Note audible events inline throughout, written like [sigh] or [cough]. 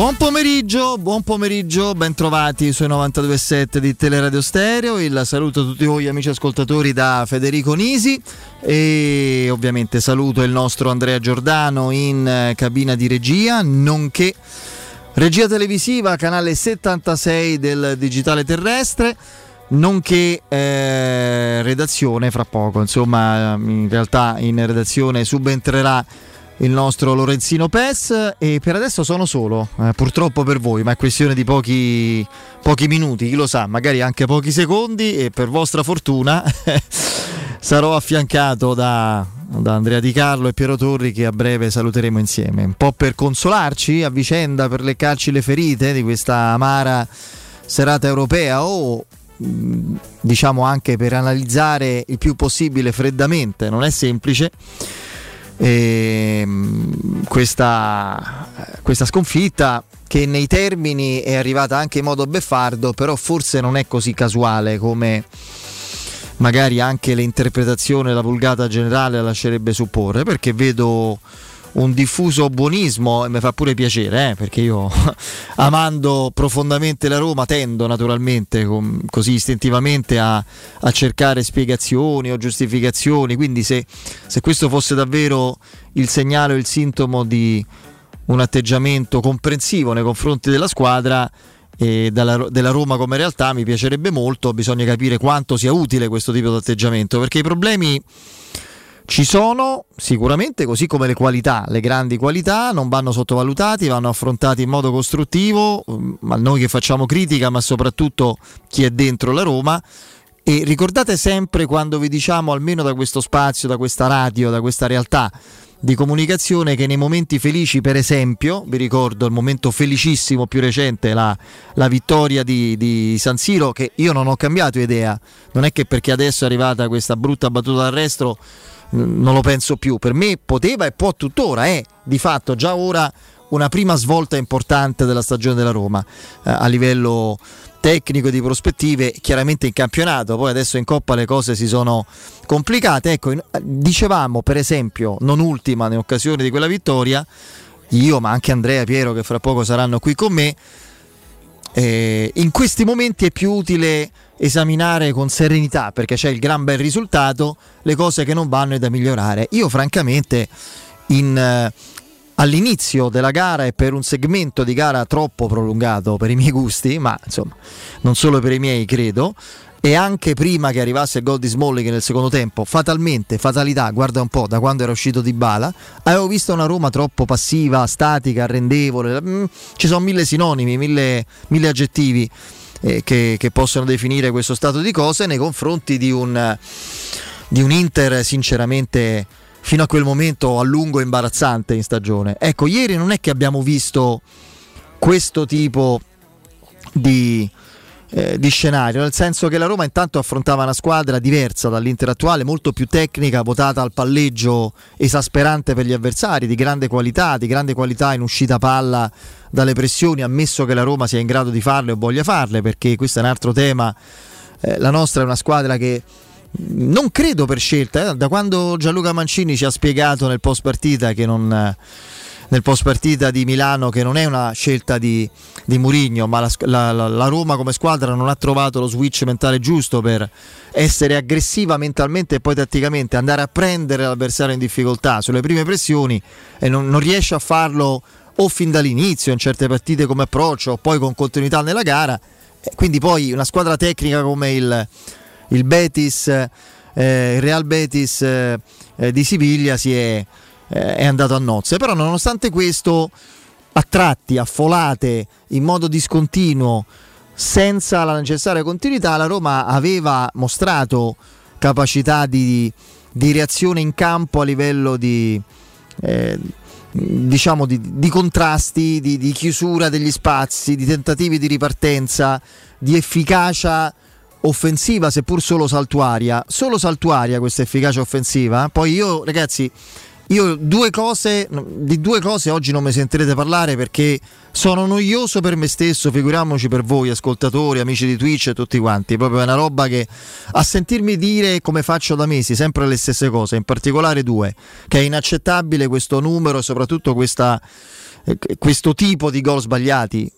Buon pomeriggio, buon pomeriggio, ben trovati sui 92.7 di Teleradio Stereo. Il saluto a tutti voi amici ascoltatori da Federico Nisi e ovviamente saluto il nostro Andrea Giordano in eh, cabina di regia, nonché regia televisiva, canale 76 del Digitale Terrestre nonché eh, redazione fra poco. Insomma, in realtà in redazione subentrerà il nostro Lorenzino Pes. E per adesso sono solo, eh, purtroppo per voi, ma è questione di pochi, pochi minuti, chi lo sa, magari anche pochi secondi. E per vostra fortuna [laughs] sarò affiancato da, da Andrea Di Carlo e Piero Torri che a breve saluteremo insieme, un po' per consolarci a vicenda, per leccarci le ferite di questa amara serata europea o diciamo anche per analizzare il più possibile freddamente, non è semplice e, ehm, questa, questa sconfitta che nei termini è arrivata anche in modo beffardo, però forse non è così casuale come magari anche l'interpretazione, la vulgata generale lascerebbe supporre, perché vedo un diffuso buonismo e mi fa pure piacere, eh, perché io [laughs] amando profondamente la Roma tendo naturalmente com- così istintivamente a, a, cercare spiegazioni o giustificazioni, quindi se, se questo fosse davvero il segnale o il sintomo di un atteggiamento comprensivo nei confronti della squadra e della, della, Roma come realtà mi piacerebbe molto, bisogna capire quanto sia utile questo tipo di atteggiamento, perché i problemi ci sono sicuramente, così come le qualità, le grandi qualità non vanno sottovalutati, vanno affrontati in modo costruttivo, ma mm, noi che facciamo critica, ma soprattutto chi è dentro la Roma. E ricordate sempre quando vi diciamo, almeno da questo spazio, da questa radio, da questa realtà di comunicazione, che nei momenti felici, per esempio, vi ricordo il momento felicissimo più recente, la, la vittoria di, di San Siro, che io non ho cambiato idea, non è che perché adesso è arrivata questa brutta battuta d'arresto non lo penso più. Per me poteva e può tuttora, è di fatto già ora una prima svolta importante della stagione della Roma eh, a livello tecnico e di prospettive, chiaramente in campionato, poi adesso in Coppa le cose si sono complicate. Ecco, dicevamo per esempio, non ultima in occasione di quella vittoria, io ma anche Andrea Piero che fra poco saranno qui con me, eh, in questi momenti è più utile esaminare con serenità perché c'è il gran bel risultato, le cose che non vanno e da migliorare. Io francamente in, eh, all'inizio della gara e per un segmento di gara troppo prolungato per i miei gusti, ma insomma non solo per i miei credo, e anche prima che arrivasse il gol di Smalling nel secondo tempo, fatalmente, fatalità, guarda un po', da quando era uscito di Bala, avevo visto una Roma troppo passiva, statica, arrendevole, mm, ci sono mille sinonimi, mille, mille aggettivi eh, che, che, possono definire questo stato di cose nei confronti di un, di un Inter sinceramente fino a quel momento a lungo imbarazzante in stagione. Ecco, ieri non è che abbiamo visto questo tipo di eh, di scenario, nel senso che la Roma intanto affrontava una squadra diversa dall'Inter attuale, molto più tecnica, votata al palleggio esasperante per gli avversari, di grande qualità, di grande qualità in uscita palla dalle pressioni, ammesso che la Roma sia in grado di farle o voglia farle, perché questo è un altro tema. Eh, la nostra è una squadra che non credo per scelta, eh, da quando Gianluca Mancini ci ha spiegato nel post partita che non nel post partita di Milano che non è una scelta di, di Murigno, ma la, la, la, Roma come squadra non ha trovato lo switch mentale giusto per essere aggressiva mentalmente e poi tatticamente, andare a prendere l'avversario in difficoltà sulle prime pressioni e non, non riesce a farlo o fin dall'inizio in certe partite come approccio o poi con continuità nella gara. Quindi poi una squadra tecnica come il, il Betis, eh, il Real Betis eh, di Siviglia si è eh, è andato a nozze. Però nonostante questo, a tratti, affolate, in modo discontinuo, senza la necessaria continuità, la Roma aveva mostrato capacità di, di reazione in campo a livello di... Eh, diciamo di, di contrasti, di, di, chiusura degli spazi, di tentativi di ripartenza, di efficacia offensiva, seppur solo saltuaria. Solo saltuaria questa efficacia offensiva. Poi io, ragazzi, io due cose, di due cose oggi non mi sentirete parlare perché sono noioso per me stesso, figuriamoci per voi ascoltatori, amici di Twitch e tutti quanti, proprio è una roba che a sentirmi dire come faccio da mesi sempre le stesse cose, in particolare due, che è inaccettabile questo numero e soprattutto questa, eh, questo tipo di gol sbagliati,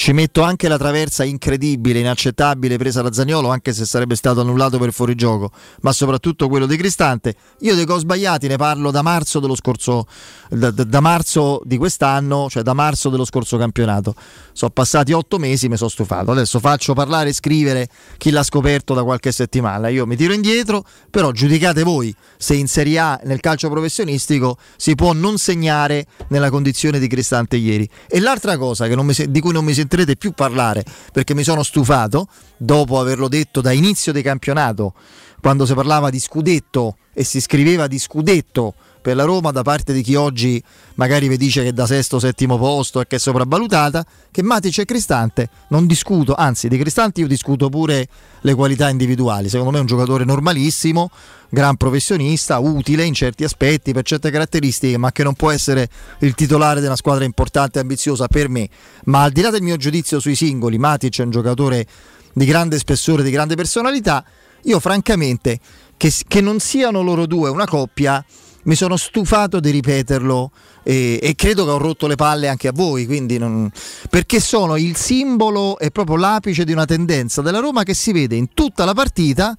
ci metto anche la traversa incredibile, inaccettabile presa da Zagnolo, anche se sarebbe stato annullato per fuorigioco, ma soprattutto quello di Cristante. Io dei gol sbagliati ne parlo da marzo dello scorso da, da, marzo di quest'anno, cioè da marzo dello scorso campionato. Sono passati otto mesi, mi sono stufato. Adesso faccio parlare e scrivere chi l'ha scoperto da qualche settimana. Io mi tiro indietro, però giudicate voi se in Serie A nel calcio professionistico si può non segnare nella condizione di Cristante ieri. E l'altra cosa mi, di cui non mi sentirete più parlare perché mi sono stufato dopo averlo detto da inizio di campionato quando si parlava di scudetto e si scriveva di scudetto per la Roma da parte di chi oggi magari vi dice che da sesto settimo posto e che è sopravvalutata, che Matic e Cristante non discuto, anzi di Cristante io discuto pure le qualità individuali, secondo me è un giocatore normalissimo, gran professionista, utile in certi aspetti, per certe caratteristiche, ma che non può essere il titolare di una squadra importante e ambiziosa per me, ma al di là del mio giudizio sui singoli, Matic è un giocatore di grande spessore, di grande personalità, io francamente che, che non siano loro due una coppia mi sono stufato di ripeterlo e, e, credo che ho rotto le palle anche a voi, non, perché sono il simbolo e proprio l'apice di una tendenza della Roma che si vede in tutta la partita,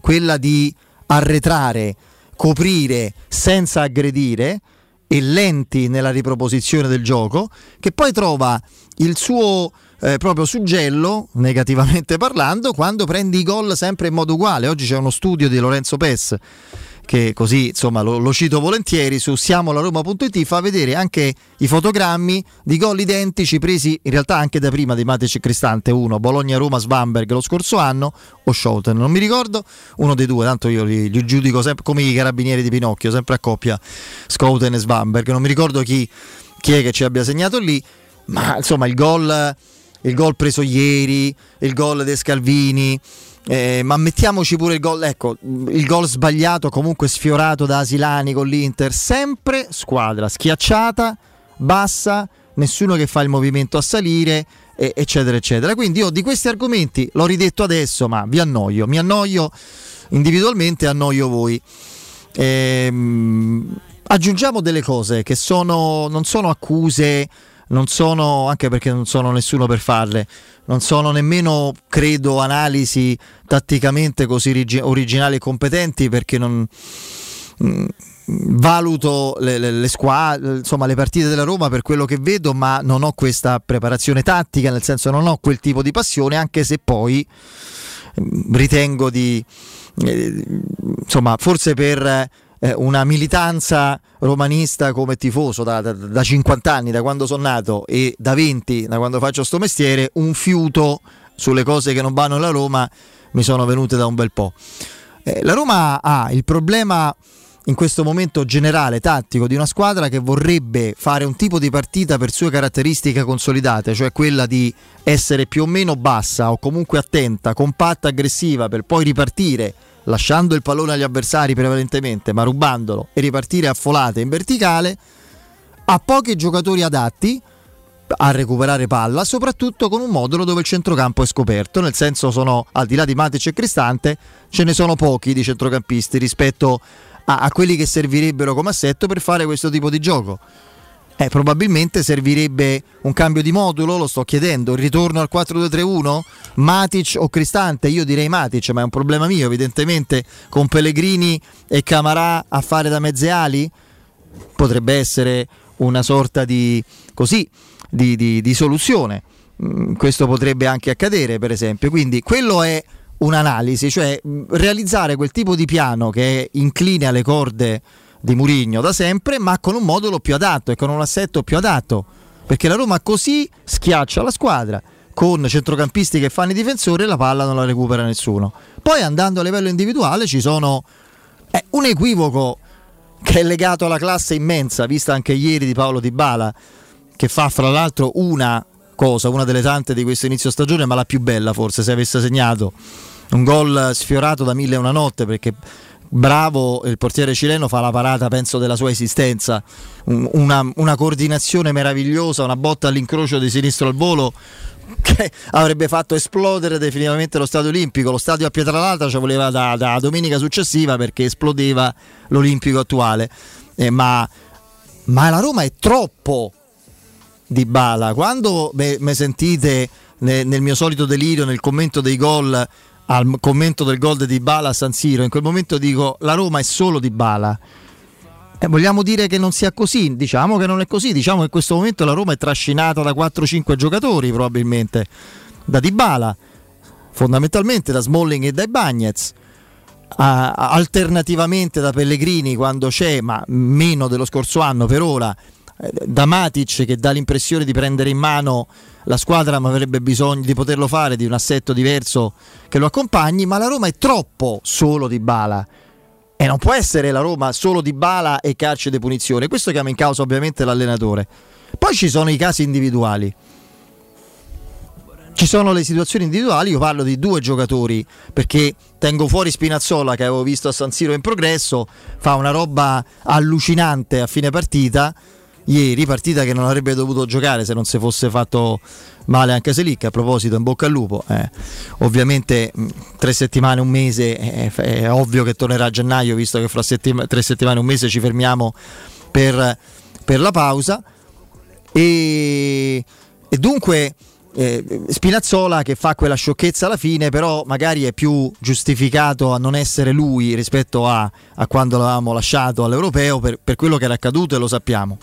quella di arretrare, coprire senza aggredire e lenti nella riproposizione del gioco, che poi trova il suo eh, proprio suggello, negativamente parlando, quando prendi i gol sempre in modo uguale. Oggi c'è uno studio di Lorenzo Pes che così insomma lo, lo, cito volentieri su siamolaroma.it fa vedere anche i fotogrammi di gol identici presi in realtà anche da prima di Matic e Cristante uno Bologna-Roma Svamberg lo scorso anno o Schouten non mi ricordo uno dei due tanto io li, li giudico sempre come i carabinieri di Pinocchio sempre a coppia Schouten e Svamberg non mi ricordo chi, chi è che ci abbia segnato lì ma insomma il gol il gol preso ieri il gol dei Scalvini eh, ma mettiamoci pure il gol, ecco, il gol sbagliato, comunque sfiorato da Asilani con l'Inter, sempre squadra schiacciata, bassa, nessuno che fa il movimento a salire, eccetera, eccetera. Quindi io di questi argomenti l'ho ridetto adesso, ma vi annoio, mi annoio individualmente, annoio voi. Ehm, aggiungiamo delle cose che sono, non sono accuse non sono, anche perché non sono nessuno per farle, non sono nemmeno, credo, analisi tatticamente così originali e competenti perché non mh, mm, valuto le, le, le, squadre, insomma le partite della Roma per quello che vedo, ma non ho questa preparazione tattica, nel senso non ho quel tipo di passione, anche se poi mm, ritengo di, eh, insomma, forse per eh, una militanza romanista come tifoso da, da, da, 50 anni, da quando sono nato e da 20, da quando faccio sto mestiere, un fiuto sulle cose che non vanno alla Roma mi sono venute da un bel po'. Eh, la Roma ha il problema in questo momento generale, tattico, di una squadra che vorrebbe fare un tipo di partita per sue caratteristiche consolidate, cioè quella di essere più o meno bassa o comunque attenta, compatta, aggressiva per poi ripartire lasciando il pallone agli avversari prevalentemente, ma rubandolo e ripartire a folate in verticale, ha pochi giocatori adatti a recuperare palla, soprattutto con un modulo dove il centrocampo è scoperto, nel senso sono al di là di Matic e Cristante, ce ne sono pochi di centrocampisti rispetto a, a quelli che servirebbero come assetto per fare questo tipo di gioco. Eh, probabilmente servirebbe un cambio di modulo, lo sto chiedendo, il ritorno al 4-2-3-1, Matic o Cristante, io direi Matic, ma è un problema mio evidentemente, con Pellegrini e Camarà a fare da mezze ali, potrebbe essere una sorta di, così, di, di, di soluzione, mm, questo potrebbe anche accadere per esempio, quindi quello è un'analisi, cioè mm, realizzare quel tipo di piano che incline alle corde di Murigno da sempre, ma con un modulo più adatto e con un assetto più adatto. Perché la Roma così schiaccia la squadra con centrocampisti che fanno i difensori e la palla non la recupera nessuno. Poi andando a livello individuale ci sono eh, un equivoco che è legato alla classe immensa, vista anche ieri di Paolo Di Bala, che fa fra l'altro una cosa, una delle tante di questo inizio stagione, ma la più bella forse se avesse segnato un gol sfiorato da mille e una notte perché bravo il portiere cileno fa la parata penso della sua esistenza una, una coordinazione meravigliosa una botta all'incrocio di sinistro al volo che avrebbe fatto esplodere definitivamente lo stadio olimpico. Lo stadio a Pietralata ci voleva da, da domenica successiva perché esplodeva l'olimpico attuale. Eh, ma, ma, la Roma è troppo di bala. Quando mi sentite ne, nel mio solito delirio, nel commento dei gol, al commento del gol di Bala a San Siro, in quel momento dico la Roma è solo di bala eh, vogliamo dire che non sia così? Diciamo che non è così, diciamo che in questo momento la Roma è trascinata da 4-5 giocatori probabilmente, da Dybala, fondamentalmente da Smalling e dai Bagnets. Alternativamente da Pellegrini quando c'è, ma meno dello scorso anno per ora, da Matic che dà l'impressione di prendere in mano la squadra ma avrebbe bisogno di poterlo fare, di un assetto diverso che lo accompagni, ma la Roma è troppo solo di Bala e non può essere la Roma solo di bala e calcio di punizione. Questo chiama in causa ovviamente l'allenatore. Poi ci sono i casi individuali. Ci sono le situazioni individuali, io parlo di due giocatori perché tengo fuori Spinazzola che avevo visto a San Siro in progresso, fa una roba allucinante a fine partita ieri, partita che non avrebbe dovuto giocare se non si fosse fatto male anche se lì, che a proposito in bocca al lupo, eh, ovviamente mh, tre settimane, un mese, eh, è ovvio che tornerà a gennaio, visto che fra settima, tre settimane, un mese ci fermiamo per, per la pausa. E, e dunque eh, Spinazzola che fa quella sciocchezza alla fine, però magari è più giustificato a non essere lui rispetto a, a quando l'avevamo lasciato all'europeo per, per quello che era accaduto e lo sappiamo.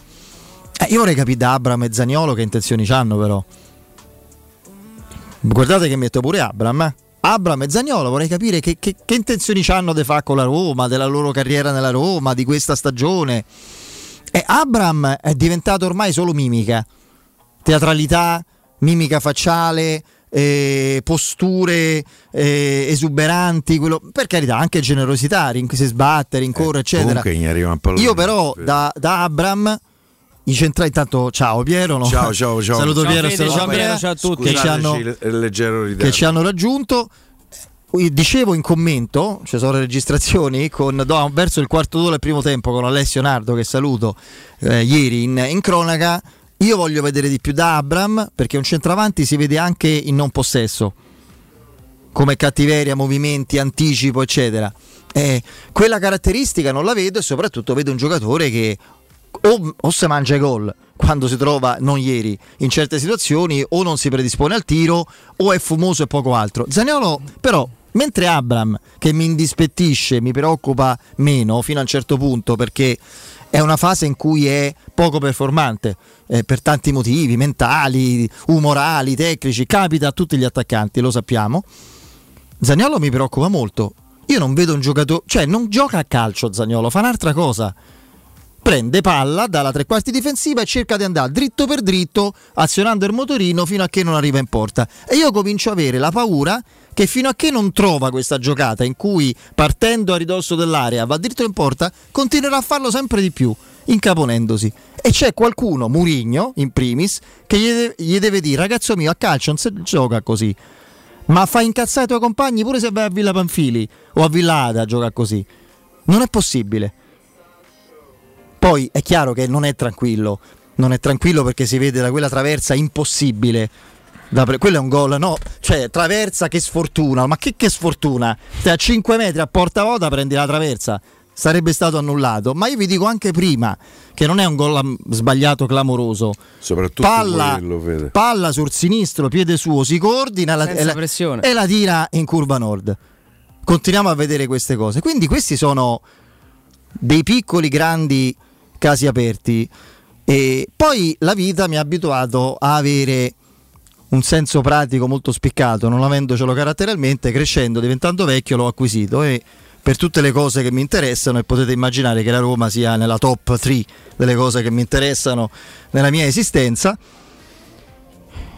Eh, io vorrei capire da Abram e Zaniolo che intenzioni hanno però. Guardate che metto pure Abram. Eh? Abram e Zagnolo vorrei capire che, che, che intenzioni hanno di fare con la Roma, della loro carriera nella Roma, di questa stagione. E Abram è diventato ormai solo mimica, teatralità, mimica facciale, eh, posture eh, esuberanti, quello, per carità anche generosità, rin- si sbatte, rincorre, eh, eccetera. Io però da, da Abram i centrali intanto ciao Piero no? ciao ciao ciao. Saluto ciao Piero Fede, ciao, Andrea, ciao a tutti. che ci, hanno, che ci hanno raggiunto. Dicevo in commento, ci sono le registrazioni con, no, verso il quarto d'ora del primo tempo con Alessio Nardo che saluto eh, ieri in, in, cronaca. Io voglio vedere di più da Abram perché un centravanti si vede anche in non possesso. Come cattiveria, movimenti, anticipo eccetera. Eh, quella caratteristica non la vedo e soprattutto vedo un giocatore che o, o se mangia i gol quando si trova, non ieri, in certe situazioni o non si predispone al tiro o è fumoso e poco altro. Zaniolo però mentre Abram che mi indispettisce, mi preoccupa meno fino a un certo punto perché è una fase in cui è poco performante eh, per tanti motivi mentali, umorali, tecnici, capita a tutti gli attaccanti, lo sappiamo. Zagnolo mi preoccupa molto. Io non vedo un giocatore, cioè non gioca a calcio Zagnolo, fa un'altra cosa prende palla dalla tre quarti difensiva e cerca di andare dritto per dritto azionando il motorino fino a che non arriva in porta. E io comincio a avere la paura che fino a che non trova questa giocata in cui partendo a ridosso dell'area va dritto in porta, continuerà a farlo sempre di più, incaponendosi. E c'è qualcuno, Murigno in primis, che gli deve, dire ragazzo mio a calcio non si gioca così. Ma fa incazzare i tuoi compagni pure se vai a Villa Panfili o a Villa Ada a giocare così. Non è possibile. Poi è chiaro che non è tranquillo, non è tranquillo perché si vede da quella traversa impossibile. Pre- quello è un gol, no? Cioè, traversa che sfortuna, ma che, che sfortuna? Se a 5 metri a porta vuota prendi la traversa, sarebbe stato annullato. Ma io vi dico anche prima che non è un gol sbagliato clamoroso. Soprattutto palla, quello, palla sul sinistro, piede suo, si coordina la, e, la, e la tira in curva nord. Continuiamo a vedere queste cose. Quindi questi sono dei piccoli grandi casi aperti. E poi la vita mi ha abituato a avere un senso pratico molto spiccato, non avendocelo caratterialmente, crescendo, diventando vecchio l'ho acquisito e per tutte le cose che mi interessano e potete immaginare che la Roma sia nella top 3 delle cose che mi interessano nella mia esistenza.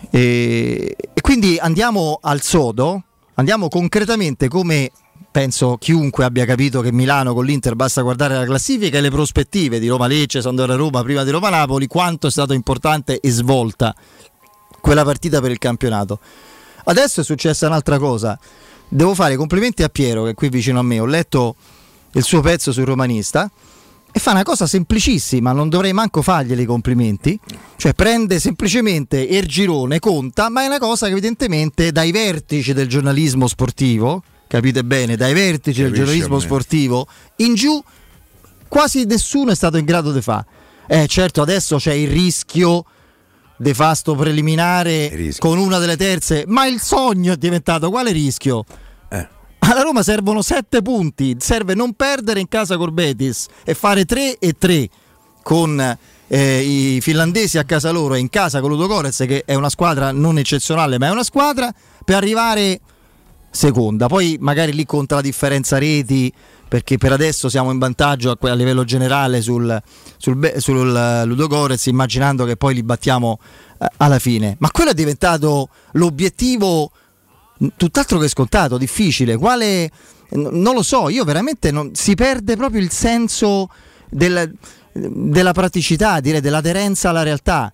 E, e quindi andiamo al sodo, andiamo concretamente come penso chiunque abbia capito che Milano con l'Inter basta guardare la classifica e le prospettive di Roma-Lecce, Sampdoria-Roma prima di Roma-Napoli, quanto è stato importante e svolta quella partita per il campionato. Adesso è successa un'altra cosa. Devo fare complimenti a Piero che è qui vicino a me. Ho letto il suo pezzo sul romanista e fa una cosa semplicissima, non dovrei manco farglieli i complimenti, cioè prende semplicemente il girone, conta, ma è una cosa che evidentemente dai vertici del giornalismo sportivo, capite bene, dai vertici Capisci del giornalismo sportivo. In giù quasi nessuno è stato in grado di fare. Eh certo, adesso c'è il rischio de fasto preliminare con una delle terze, ma il sogno è diventato quale rischio? alla Roma servono 7 punti, serve non perdere in casa col Betis e fare 3 e 3 con eh, i finlandesi a casa loro e in casa con Ludo Gorez che è una squadra non eccezionale ma è una squadra per arrivare seconda, poi magari lì conta la differenza reti perché per adesso siamo in vantaggio a, a livello generale sul, sul, sul uh, Ludo Gorez immaginando che poi li battiamo uh, alla fine, ma quello è diventato l'obiettivo tutt'altro che scontato, difficile. Quale non lo so, io veramente non, si perde proprio il senso del, della praticità, direi dell'aderenza alla realtà.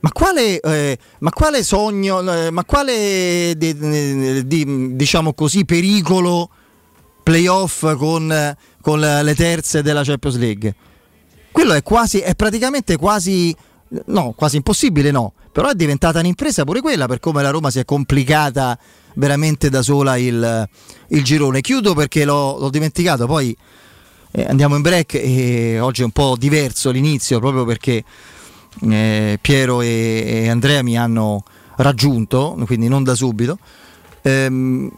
Ma quale, eh, ma quale sogno, eh, ma quale di, di, diciamo così, pericolo playoff con, con le terze della Champions League? Quello è quasi, è praticamente quasi, no, quasi impossibile, no, però è diventata un'impresa pure quella per come la Roma si è complicata veramente da sola il, il girone. Chiudo perché l'ho, l'ho dimenticato, poi eh, andiamo in break e oggi è un po' diverso l'inizio proprio perché eh, Piero e, e, Andrea mi hanno raggiunto, quindi non da subito. Ehm,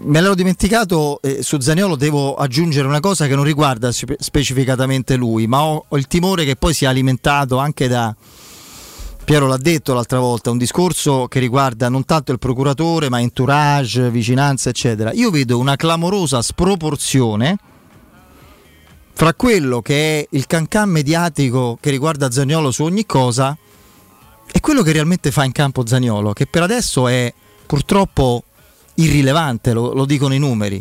me l'ero dimenticato, eh, su Zaniolo devo aggiungere una cosa che non riguarda spe- specificatamente lui, ma ho, ho il timore che poi sia alimentato anche da Piero l'ha detto l'altra volta, un discorso che riguarda non tanto il procuratore, ma entourage, vicinanza, eccetera. Io vedo una clamorosa sproporzione fra quello che è il cancan mediatico che riguarda Zagnolo su ogni cosa e quello che realmente fa in campo Zagnolo, che per adesso è purtroppo irrilevante, lo, lo dicono i numeri.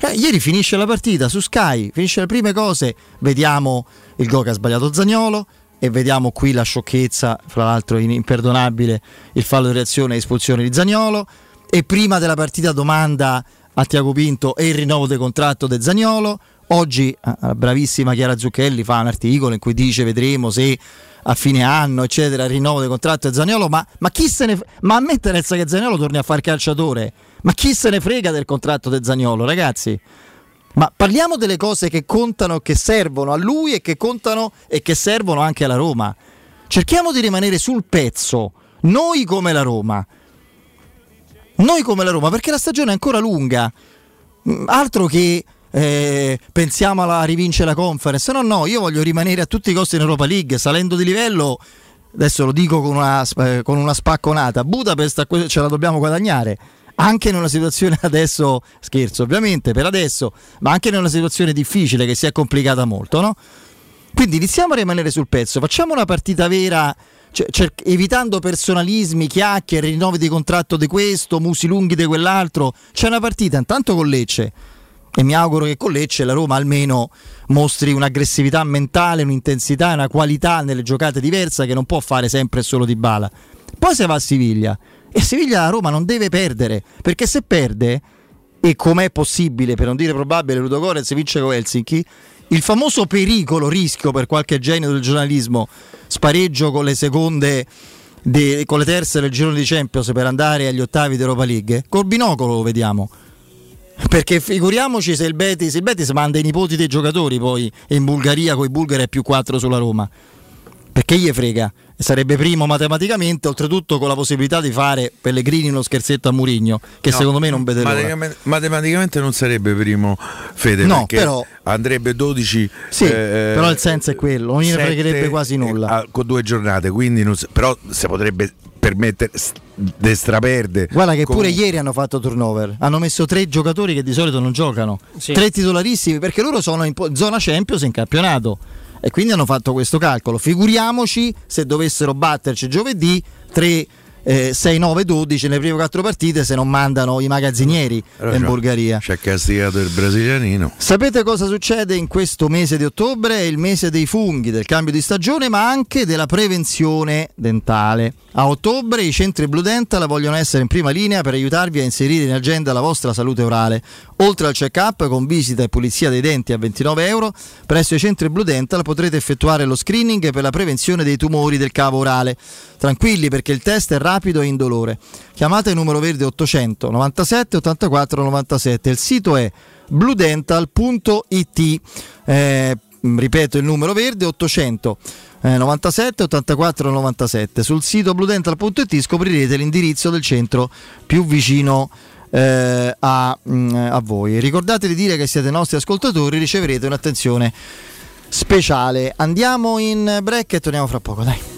Eh, ieri finisce la partita su Sky, finisce le prime cose, vediamo il gol che ha sbagliato Zagnolo, e vediamo qui la sciocchezza, fra l'altro imperdonabile, il fallo di reazione e espulsione di Zagnolo e prima della partita domanda a Tiago Pinto e il rinnovo del contratto di Zagnolo. Oggi la ah, bravissima Chiara Zucchelli fa un articolo in cui dice vedremo se a fine anno, eccetera, rinnovo del contratto di Zagnolo, ma, ma chi se ne ma a me interessa che Zagnolo torni a fare calciatore? Ma chi se ne frega del contratto di Zagnolo, ragazzi? Ma parliamo delle cose che contano, che servono a lui e che contano e che servono anche alla Roma. Cerchiamo di rimanere sul pezzo, noi come la Roma. Noi come la Roma, perché la stagione è ancora lunga. Mm, altro che eh, pensiamo alla rivincere la conference. No, no, io voglio rimanere a tutti i costi in Europa League, salendo di livello. Adesso lo dico con una, eh, con una spacconata. Budapest ce la dobbiamo guadagnare anche in una situazione [laughs] adesso, scherzo ovviamente per adesso, ma anche in una situazione difficile che si è complicata molto, no? Quindi iniziamo a rimanere sul pezzo, facciamo una partita vera, cer- evitando personalismi, chiacchiere, rinnovi di contratto di questo, musi lunghi di quell'altro. C'è una partita intanto con Lecce e mi auguro che con Lecce la Roma almeno mostri un'aggressività mentale, un'intensità, una qualità nelle giocate diversa che non può fare sempre solo di bala. Poi se va a Siviglia e Siviglia la Roma non deve perdere, perché se perde, e com'è possibile, per non dire probabile, Ludo Gorez vince con Helsinki, il famoso pericolo, rischio per qualche genio del giornalismo, spareggio con le seconde, de, con le terze del girone di Champions per andare agli ottavi di Europa League, col binocolo lo vediamo. Perché figuriamoci se il Betis, il Betis manda i nipoti dei giocatori poi in Bulgaria con i bulgari è più 4 sulla Roma. Perché gli frega? sarebbe primo matematicamente, oltretutto con la possibilità di fare Pellegrini uno scherzetto a Murigno, che no, secondo me non vede matematicamente, matematicamente non sarebbe primo Fede, no, però andrebbe 12 Sì, eh, però il senso è quello, non gliene fregherebbe quasi nulla. Eh, con due giornate, quindi non, però si potrebbe permettere di straperde. Guarda che pure ieri hanno fatto turnover, hanno messo tre giocatori che di solito non giocano, sì. tre titolarissimi perché loro sono in zona Champions in campionato e quindi hanno fatto questo calcolo. Figuriamoci se dovessero batterci giovedì 3 eh, 6, 9, 12 nelle prime quattro partite se non mandano i magazzinieri allora in Bulgaria. C'è castigato il brasilianino. Sapete cosa succede in questo mese di ottobre? È il mese dei funghi, del cambio di stagione, ma anche della prevenzione dentale. A ottobre i centri Blue Dental vogliono essere in prima linea per aiutarvi a inserire in agenda la vostra salute orale. Oltre al check-up con visita e pulizia dei denti a 29 euro, presso i centri Blue Dental potrete effettuare lo screening per la prevenzione dei tumori del cavo orale. Tranquilli perché il test è rapido e indolore. Chiamate il numero verde 800 97 84 97. Il sito è bludental.it. Eh, ripeto il numero verde 800 eh, 97 84 97 sul sito bludental.it scoprirete l'indirizzo del centro più vicino eh, a, mh, mm, a voi ricordate di dire che siete nostri ascoltatori riceverete un'attenzione speciale andiamo in break e torniamo fra poco dai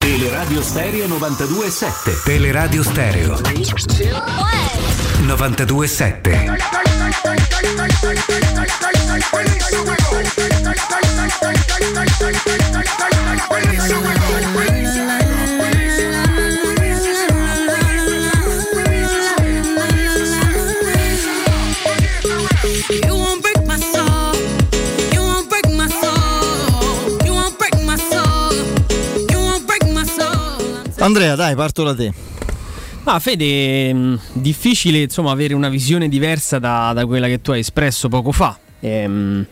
Teleradio Stereo 92.7 Teleradio Stereo. 92.7 You Andrea, dai, parto da te. Ah, Fede, mh, difficile insomma avere una visione diversa da, da quella che tu hai espresso poco fa. Ehm,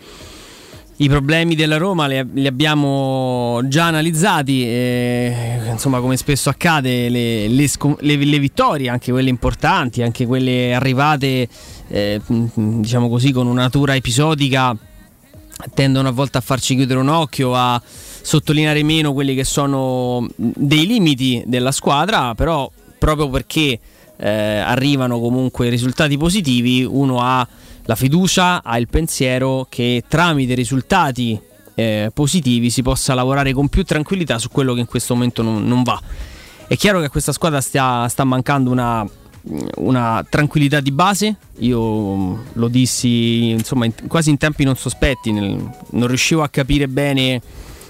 I problemi della Roma li, li abbiamo già analizzati, e, insomma come spesso accade le, le le- le vittorie, anche quelle importanti, anche quelle arrivate eh, mh, diciamo così con una natura episodica, tendono a volte a farci chiudere un occhio, a sottolineare meno quelli che sono dei limiti della squadra, però proprio perché eh, arrivano comunque risultati positivi, uno ha la fiducia, ha il pensiero che tramite risultati eh, positivi si possa lavorare con più tranquillità su quello che in questo momento non, non va. È chiaro che a questa squadra stia- sta mancando una, una tranquillità di base. Io lo dissi insomma in- quasi in tempi non sospetti, nel- non riuscivo a capire bene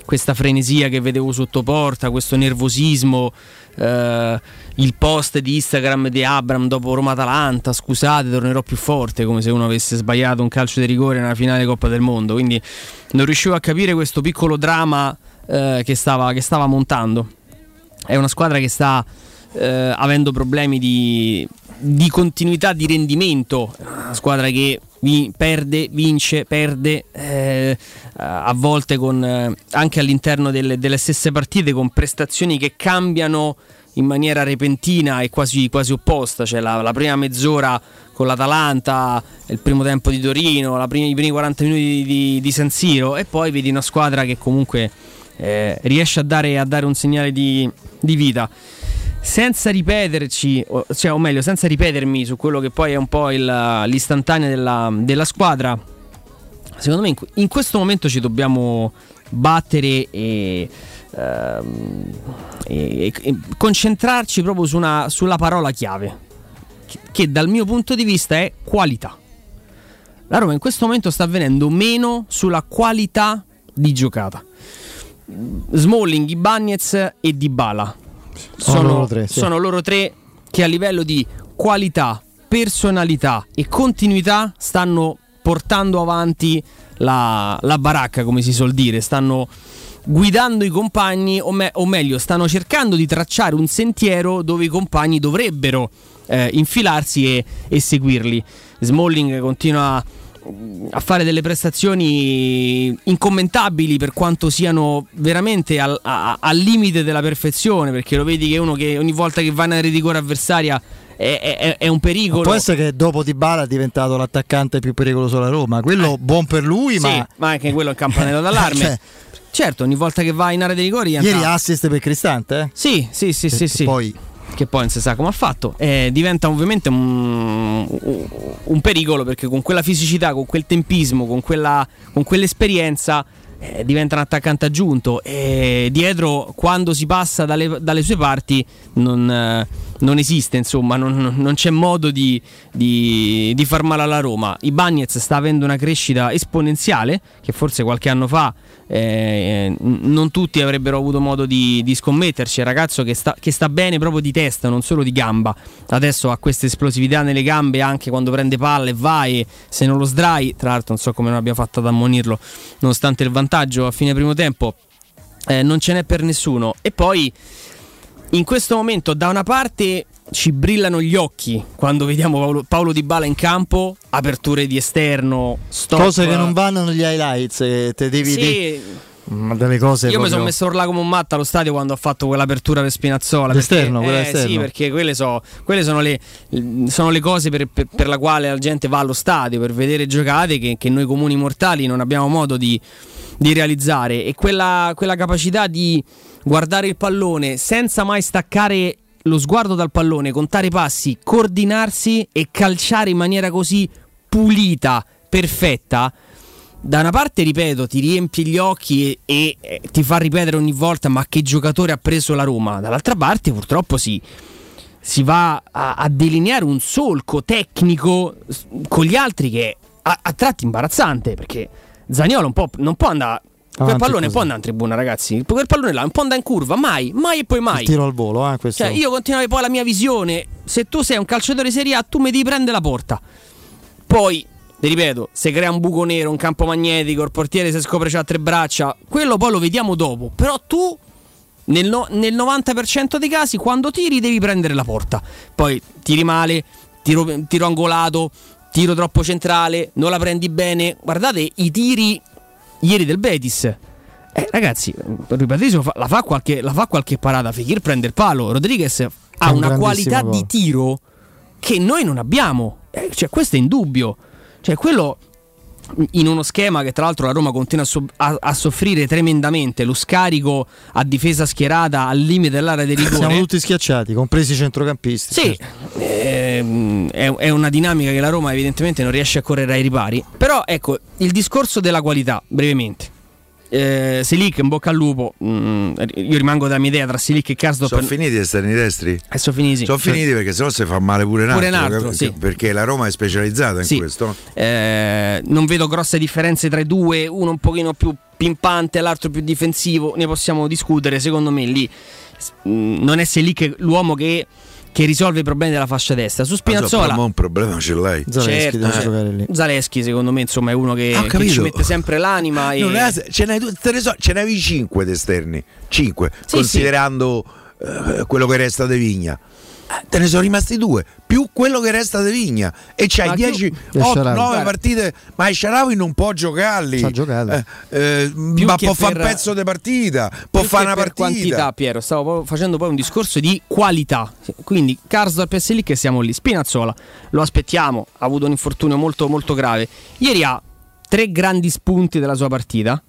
questa frenesia che vedevo sotto porta, questo nervosismo, eh, il post di Instagram di Abram dopo Roma-Atalanta, scusate tornerò più forte, come se uno avesse sbagliato un calcio di rigore nella finale Coppa del Mondo, quindi non riuscivo a capire questo piccolo dramma eh, che, stava, che stava montando. È una squadra che sta eh, avendo problemi di, di continuità di rendimento, una squadra che perde, vince, perde eh, a volte con, eh, anche all'interno delle, delle stesse partite con prestazioni che cambiano in maniera repentina e quasi, quasi opposta, cioè la, la prima mezz'ora con l'Atalanta, il primo tempo di Torino, prima- i primi 40 minuti di, di- di San Siro e poi vedi una squadra che comunque eh, riesce a dare, a dare un segnale di, di vita. Senza ripeterci, cioè, o meglio, senza ripetermi su quello che poi è un po' il- l'istantanea della, della squadra, secondo me in, in questo momento ci dobbiamo battere e, ehm, e- e concentrarci proprio su una- sulla parola chiave, che, che dal mio punto di vista è qualità. La Roma in questo momento sta avvenendo meno sulla qualità di giocata. Smalling, Ibagnez e Dybala Sono loro tre, sì. sono loro tre che a livello di qualità, personalità e continuità stanno portando avanti la, la baracca, come si suol dire, stanno guidando i compagni, o, me- o meglio, stanno cercando di tracciare un sentiero dove i compagni dovrebbero eh, infilarsi e, e seguirli. Smalling continua a fare delle prestazioni incommentabili per quanto siano veramente al, a- al limite della perfezione, perché lo vedi che uno che ogni volta che va in area di rigore avversaria è, è- è un pericolo. Può essere che dopo Di Bala è diventato l'attaccante più pericoloso della Roma. Quello buon per lui, Eh. Sì, ma. ma anche quello è un campanello d'allarme. [laughs] Cioè, certo, ogni volta che va in area di rigore ieri assist per Cristante, eh? Sì, sì, sì, sì, sì. poi- Che poi non si sa come ha fatto. Eh, diventa ovviamente un, un pericolo perché con quella fisicità, con quel tempismo, con, quella, con quell'esperienza eh, diventa un attaccante aggiunto. E dietro, quando si passa dalle, dalle sue parti, non, eh, non esiste, insomma, non, non c'è modo di, di- di far male alla Roma. Ibagnez sta avendo una crescita esponenziale che forse qualche anno fa eh, n- non tutti avrebbero avuto modo di, di scommetterci. È un ragazzo che sta, che sta bene proprio di testa, non solo di gamba. Adesso ha questa esplosività nelle gambe anche quando prende palla e va e se non lo sdrai, tra l'altro non so come non abbia fatto ad ammonirlo, nonostante il vantaggio a fine primo tempo, eh, non ce n'è per nessuno. E poi in questo momento da una parte ci brillano gli occhi quando vediamo Paolo, Paolo Di Bala in campo, aperture di esterno, stop. Cose che non vanno negli highlights. eh, te devi Sì, di- Ma delle cose Io mi proprio- sono messo a urlare come un matto allo stadio quando ho fatto quell'apertura per Spinazzola. L'esterno, perché- quella eh, esterno. Sì, perché quelle, so- quelle sono, le, sono le cose per, per- per la quale la gente va allo stadio, per vedere giocate che, che noi comuni mortali non abbiamo modo di, di realizzare. E quella, quella capacità di guardare il pallone senza mai staccare lo sguardo dal pallone, contare i passi, coordinarsi e calciare in maniera così pulita, perfetta. Da una parte, ripeto, ti riempie gli occhi e, e, eh, ti fa ripetere ogni volta ma che giocatore ha preso la Roma. Dall'altra parte, purtroppo, si, si va a, a delineare un solco tecnico con gli altri che è a, a tratti imbarazzante perché Zaniolo non può andare. Quel pallone così. può andare in tribuna, ragazzi. Quel pallone là non può andare in curva, mai, mai e poi mai. Il tiro al volo, eh, questo. Cioè, io continuavo poi la mia visione. Se tu sei un calciatore Serie A, tu mi devi prendere la porta. Poi, ti ripeto, se crea un buco nero, un campo magnetico, il portiere si scopre c'ha tre braccia, quello poi lo vediamo dopo. Però tu, nel, no- nel 90% dei casi, quando tiri devi prendere la porta. Poi tiri male, tiro, tiro angolato, tiro troppo centrale, non la prendi bene. Guardate i tiri ieri del Betis. Eh, ragazzi, ripeto, la fa qualche, la fa qualche parata. Fekir prende il palo. Rodriguez ha un una qualità gol. di tiro che noi non abbiamo. Eh, cioè, questo è indubbio. Cioè, quello in uno schema che tra l'altro la Roma continua a, so- a- a soffrire tremendamente, lo scarico a difesa schierata al limite dell'area di rigore. Siamo tutti schiacciati, compresi i centrocampisti. Sì, ehm, è, è una dinamica che la Roma evidentemente non riesce a correre ai ripari. Però ecco, il discorso della qualità, brevemente. Eh, Selic in bocca al lupo, mm, io rimango della mia idea tra Selic e Karsdorp. Sono finiti gli esterni destri? Eh, sono finiti. Sono finiti perché sennò si fa male pure un altro. Pure un altro, sì. Perché la Roma è specializzata in Sì. questo. Eh, non vedo grosse differenze tra i due, uno un pochino più pimpante, l'altro più difensivo, ne possiamo discutere, secondo me lì mm, non è Selic l'uomo che, che risolve i problemi della fascia destra. Su Spinazzola... Ma un problema ce l'hai. Zaleschi Certo. Zaleschi secondo me insomma è uno che, Ho che ci mette sempre l'anima [laughs] e Non è- ce n'hai, ne ce n'avevi 5 di esterni, 5, Sì, considerando eh, quello che resta di Vigna. Eh, Te ne sono rimasti due, più quello che resta di Vigna. E c'hai Ma 10, più- 8, Sharawi. 9 partite. Ma il Sharawi non può giocarli. Eh, eh, Più ma può fare un pezzo di partita, può fare una partita. quantità Piero stavo facendo poi un discorso di qualità quindi Karsdorp e Selic che siamo lì Spinazzola lo aspettiamo ha avuto un infortunio molto molto grave ieri ha tre grandi spunti della sua partita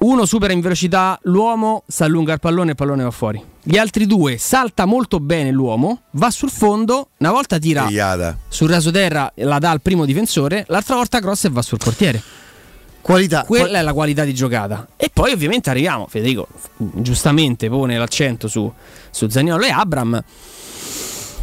uno supera in velocità l'uomo, si allunga il pallone e il pallone va fuori. Gli altri due salta molto bene l'uomo, va sul fondo, una volta tira Iada. sul rasoterra, la dà al primo difensore, l'altra volta cross e va sul portiere. Qualità. Quella è la qualità di giocata. E poi ovviamente arriviamo, Federico giustamente pone l'accento su, su Zaniolo e Abram.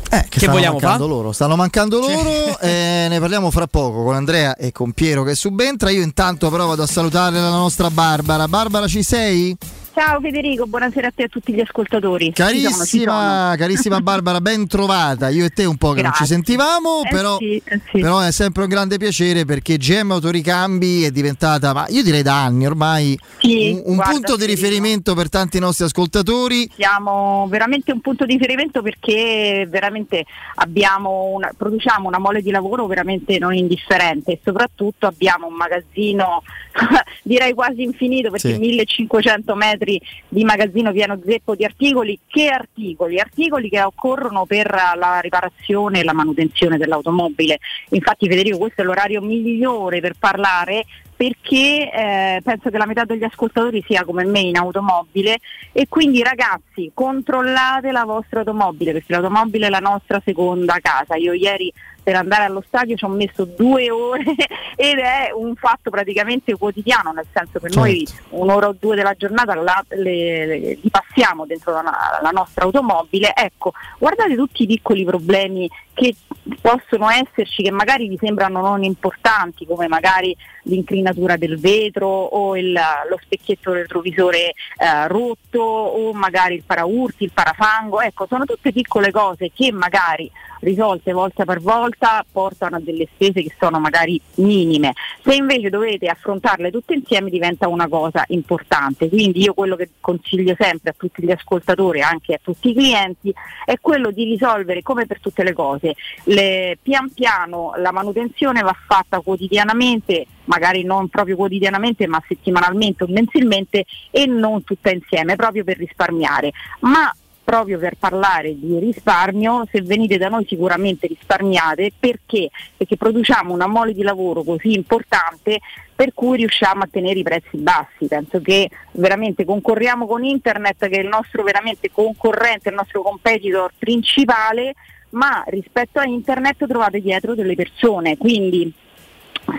Eh, che, Che stanno vogliamo mancando fa? loro. Stanno mancando loro. [laughs] e ne parliamo fra poco con Andrea e con Piero che subentra. Io intanto però vado a salutare la nostra Barbara. Barbara, ci sei? Ciao Federico, buonasera a te e a tutti gli ascoltatori. Ci sono, ci Carissima, sono. carissima Barbara, ben trovata. Io e te un po' che non ci Grazie. sentivamo, Eh però, sì, eh sì. però è sempre un grande piacere perché GM Autoricambi è diventata, ma io direi da anni ormai, Sì, un, un guarda, punto di riferimento per tanti nostri ascoltatori. Siamo veramente un punto di riferimento perché veramente abbiamo una- produciamo una mole di lavoro veramente non indifferente e soprattutto abbiamo un magazzino [laughs] direi quasi infinito perché Sì. 1500 metri di magazzino pieno zeppo di articoli. Che articoli? Articoli che occorrono per la riparazione e la manutenzione dell'automobile. Infatti Federico questo è l'orario migliore per parlare perché eh, penso che la metà degli ascoltatori sia come me in automobile e quindi ragazzi controllate la vostra automobile perché l'automobile è la nostra seconda casa. Io ieri per andare allo stadio ci ho messo due ore [laughs] ed è un fatto praticamente quotidiano, nel senso che noi un'ora o due della giornata la, le, le- li passiamo dentro la, la nostra automobile. Ecco, guardate tutti i piccoli problemi che possono esserci, che magari vi sembrano non importanti, come magari l'inclinatura del vetro o il- lo specchietto retrovisore eh, rotto o magari il paraurti, il parafango. Ecco, sono tutte piccole cose che magari risolte volta per volta portano a delle spese che sono magari minime. Se invece dovete affrontarle tutte insieme diventa una cosa importante. Quindi io quello che consiglio sempre a tutti gli ascoltatori, anche a tutti i clienti, è quello di risolvere come per tutte le cose. Le- pian piano la manutenzione va fatta quotidianamente magari non proprio quotidianamente ma settimanalmente o mensilmente e non tutta insieme, proprio per risparmiare. Ma proprio per parlare di risparmio, se venite da noi sicuramente risparmiate perché? Perché produciamo una mole di lavoro così importante per cui riusciamo a tenere i prezzi bassi. Penso che veramente concorriamo con internet che è il nostro veramente concorrente, il nostro competitor principale, ma rispetto a internet trovate dietro delle persone, quindi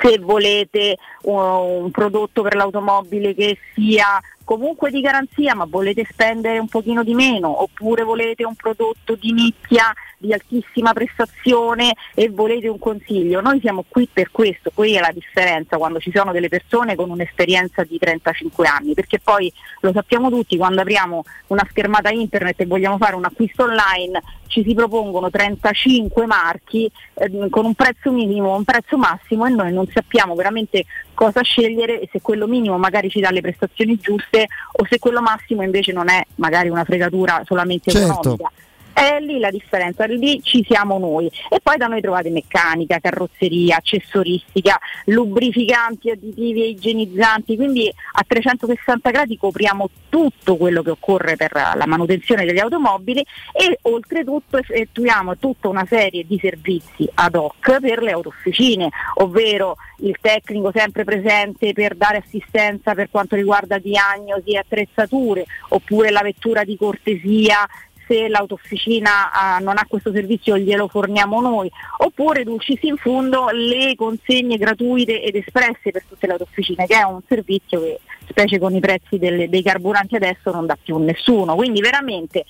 se volete un prodotto per l'automobile che sia comunque di garanzia ma volete spendere un pochino di meno oppure volete un prodotto di nicchia di altissima prestazione e volete un consiglio, noi siamo qui per questo, qui è la differenza quando ci sono delle persone con un'esperienza di 35 anni, perché poi lo sappiamo tutti, quando apriamo una schermata internet e vogliamo fare un acquisto online ci si propongono 35 marchi eh, con un prezzo minimo, un prezzo massimo e noi non sappiamo veramente cosa scegliere e se quello minimo magari ci dà le prestazioni giuste o se quello massimo invece non è magari una fregatura solamente Certo. economica. È lì la differenza, lì ci siamo noi. E poi da noi trovate meccanica, carrozzeria, accessoristica, lubrificanti, additivi e igienizzanti, quindi a 360 gradi copriamo tutto quello che occorre per la manutenzione delle automobili e oltretutto effettuiamo tutta una serie di servizi ad hoc per le autofficine, ovvero il tecnico sempre presente per dare assistenza per quanto riguarda diagnosi e attrezzature, oppure la vettura di cortesia se l'autofficina ah, non ha questo servizio glielo forniamo noi, oppure dulcis in fondo le consegne gratuite ed espresse per tutte le autofficine, che è un servizio che specie con i prezzi delle- dei carburanti adesso non dà più nessuno. Quindi veramente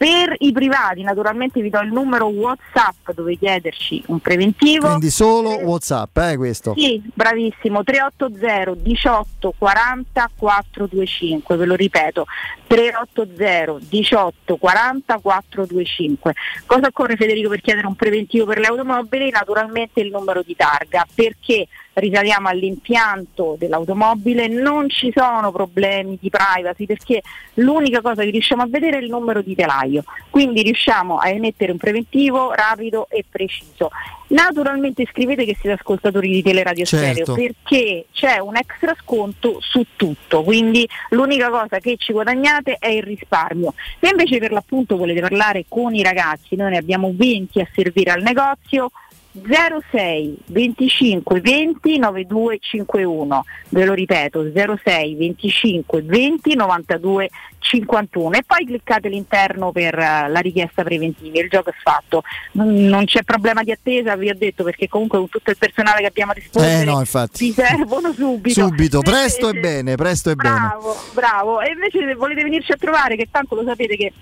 per i privati naturalmente vi do il numero WhatsApp dove chiederci un preventivo. Quindi solo WhatsApp, eh, questo. Sì, bravissimo, 380 18 40 425, ve lo ripeto, 380 18 40 425. Cosa occorre Federico per chiedere un preventivo per le automobili? Naturalmente il numero di targa, perché risaliamo all'impianto dell'automobile, non ci sono problemi di privacy perché l'unica cosa che riusciamo a vedere è il numero di telaio, quindi riusciamo a emettere un preventivo rapido e preciso. Naturalmente scrivete che siete ascoltatori di Teleradio Certo. Stereo perché c'è un extra sconto su tutto, quindi l'unica cosa che ci guadagnate è il risparmio. Se invece per l'appunto volete parlare con i ragazzi, noi ne abbiamo 20 a servire al negozio, 06 25 20 9251 ve lo ripeto 06 25 20 92 51 e poi cliccate all'interno per eh, la richiesta preventiva il gioco è fatto. Non, non c'è problema di attesa vi ho detto perché comunque con tutto il personale che abbiamo a rispondere Eh no, infatti. vi servono subito. Subito, presto e bene, presto e bene. bravo bravo. E invece se volete venirci a trovare che tanto lo sapete che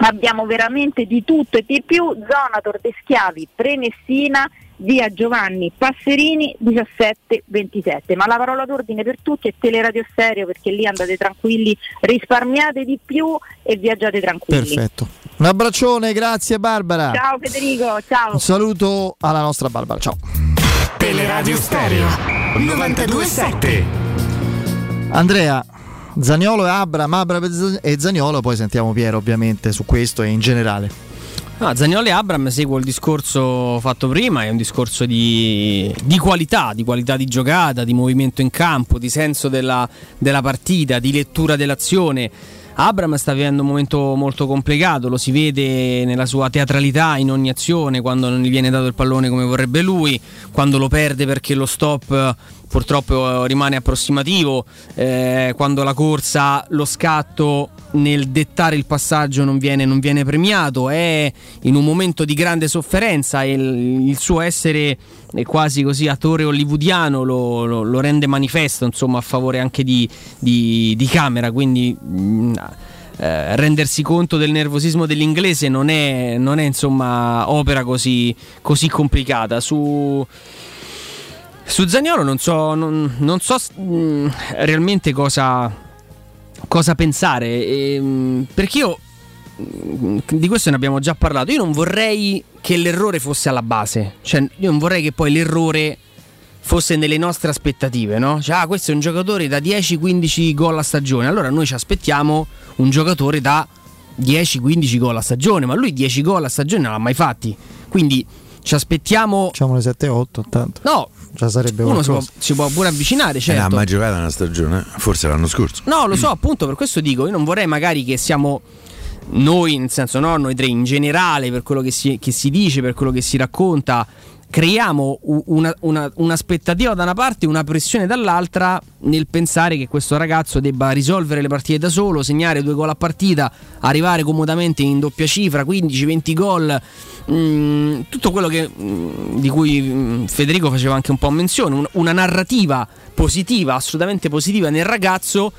abbiamo veramente di tutto e di più, zona Tordeschiavi, Prenestina, via Giovanni Passerini 1727. Ma la parola d'ordine per tutti è Teleradio Stereo perché lì andate tranquilli, risparmiate di più e viaggiate tranquilli. Perfetto. Un abbraccione, grazie Barbara. Ciao Federico, ciao. Un saluto alla nostra Barbara. Ciao. Teleradio Stereo 927. Andrea, Zaniolo e Abram, Abram e Zaniolo, poi sentiamo Piero ovviamente su questo e in generale. No, Zagnolo e Abram seguo il discorso fatto prima, è un discorso di, di qualità, di qualità di giocata, di movimento in campo, di senso della, della partita, di lettura dell'azione. Abram sta vivendo un momento molto complicato, lo si vede nella sua teatralità in ogni azione, quando non gli viene dato il pallone come vorrebbe lui, quando lo perde perché lo stop purtroppo eh, rimane approssimativo, eh, quando la corsa, lo scatto nel dettare il passaggio non viene, non viene premiato, è in un momento di grande sofferenza e il, il suo essere è quasi così attore hollywoodiano lo, lo- lo rende manifesto insomma a favore anche di, di- di camera, quindi mh, eh, rendersi conto del nervosismo dell'inglese non è, non è insomma opera così, così complicata. Su, su Zagnolo non so, non, non so mh, realmente cosa, cosa pensare, ehm, perché io mh, di questo ne abbiamo già parlato. Io non vorrei che l'errore fosse alla base, cioè io non vorrei che poi l'errore fosse nelle nostre aspettative, no? Cioè, ah, questo è un giocatore da 10-15 gol a stagione. Allora noi ci aspettiamo un giocatore da 10-15 gol a stagione, ma lui 10 gol a stagione non l'ha mai fatti. Quindi ci aspettiamo Facciamo le 7-8 tanto. No, già sarebbe Uno si può, si può pure avvicinare, Eh, certo. non ha mai giocato una stagione, forse l'anno scorso. No, lo so, appunto, per questo dico, io non vorrei magari che siamo noi, nel senso no, noi tre in generale, per quello che si, che si dice, per quello che si racconta, creiamo una- una- un'aspettativa da una parte e una pressione dall'altra nel pensare che questo ragazzo debba risolvere le partite da solo, segnare due gol a partita, arrivare comodamente in doppia cifra, 15-20 gol, mm, tutto quello che, mm, di cui mm, Federico faceva anche un po' menzione, un- una narrativa positiva, assolutamente positiva nel ragazzo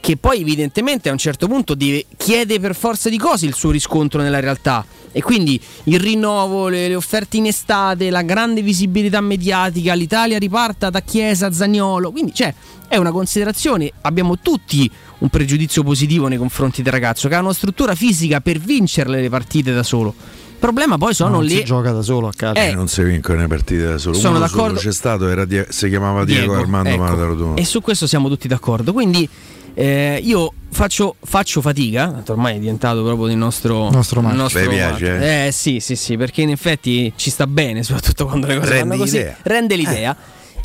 che poi evidentemente a un certo punto deve, chiede per forza di cose il suo riscontro nella realtà e quindi il rinnovo, le, le offerte in estate, la grande visibilità mediatica, l'Italia riparta da Chiesa a Zagnolo, quindi cioè, è una considerazione, abbiamo tutti un pregiudizio positivo nei confronti del ragazzo che ha una struttura fisica per vincerle le partite da solo. Il problema poi sono non le... si gioca da solo a casa. Eh. non si vincono le partite da solo. Sono Uno solo d'accordo. c'è stato, era Die- si chiamava Diego, Diego, Armando ecco. Maradona. E su questo siamo tutti d'accordo. Quindi eh, io faccio, faccio fatica, tanto ormai è diventato proprio il nostro, Nostro il nostro Le piace, marchio. Eh sì, sì, sì, perché in effetti ci sta bene, soprattutto quando le cose Rende vanno così. l'idea. Eh. Rende l'idea.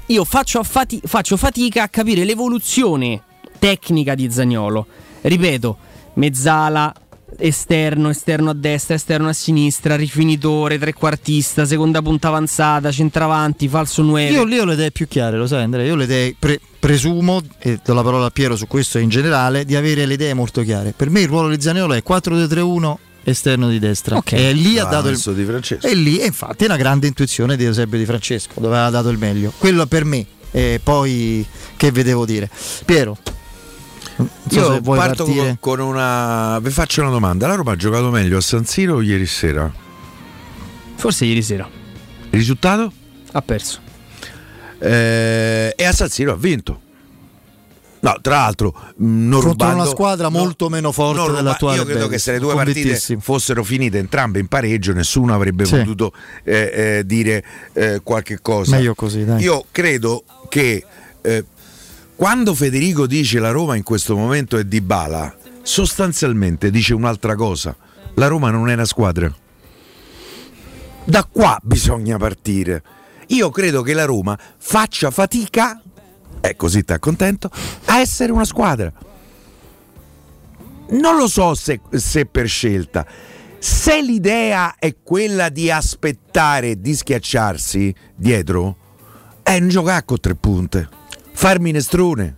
Io faccio, fati- faccio fatica a capire l'evoluzione tecnica di Zagnolo. Ripeto, mezzala, esterno, esterno a destra, esterno a sinistra, rifinitore, trequartista, seconda punta avanzata, centravanti, falso 9. Io lì ho le idee più chiare, lo sai Andrea, io le idee, pre- presumo, e do la parola a Piero su questo in generale, di avere le idee molto chiare. Per me il ruolo di Zaniolo è 4-2-3-1 esterno di destra. Ok. E lì ha dato il... di Francesco. E lì, infatti, è una grande intuizione di Eusebio Di Francesco, dove aveva dato il meglio. Quello per me. E poi che vedevo dire. Piero, so Io se vuoi parto partire. con, una. Vi faccio una domanda. La Roma ha giocato meglio a San Siro o ieri sera? Forse ieri sera Il risultato? ha perso. Eh, e a San Siro ha vinto. No, tra l'altro, mh, non Contro rubando, una squadra no, molto meno forte ruba- dell'attuale Io credo Betis, che se le due partite fossero finite entrambe in pareggio, nessuno avrebbe Sì. potuto eh, eh, dire eh, qualche cosa. Meglio così, dai. Io credo che eh, quando Federico dice la Roma in questo momento è di bala, sostanzialmente dice un'altra cosa. La Roma non è una squadra. Da qua bisogna partire. Io credo che la Roma faccia fatica, e così ti contento, a essere una squadra. Non lo so se, se per scelta. Se l'idea è quella di aspettare di schiacciarsi dietro, è un giocare con tre punte. Far minestrone.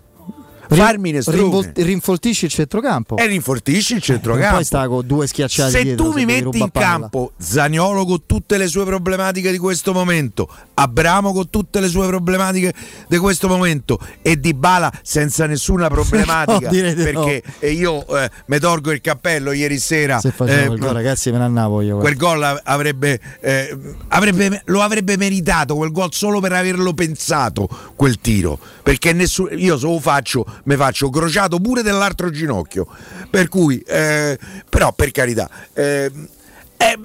Far minestrone. Rinvol- rinfoltisci il centrocampo. E rinfortisci il centrocampo. poi sta con due schiacciati Se dietro, tu mi metti in palla. campo Zaniolo con tutte le sue problematiche di questo momento, Abramo con tutte le sue problematiche di questo momento e Di Bala senza nessuna problematica, [laughs] No, perché eh, io eh, mi tolgo il cappello ieri sera. Se eh, quel gol, ragazzi, me ne andavo io. Quel gol av- avrebbe, eh, avrebbe- lo avrebbe meritato quel gol solo per averlo pensato quel tiro perché nessuno io se lo faccio mi faccio crociato pure dell'altro ginocchio per cui eh, però per carità eh, eh,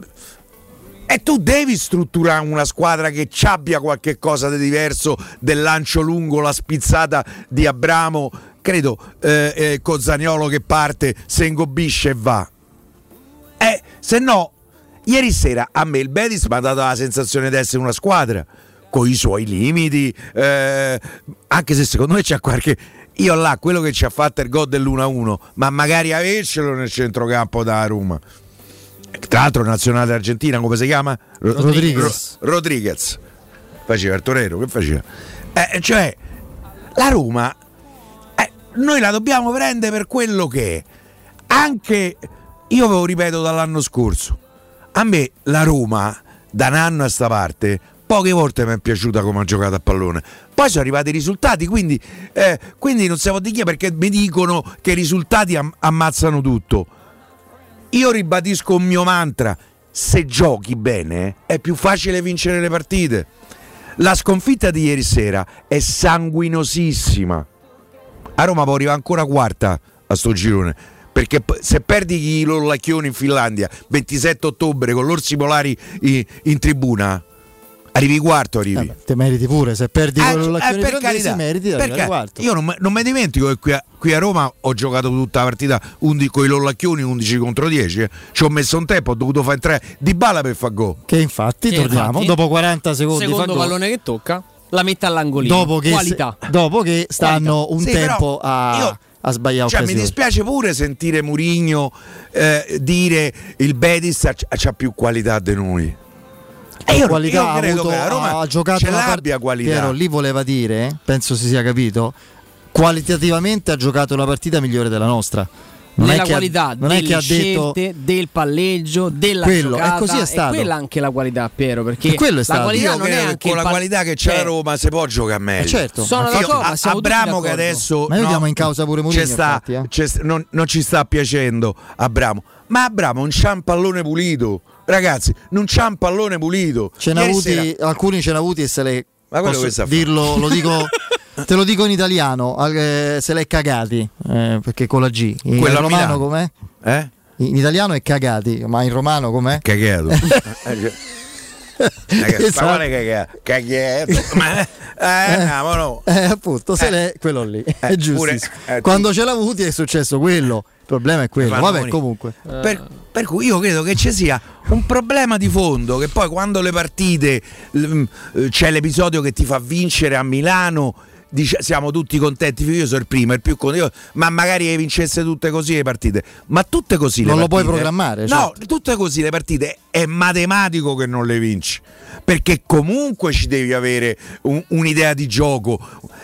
e tu devi strutturare una squadra che ci abbia qualche cosa di diverso del lancio lungo, la spizzata di Abramo, credo, eh, eh, con che parte, se ingobisce e va. Eh, se no, ieri sera a me il Betis mi ha dato la sensazione di essere una squadra con i suoi limiti, eh, anche se secondo me c'è qualche... Io là, quello che ci ha fatto il gol dell'1-1, ma magari avercelo nel centrocampo da Roma. Tra l'altro nazionale argentina, come si chiama? Ro- Rodriguez. Ro- Rodriguez. Faceva il torero, che faceva? Eh, cioè, la Roma, eh, noi la dobbiamo prendere per quello che è. Anche, io ve lo ripeto dall'anno scorso, a me la Roma, da un anno a sta parte, poche volte mi è piaciuta come ha giocato a pallone. Poi sono arrivati i risultati, quindi, eh, quindi non si può dire perché mi dicono che i risultati am- ammazzano tutto. Io ribadisco un mio mantra: se giochi bene è più facile vincere le partite. La sconfitta di ieri sera è sanguinosissima. A Roma può arrivare ancora quarta a sto girone. Perché se perdi i Lollacchioni in Finlandia 27 ottobre con l'Orsi Polari i- in tribuna, arrivi quarto. Arrivi. Te meriti pure, se perdi Eh, quello eh, l'acchione per carità, meriti arrivare quarto. io non, me- non mi dimentico che qui a, qui a Roma ho giocato tutta la partita con i Lollacchioni 11 contro 10 eh. ci ho messo un tempo ho dovuto fare tre di balla per far gol Che infatti, Che torniamo, infatti, dopo 40 secondi Secondo pallone che tocca. la mette all'angolino. dopo che, Qualità. dopo che stanno un Sì, tempo a, io- a sbagliare Cioè, mi dispiace pure sentire Murigno eh, dire il Betis ha, ha più qualità di noi. E io, qualità io ha credo avuto- che la Roma ha giocato ce una part- l'abbia qualità. Piero, lì voleva dire, penso si sia capito, qualitativamente ha giocato una partita migliore della nostra. Non Nella è che ha- qualità non è che ha detto del palleggio, della Quello, giocata. così è stato. quella anche la qualità, Piero, perché quello è la stato. qualità Io non è anche con la pal- qualità che c'è cioè, la Roma si può giocare meglio. Eh, certo. Sono d'accordo, Abramo che adesso Ma io no, in causa pure Mourinho, sta, infatti, eh. non, non ci sta piacendo Abramo. Ma Abramo non c'ha un pallone pulito. Ragazzi, non c'ha un pallone pulito. Ce avuti, sera- alcuni ce n'ha avuti e se le Ma quello posso che sta a fare? dirlo, lo dico, [laughs] te lo dico in italiano, eh, se l'è cagati, eh, perché con la G. In Quello a romano Milano. com'è? Eh? In italiano è cagati, ma in romano com'è? Cagheto. Ragazzi, [laughs] Esatto. Ma quale cagheto? Cagheto. [laughs] Ma eh, no, ma no. Eh, appunto, se Eh. l'è quello lì, è pure- giustissimo. eh, tu- Quando ce l'ha avuti è successo quello, il problema è quello. Vabbè, comunque. Per, per cui io credo che ci sia un problema di fondo che poi quando le partite l- eh, c'è l'episodio che ti fa vincere a Milano dice- siamo tutti contenti. Io sono il primo il più contento. Ma magari vincesse tutte così le partite. Ma tutte così le Non lo puoi partite- programmare, no certo. tutte così le partite. È matematico che non le vinci perché comunque ci devi avere un- un'idea di gioco.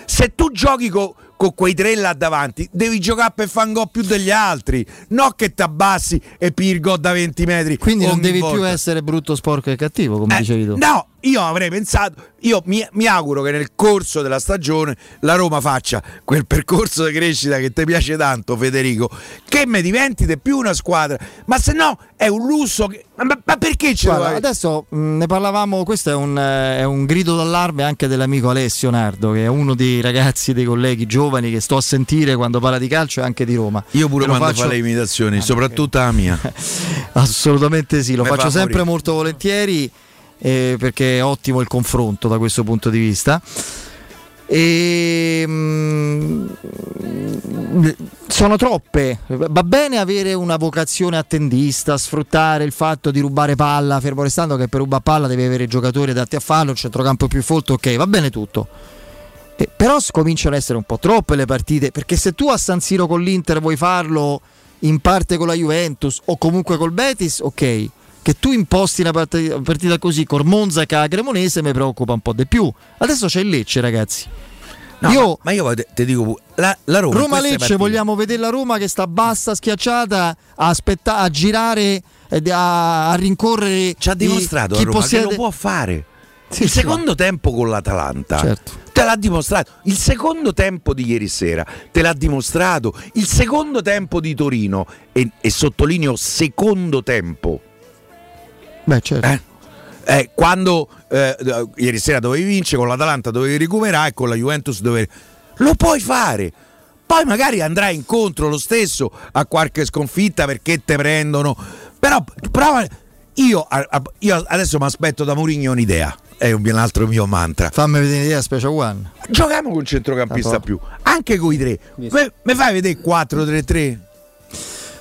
Se tu giochi co- con quei tre là davanti devi giocare per fare gol più degli altri no che ti abbassi e gol da 20 metri Quindi non devi più volta. essere brutto, sporco e cattivo, come Eh, dicevi tu. No, io avrei pensato, io mi, mi auguro che nel corso della stagione la Roma faccia quel percorso di crescita che ti piace tanto, Federico, che mi diventi di più una squadra. Ma se no è un lusso. Che, ma, ma perché ci Guarda, adesso mh, ne parlavamo, questo è un, eh, è un grido d'allarme anche dell'amico Alessio Nardo, che è uno dei ragazzi, dei colleghi giovani che sto a sentire quando parla di calcio e anche di Roma. Io pure quando faccio- fa le imitazioni, soprattutto la mia. [laughs] Assolutamente sì, lo Mi faccio fa sempre morire. molto volentieri eh, perché è ottimo il confronto da questo punto di vista. E, mm, sono troppe. Va bene avere una vocazione attendista, sfruttare il fatto di rubare palla, fermo restando che per rubare palla devi avere giocatori adatti a farlo, un centrocampo più folto, ok, va bene tutto. Eh, però cominciano ad essere un po' troppe le partite, perché se tu a San Siro con l'Inter vuoi farlo in parte con la Juventus o comunque col Betis, ok. Che tu imposti una partita, partita così con Monza che Cremonese mi preoccupa un po' di più. Adesso c'è il Lecce, ragazzi. No, Io- ma, io te, te dico, la, la Roma. Roma-Lecce partite- vogliamo vedere la Roma che sta bassa, schiacciata, a, aspetta- a girare, a, a rincorrere. Ci ha dimostrato chi Roma possiede- che lo può fare. Sì, il sì, secondo tempo con l'Atalanta Certo. te l'ha dimostrato. Il secondo tempo di ieri sera te l'ha dimostrato. Il secondo tempo di Torino, e, e sottolineo secondo tempo, Beh, certo. eh, eh, quando eh, ieri sera dovevi vincere, con l'Atalanta dovevi recuperare e con la Juventus dovevi... Lo puoi fare. Poi magari andrai incontro lo stesso a qualche sconfitta perché te prendono. Però prova. Io, io adesso mi aspetto da Mourinho un'idea. È un, un altro mio mantra. Fammi vedere l'idea Special One. Giochiamo con centrocampista Ah, più. Anche con i tre. Mi fai vedere 4-3-3?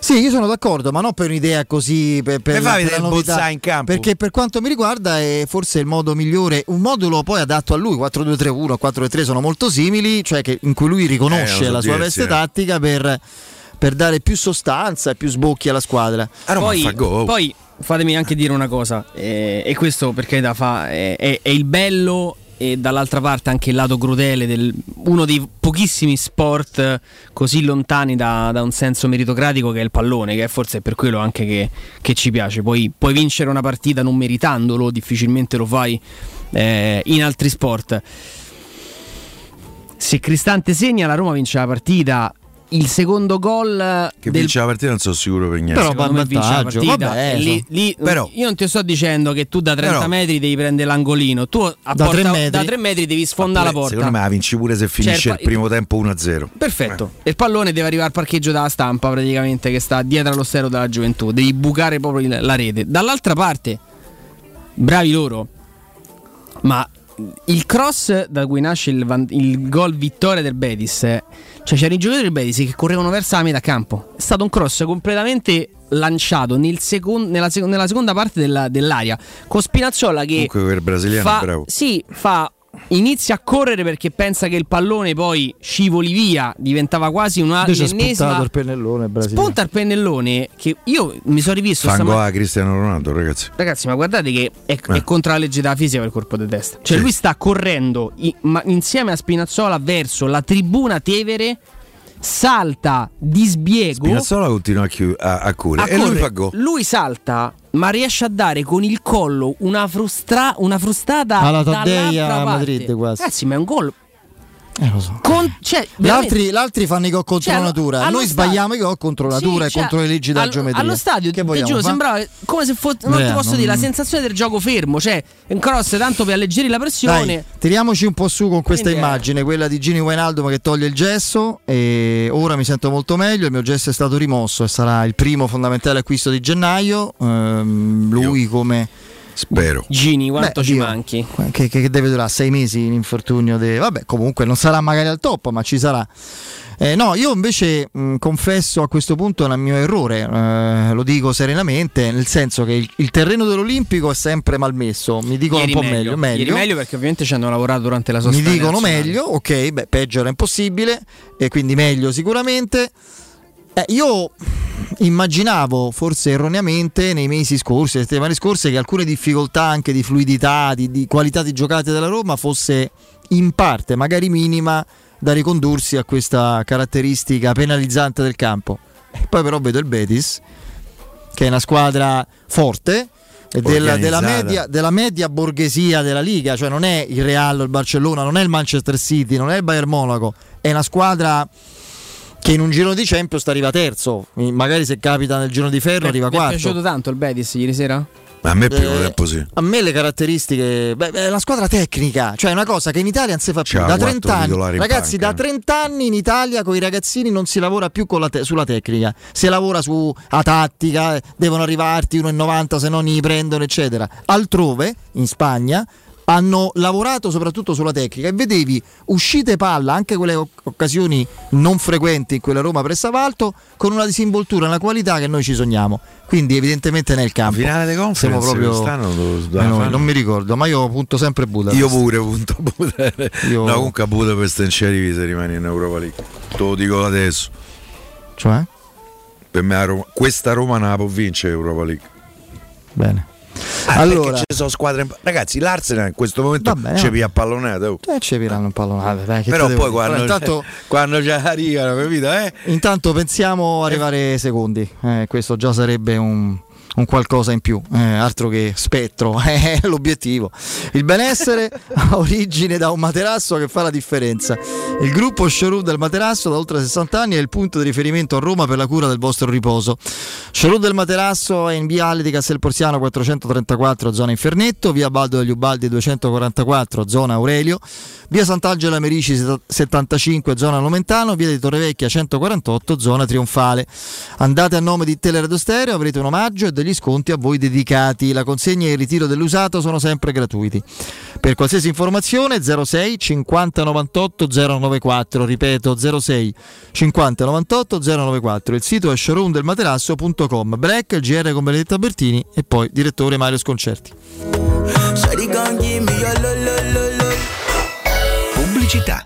Sì, io sono d'accordo, ma non per un'idea così per, per, per vedere la novità. In campo? Perché per quanto mi riguarda è forse il modo migliore, un modulo poi adatto a lui, 4-2-3-1, 4-3 sono molto simili, cioè che, in cui lui Eh, riconosce non la so sua veste eh. tattica per, per dare più sostanza e più sbocchi alla squadra. Poi, poi fatemi anche dire una cosa, eh, e questo per carità fa, è, è- è il bello e dall'altra parte anche il lato crudele del uno dei pochissimi sport eh, così lontani da, da un senso meritocratico che è il pallone, che è forse per quello anche che, che ci piace. Poi puoi vincere una partita non meritandolo, difficilmente lo fai eh, in altri sport. Se Cristante segna, la Roma vince la partita. Il secondo gol Che del vince la partita non sono sicuro per niente. però vince la partita. vabbè, lì- lì- Però- io non ti sto dicendo che tu da 30 Però- metri devi prendere l'angolino. Tu a Da porta- tre metri? da tre metri devi sfondare la porta. Secondo me la vinci pure se finisce Cioè, il primo tempo 1-0. Perfetto. E il pallone deve arrivare al parcheggio della stampa, praticamente, che sta dietro allo stero della gioventù. Devi bucare proprio la rete. Dall'altra parte, bravi loro. Ma il cross da cui nasce il, van- il gol vittoria del Betis, eh, cioè c'erano i giocatori del Betis che correvano verso la metà campo. È stato un cross completamente lanciato nel secon- nella, seco- nella seconda parte della- dell'aria con Spinazzola che Comunque fa, sì, fa inizia a correre perché pensa che il pallone poi scivoli via, diventava quasi una Invece l'ennesima il pennellone brasiliano. Spunta il pennellone che io mi sono rivisto Fango stamattina- a Cristiano Ronaldo, ragazzi. Ragazzi, ma guardate che è, è Eh. contro la legge della fisica per colpo di testa. Cioè, Sì. lui sta correndo ma insieme a Spinazzola verso la tribuna Tevere, salta di sbiego. Spinazzola continua a, chiu- a, a a e lui. Lui salta, ma riesce a dare con il collo una, frustra- una frustata Alla Taddei a parte. Madrid, quasi. Ragazzi, ma è un gol. Eh, lo so. Con, cioè, Gli veramente- altri, gli altri fanno i gol contro Cioè, la natura, noi stadio- sbagliamo i gol contro la Sì, natura e cioè, contro le leggi della allo- geometria. Allo stadio, che ti vogliamo giuro, fa? sembrava come se fosse. Non Beh, ti posso non- dire la sensazione del gioco fermo, cioè un cross tanto per alleggerire la pressione. Dai, tiriamoci un po' su con questa Quindi, eh. immagine, quella di Gini Wijnaldum che toglie il gesso e ora mi sento molto meglio, il mio gesso è stato rimosso e sarà il primo fondamentale acquisto di gennaio, Ehm, lui come... Spero. Gini, quanto Beh, ci Dio, manchi? Che, che- deve durare sei mesi l'infortunio. De... Vabbè, comunque non sarà magari al top, ma ci sarà. Eh, no, io invece mh, confesso a questo punto un mio errore, eh, lo dico serenamente, nel senso che il, il terreno dell'Olimpico è sempre malmesso, mi dicono Ieri un po' meglio. meglio. Ieri meglio perché ovviamente ci hanno lavorato durante la Mi sostanza. dicono meglio, ok, beh, peggio era impossibile, e quindi meglio sicuramente. Eh, io immaginavo, forse erroneamente, nei mesi scorsi, le settimane scorse, che alcune difficoltà anche di fluidità, di, di qualità di giocate della Roma fosse in parte, magari minima, da ricondursi a questa caratteristica penalizzante del campo. E poi però vedo il Betis, che è una squadra forte, della, della media, della media borghesia della Liga, cioè non è il Real o il Barcellona, non è il Manchester City, non è il Bayern Monaco, è una squadra che in un giro di Champions arriva terzo, magari se capita nel giro di ferro arriva Mi è quarto. piaciuto tanto il Betis ieri sera? Ma a me primo Eh, tempo sì. A me le caratteristiche, beh, è una squadra tecnica, cioè è una cosa che in Italia non si fa più. C'ha Da quattro 30 anni, ragazzi, panca. da 30 anni in Italia con i ragazzini non si lavora più con la te- sulla tecnica, si lavora sulla tattica, eh, devono arrivarti 1,90 se non li prendono, eccetera. Altrove, in Spagna, hanno lavorato soprattutto sulla tecnica e vedevi uscite palla, anche quelle occasioni non frequenti in quella Roma pressava alto, con una disinvoltura, una qualità che noi ci sogniamo. Quindi evidentemente nel campo. finale dei conference Siamo proprio quest'anno Eh, non mi ricordo, ma io punto sempre Budapest. Io pure punto a Budapest. Io- No, comunque a Budapest non ci arrivi se rimani in Europa League. Te lo dico adesso. Cioè? Per me Roma- questa Roma non la può vincere Europa League. Bene. Ah, Allora- ci sono squadre. in- Ragazzi, l'Arsenal in questo momento Vabbè, ci no. pia pallonate. oh. Eh, ci viranno un pallonate, dai, Però poi quando, intanto, [laughs] quando ci arrivano, capito? Eh? intanto pensiamo arrivare secondi. Eh, questo già sarebbe un, un qualcosa in più, eh, altro che spettro, è [laughs] l'obiettivo. Il benessere ha [laughs] origine da un materasso che fa la differenza. Il gruppo showroom del materasso da oltre 60 anni è il punto di riferimento a Roma per la cura del vostro riposo. Showroom del materasso è in viale di Castel Porziano 434 zona Infernetto, via Baldo degli Ubaldi 244 zona Aurelio, via Sant'Angela Merici 75 zona Nomentano, via di Torrevecchia 148 zona Trionfale. Andate a nome di Teleradio Stereo, avrete un omaggio e degli sconti a voi dedicati. La consegna e il ritiro dell'usato sono sempre gratuiti. Per qualsiasi informazione 06 50 98 094, ripeto 06 50 98 094. Il sito è showroomdelmaterasso.com. Black, il GR con Benedetta Bertini e poi direttore Mario Sconcerti. Pubblicità.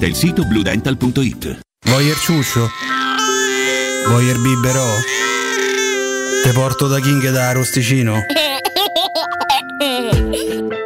il sito bluedental.it. Voyer ciuscio? Voyer biberò? Te porto da King da Arosticino?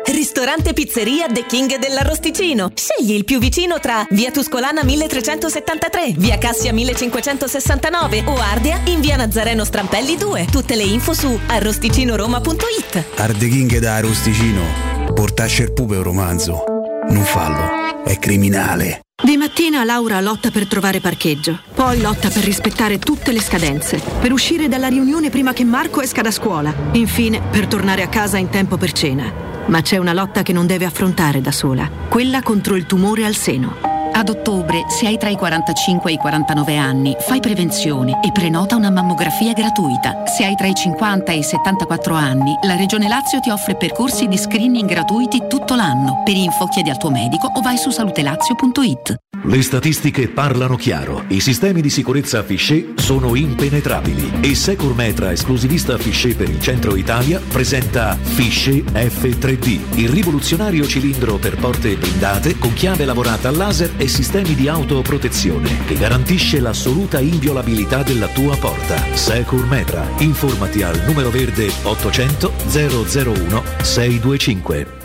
Ristorante Pizzeria The King dell'Arrosticino. Scegli il più vicino tra Via Tuscolana 1373, Via Cassia 1569 o Ardea in Via Nazareno Strampelli 2. Tutte le info su arrosticinoroma.it. Arde King da Arosticino. Portasce il pupe un romanzo. Non fallo, è criminale. Di mattina Laura lotta per trovare parcheggio, poi lotta per rispettare tutte le scadenze, per uscire dalla riunione prima che Marco esca da scuola, infine per tornare a casa in tempo per cena. Ma c'è una lotta che non deve affrontare da sola, quella contro il tumore al seno. Ad ottobre, se hai tra i 45 e i 49 anni, fai prevenzione e prenota una mammografia gratuita. Se hai tra i 50 e i 74 anni, la Regione Lazio ti offre percorsi di screening gratuiti tutto l'anno. Per info chiedi al tuo medico o vai su salutelazio.it. Le statistiche parlano chiaro. I sistemi di sicurezza Fichet sono impenetrabili e Securmetra, esclusivista Fichet per il centro Italia, presenta Fichet F3D, il rivoluzionario cilindro per porte blindate con chiave lavorata a laser e sistemi di autoprotezione che garantisce l'assoluta inviolabilità della tua porta. Securmetra. Informati al numero verde 800 001 625.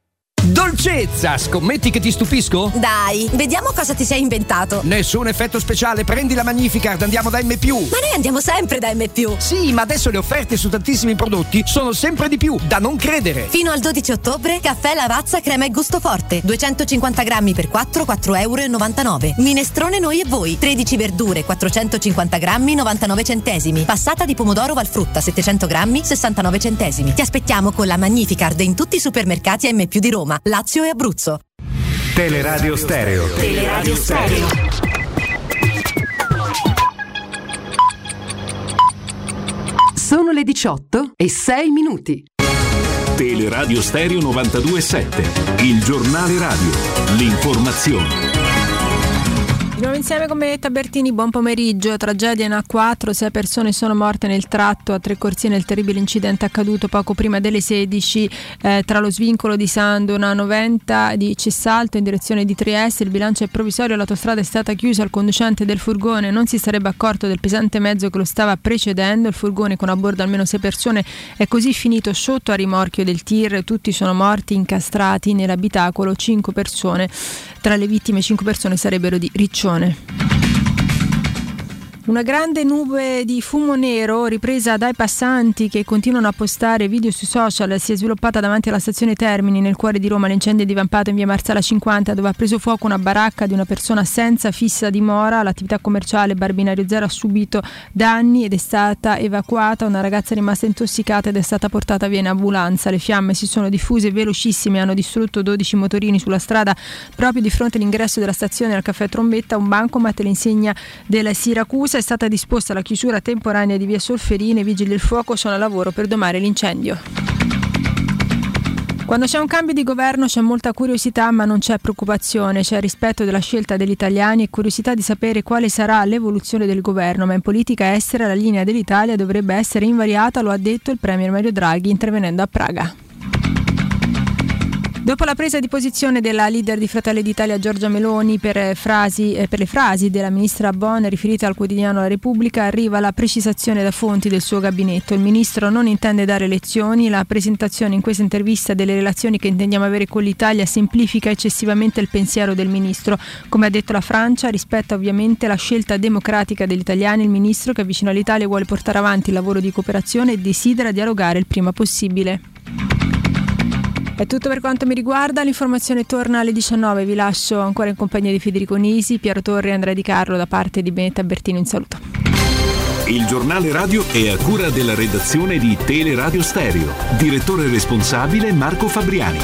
Dolcezza, scommetti che ti stupisco? Dai, vediamo cosa ti sei inventato. Nessun effetto speciale, prendi la Magnificard, andiamo da M. Ma noi andiamo sempre da M. Sì, ma adesso le offerte su tantissimi prodotti sono sempre di più, da non credere. Fino al 12 ottobre, caffè Lavazza crema e gusto forte. 250 grammi per 4, 4,99 euro. Minestrone noi e voi. 13 verdure, 450 grammi, 99 centesimi. Passata di pomodoro Valfrutta, 700 grammi, 69 centesimi. Ti aspettiamo con la Magnificard in tutti i supermercati M di Roma, Lazio e Abruzzo. Teleradio Stereo. Teleradio Stereo. Sono le 18 e 6 minuti. Teleradio Stereo 92.7, il giornale radio, l'informazione. Nuovo insieme con Benetta Bertini, buon pomeriggio. Tragedia in A4, sei persone sono morte nel tratto a Tre Corsie nel terribile incidente accaduto poco prima delle 16 eh, tra lo svincolo di Sandona 90 di Cessalto in direzione di Trieste. Il bilancio è provvisorio, l'autostrada è stata chiusa, il conducente del furgone non si sarebbe accorto del pesante mezzo che lo stava precedendo. Il furgone con a bordo almeno sei persone è così finito sotto a rimorchio del tir. Tutti sono morti incastrati nell'abitacolo, cinque persone. Tra le vittime cinque persone sarebbero di Riccione. Una grande nube di fumo nero ripresa dai passanti che continuano a postare video sui social si è sviluppata davanti alla stazione Termini nel cuore di Roma. L'incendio è divampato in via Marsala 50 dove ha preso fuoco una baracca di una persona senza fissa dimora. L'attività commerciale Barbinario Zero ha subito danni ed è stata evacuata. Una ragazza è rimasta intossicata ed è stata portata via in ambulanza. Le fiamme si sono diffuse velocissime e hanno distrutto 12 motorini sulla strada proprio di fronte all'ingresso della stazione al caffè Trombetta. Un bancomat l'insegna della Siracusa è stata disposta la chiusura temporanea di via Solferine, i vigili del fuoco sono a lavoro per domare l'incendio. Quando c'è un cambio di governo c'è molta curiosità ma non c'è preoccupazione, c'è rispetto della scelta degli italiani e curiosità di sapere quale sarà l'evoluzione del governo, ma in politica estera la linea dell'Italia dovrebbe essere invariata, lo ha detto il Premier Mario Draghi intervenendo a Praga. Dopo la presa di posizione della leader di Fratelli d'Italia Giorgia Meloni per, frasi, eh, per, le frasi della ministra Bon riferite al quotidiano La Repubblica, arriva la precisazione da fonti del suo gabinetto. Il ministro non intende dare lezioni, la presentazione in questa intervista delle relazioni che intendiamo avere con l'Italia semplifica eccessivamente il pensiero del ministro. Come ha detto la Francia, rispetta ovviamente la scelta democratica degli italiani, il ministro che vicino all'Italia vuole portare avanti il lavoro di cooperazione e desidera dialogare il prima possibile. È tutto per quanto mi riguarda, l'informazione torna alle 19, vi lascio ancora in compagnia di Federico Nisi, Piero Torri e Andrea Di Carlo da parte di Benetta Bertino in saluto. Il giornale radio è a cura della redazione di Teleradio Stereo, direttore responsabile Marco Fabriani.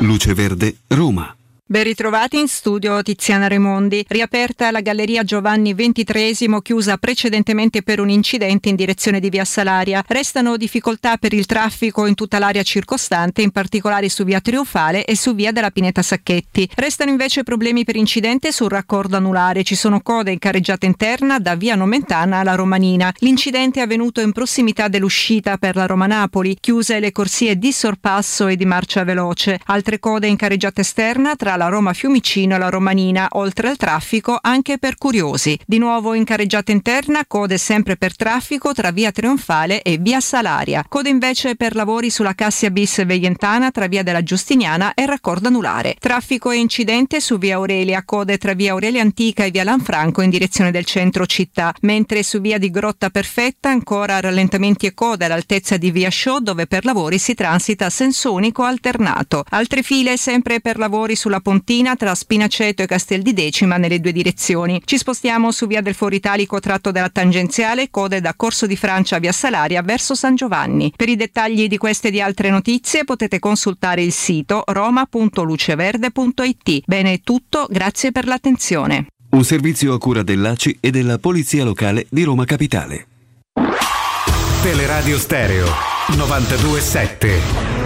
Luce Verde, Roma. Ben ritrovati in studio Tiziana Remondi. Riaperta la Galleria Giovanni XXIII, chiusa precedentemente per un incidente in direzione di Via Salaria. Restano difficoltà per il traffico in tutta l'area circostante, in particolare su Via Trionfale e su Via della Pineta Sacchetti. Restano invece problemi per incidente sul raccordo anulare. Ci sono code in carreggiata interna da Via Nomentana alla Romanina. L'incidente è avvenuto in prossimità dell'uscita per la Roma Napoli, chiuse le corsie di sorpasso e di marcia veloce. Altre code in carreggiata esterna tra la Roma Fiumicino e la Romanina, oltre al traffico anche per curiosi. Di nuovo in carreggiata interna, code sempre per traffico tra via Trionfale e via Salaria. Code invece per lavori sulla Cassia bis Veientana tra via della Giustiniana e raccordo anulare. Traffico e incidente su via Aurelia, code tra via Aurelia Antica e via Lanfranco in direzione del centro città, mentre su via di Grotta Perfetta ancora rallentamenti e code all'altezza di via Show dove per lavori si transita a senso unico alternato. Altre file sempre per lavori sulla Pontina tra Spinaceto e Castel di Decima nelle due direzioni. Ci spostiamo su via del Foro Italico tratto dalla tangenziale, code da Corso di Francia via Salaria verso San Giovanni. Per i dettagli di queste e di altre notizie potete consultare il sito roma.luceverde.it. Bene è tutto, grazie per l'attenzione. Un servizio a cura dell'ACI e della Polizia Locale di Roma Capitale. Teleradio Stereo 927.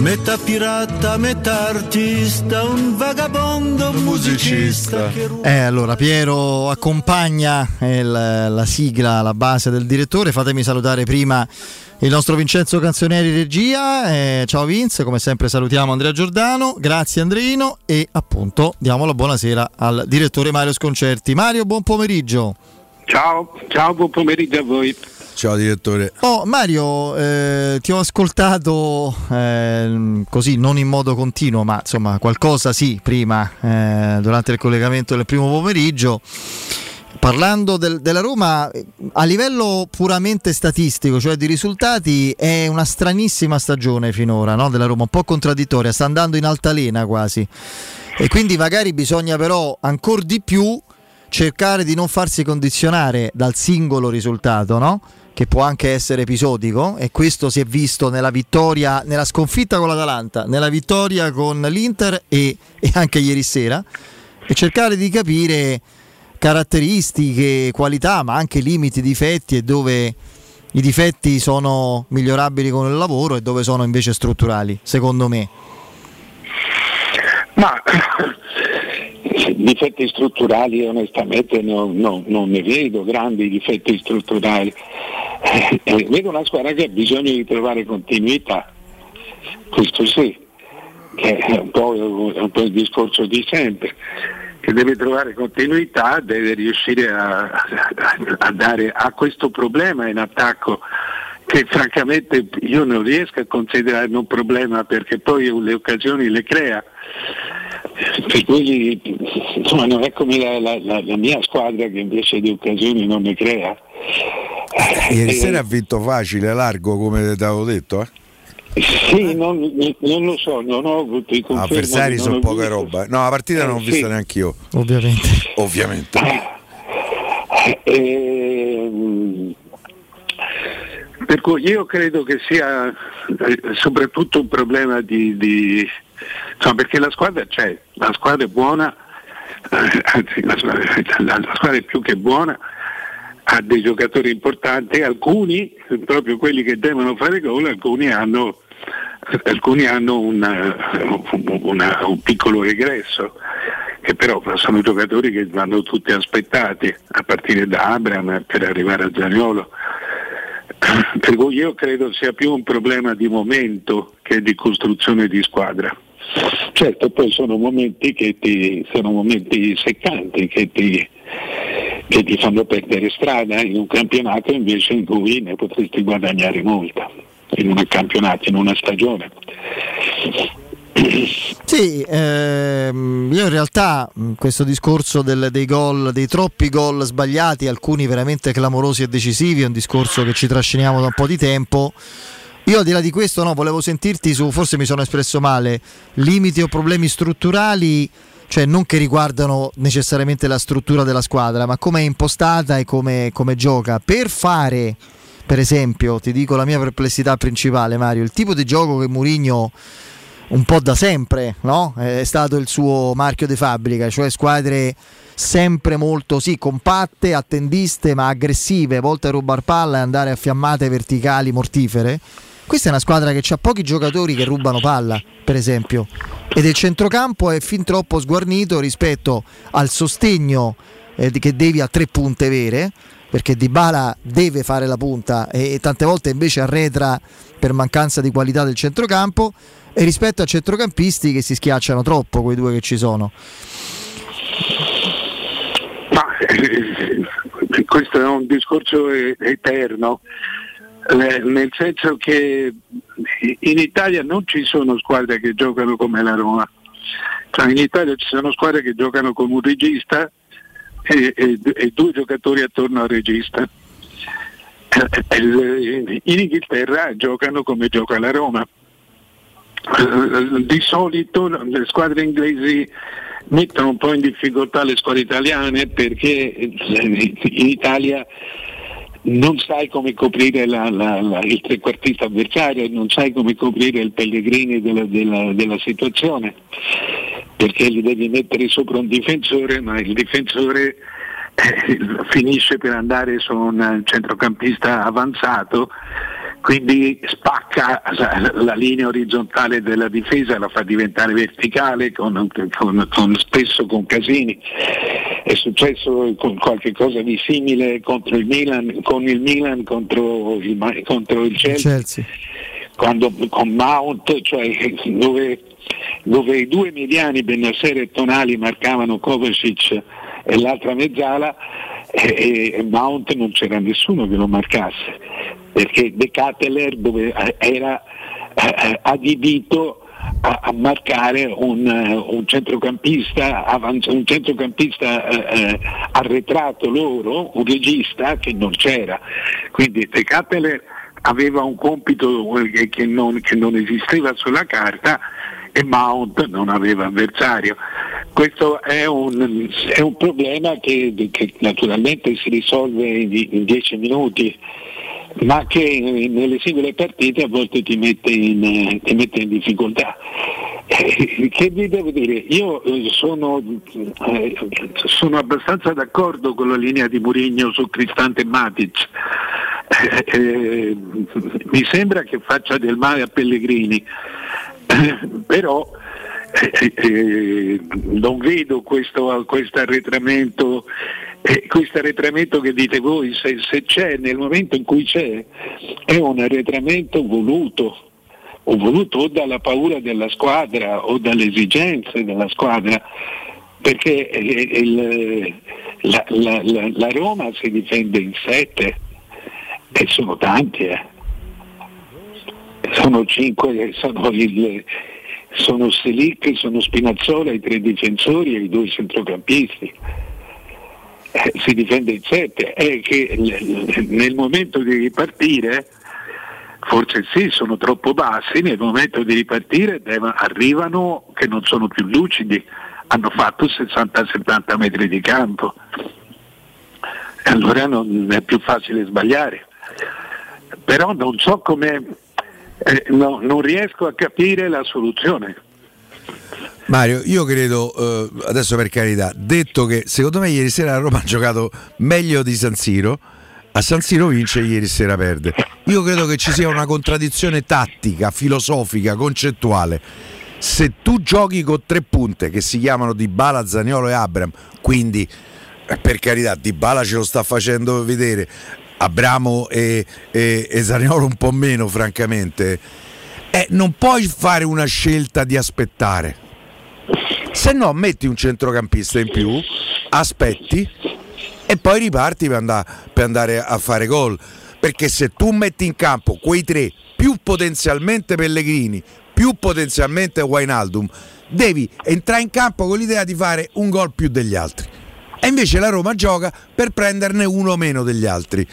Metà pirata, metà artista, un vagabondo musicista. Eh, allora Piero accompagna il, la sigla, la base del direttore. Fatemi salutare prima il nostro Vincenzo Canzonieri regia. Eh, ciao Vince, come sempre salutiamo Andrea Giordano. Grazie Andreino e appunto diamo la buonasera al direttore Mario Sconcerti. Mario, buon pomeriggio. Ciao, ciao, buon pomeriggio a voi. Ciao direttore. Oh Mario, eh, ti ho ascoltato eh, così, non in modo continuo, ma insomma qualcosa sì, prima, eh, durante il collegamento del primo pomeriggio. Parlando del, della Roma, a livello puramente statistico, cioè di risultati, è una stranissima stagione finora no? della Roma, un po' contraddittoria, sta andando in altalena quasi. E quindi magari bisogna però ancora di più cercare di non farsi condizionare dal singolo risultato, no? Che può anche essere episodico e questo si è visto nella vittoria, nella sconfitta con l'Atalanta, nella vittoria con l'Inter e, e anche ieri sera e cercare di capire caratteristiche, qualità ma anche limiti, difetti e dove i difetti sono migliorabili con il lavoro e dove sono invece strutturali, secondo me. Ma Difetti strutturali onestamente no, no, non ne vedo grandi difetti strutturali. Eh, eh, vedo una squadra che ha bisogno di trovare continuità, questo sì, che è un po', un po il discorso di sempre, che deve trovare continuità, deve riuscire a, a, a dare a questo problema in attacco che francamente io non riesco a considerare un problema perché poi le occasioni le crea. Per cui insomma, non è come la, la, la, mia squadra che invece di occasioni non ne crea. Ieri eh, sera ha vinto facile, largo come ti avevo detto. Eh? Sì, non, non, lo so, non ho avuto i confermi. Avversari sono poca visto. roba. No, la partita eh, non l'ho sì. vista neanche io. Ovviamente. Ovviamente. Eh, per cui io credo che sia eh, soprattutto un problema di, di insomma, perché la squadra c'è, la squadra è buona, eh, anzi la squadra, la, squadra è più che buona, ha dei giocatori importanti, alcuni, proprio quelli che devono fare gol, alcuni hanno, alcuni hanno una, una, un piccolo regresso, che però sono giocatori che vanno tutti aspettati, a partire da Abraham per arrivare a Zagnolo. Per cui io credo sia più un problema di momento che di costruzione di squadra. Certo, poi sono momenti ti, sono momenti seccanti che ti, che ti fanno perdere strada in un campionato invece in cui ne potresti guadagnare molta, in un campionato, in una stagione. Sì, ehm, io in realtà questo discorso del, dei gol, dei troppi gol sbagliati, alcuni veramente clamorosi e decisivi, è un discorso che ci trasciniamo da un po' di tempo. Io al di là di questo no, volevo sentirti su, forse mi sono espresso male, limiti o problemi strutturali, cioè non che riguardano necessariamente la struttura della squadra, ma come è impostata e come, come gioca. Per fare, per esempio, ti dico la mia perplessità principale Mario, il tipo di gioco che Mourinho un po' da sempre, no? È stato il suo marchio di fabbrica, cioè squadre sempre molto sì, compatte, attendiste, ma aggressive, volte a rubare palla e andare a fiammate verticali mortifere. Questa è una squadra che ha pochi giocatori che rubano palla, per esempio, ed il centrocampo è fin troppo sguarnito rispetto al sostegno eh, che devi a tre punte vere, perché Dybala deve fare la punta e, e tante volte invece arretra per mancanza di qualità del centrocampo e rispetto a centrocampisti che si schiacciano troppo, quei due che ci sono. Ma, eh, questo è un discorso eterno, eh, nel senso che in Italia non ci sono squadre che giocano come la Roma, cioè, in Italia ci sono squadre che giocano come un regista e, e, e due giocatori attorno al regista. Eh, in Inghilterra giocano come gioca la Roma di solito le squadre inglesi mettono un po' in difficoltà le squadre italiane perché in Italia non sai come coprire la, la, la, il trequartista avversario, non sai come coprire il Pellegrini della, della, della situazione, perché gli devi mettere sopra un difensore, ma il difensore eh, finisce per andare su un centrocampista avanzato quindi spacca la linea orizzontale della difesa, la fa diventare verticale, con, con, con, spesso con casini. È successo con qualche cosa di simile contro il Milan, con il Milan contro il, contro il Chelsea, Chelsea. Quando, con Mount, cioè dove, dove i due mediani Benasser e Tonali marcavano Kovacic e l'altra mezzala e, e Mount non c'era nessuno che lo marcasse perché De Cateler dove eh, era eh, adibito a, a marcare un, uh, un, centrocampista, avanz- un centrocampista uh, arretrato loro, un regista che non c'era. Quindi De Cateler aveva un compito che non, che non esisteva sulla carta e Mount non aveva avversario. Questo è un, è un problema che, che, naturalmente si risolve in 10 minuti, ma che nelle singole partite a volte ti mette in, ti mette in difficoltà. Eh, che vi devo dire? Io eh, sono, eh, sono, abbastanza d'accordo con la linea di Murigno su Cristante Matic. Eh, eh, mi sembra che faccia del male a Pellegrini, [laughs] però eh, eh, non vedo questo, questo arretramento eh, questo arretramento che dite voi, se, se, c'è nel momento in cui c'è, è un arretramento voluto, o voluto o dalla paura della squadra o dalle esigenze della squadra, perché eh, il, la, la, la, la, Roma si difende in sette e sono tanti, eh. Sono cinque, sono il, sono Selic, sono Spinazzola, i tre difensori e i due centrocampisti. Eh, si difende in sette, è che nel momento di ripartire, forse sì, sono troppo bassi, nel momento di ripartire arrivano che non sono più lucidi, hanno fatto 60-70 metri di campo, e allora non è più facile sbagliare. Però non so come, eh, no, non riesco a capire la soluzione. Mario, io credo, eh, adesso per carità, detto che secondo me ieri sera la Roma ha giocato meglio di San Siro, a San Siro vince, ieri sera perde. Io credo che ci sia una contraddizione tattica, filosofica, concettuale. Se tu giochi con tre punte che si chiamano Di Bala, Zaniolo e Abram, quindi eh, per carità Di Bala ce lo sta facendo vedere, Abramo e, e, e Zaniolo un po' meno francamente, eh, non puoi fare una scelta di aspettare se no metti un centrocampista in più, aspetti e poi riparti per andare, per andare a fare gol. Perché se tu metti in campo quei tre, più potenzialmente Pellegrini, più potenzialmente Wainaldum, devi entrare in campo con l'idea di fare un gol più degli altri. E invece la Roma gioca per prenderne uno meno degli altri.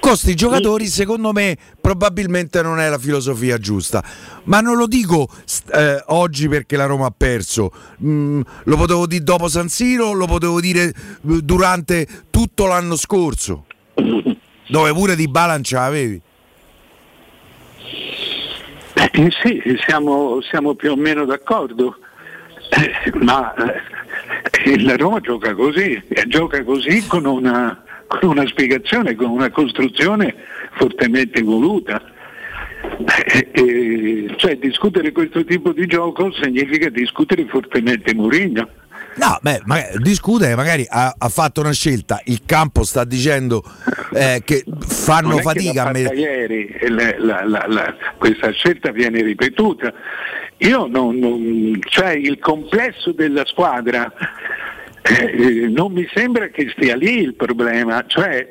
Costi giocatori, secondo me, probabilmente non è la filosofia giusta. Ma non lo dico eh, oggi perché la Roma ha perso. Mm, lo potevo dire dopo San Siro, lo potevo dire eh, durante tutto l'anno scorso. [laughs] Dove pure di Balancia avevi. Eh, sì, siamo, siamo, più o meno d'accordo, eh, ma eh, la Roma gioca così, gioca così con una con una spiegazione, con una costruzione fortemente voluta. Eh, eh, cioè discutere questo tipo di gioco significa discutere fortemente Mourinho. No, beh, magari, discute, magari ha, ha, fatto una scelta, il campo sta dicendo eh, che fanno fatica a me. Ieri la, la, la, questa scelta viene ripetuta. Io non, non, cioè il complesso della squadra eh, non mi sembra che stia lì il problema, cioè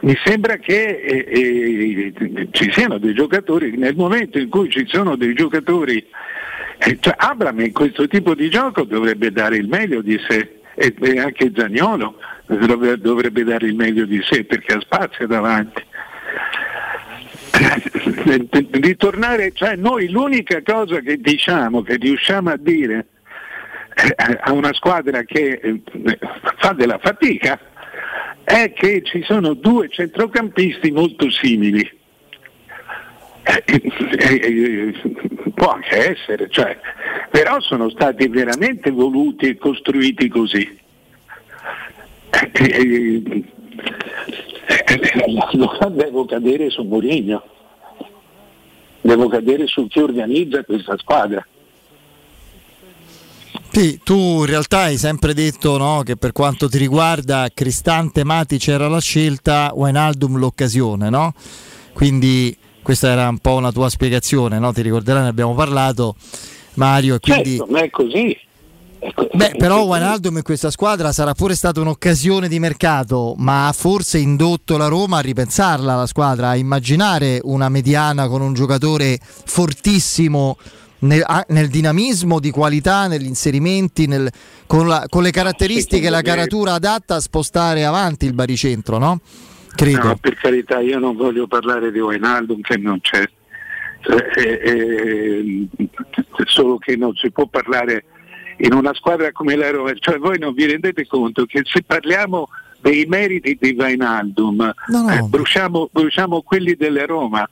mi sembra che eh, eh, ci siano dei giocatori, nel momento in cui ci sono dei giocatori, eh, cioè Abram in questo tipo di gioco dovrebbe dare il meglio di sé e, e anche Zagnolo dovrebbe, dare il meglio di sé perché ha spazio davanti. Ritornare, cioè noi l'unica cosa che diciamo, che riusciamo a dire a una squadra che eh, fa della fatica è che ci sono due centrocampisti molto simili. Eh, eh, può anche essere, cioè, però sono stati veramente voluti e costruiti così. Allora devo cadere su Mourinho, devo cadere su chi organizza questa squadra. Sì, tu in realtà hai sempre detto no, che per quanto ti riguarda Cristante Matic era la scelta, Wijnaldum l'occasione, no? Quindi questa era un po' una tua spiegazione, no? Ti ricorderai, ne abbiamo parlato Mario. E quindi... Certo, ma è così. Beh, però Wijnaldum in questa squadra sarà pure stata un'occasione di mercato, ma ha forse indotto la Roma a ripensarla la squadra, a immaginare una mediana con un giocatore fortissimo nel, nel, dinamismo di qualità, negli inserimenti, nel, con, la, con, le caratteristiche e la caratura adatta a spostare avanti il baricentro, no? Credo. No, per carità, io non voglio parlare di Wijnaldum che non c'è, eh, eh, solo che non si può parlare in una squadra come la Roma, cioè voi non vi rendete conto che se parliamo dei meriti di Wijnaldum no, no. Eh, bruciamo, bruciamo quelli della Roma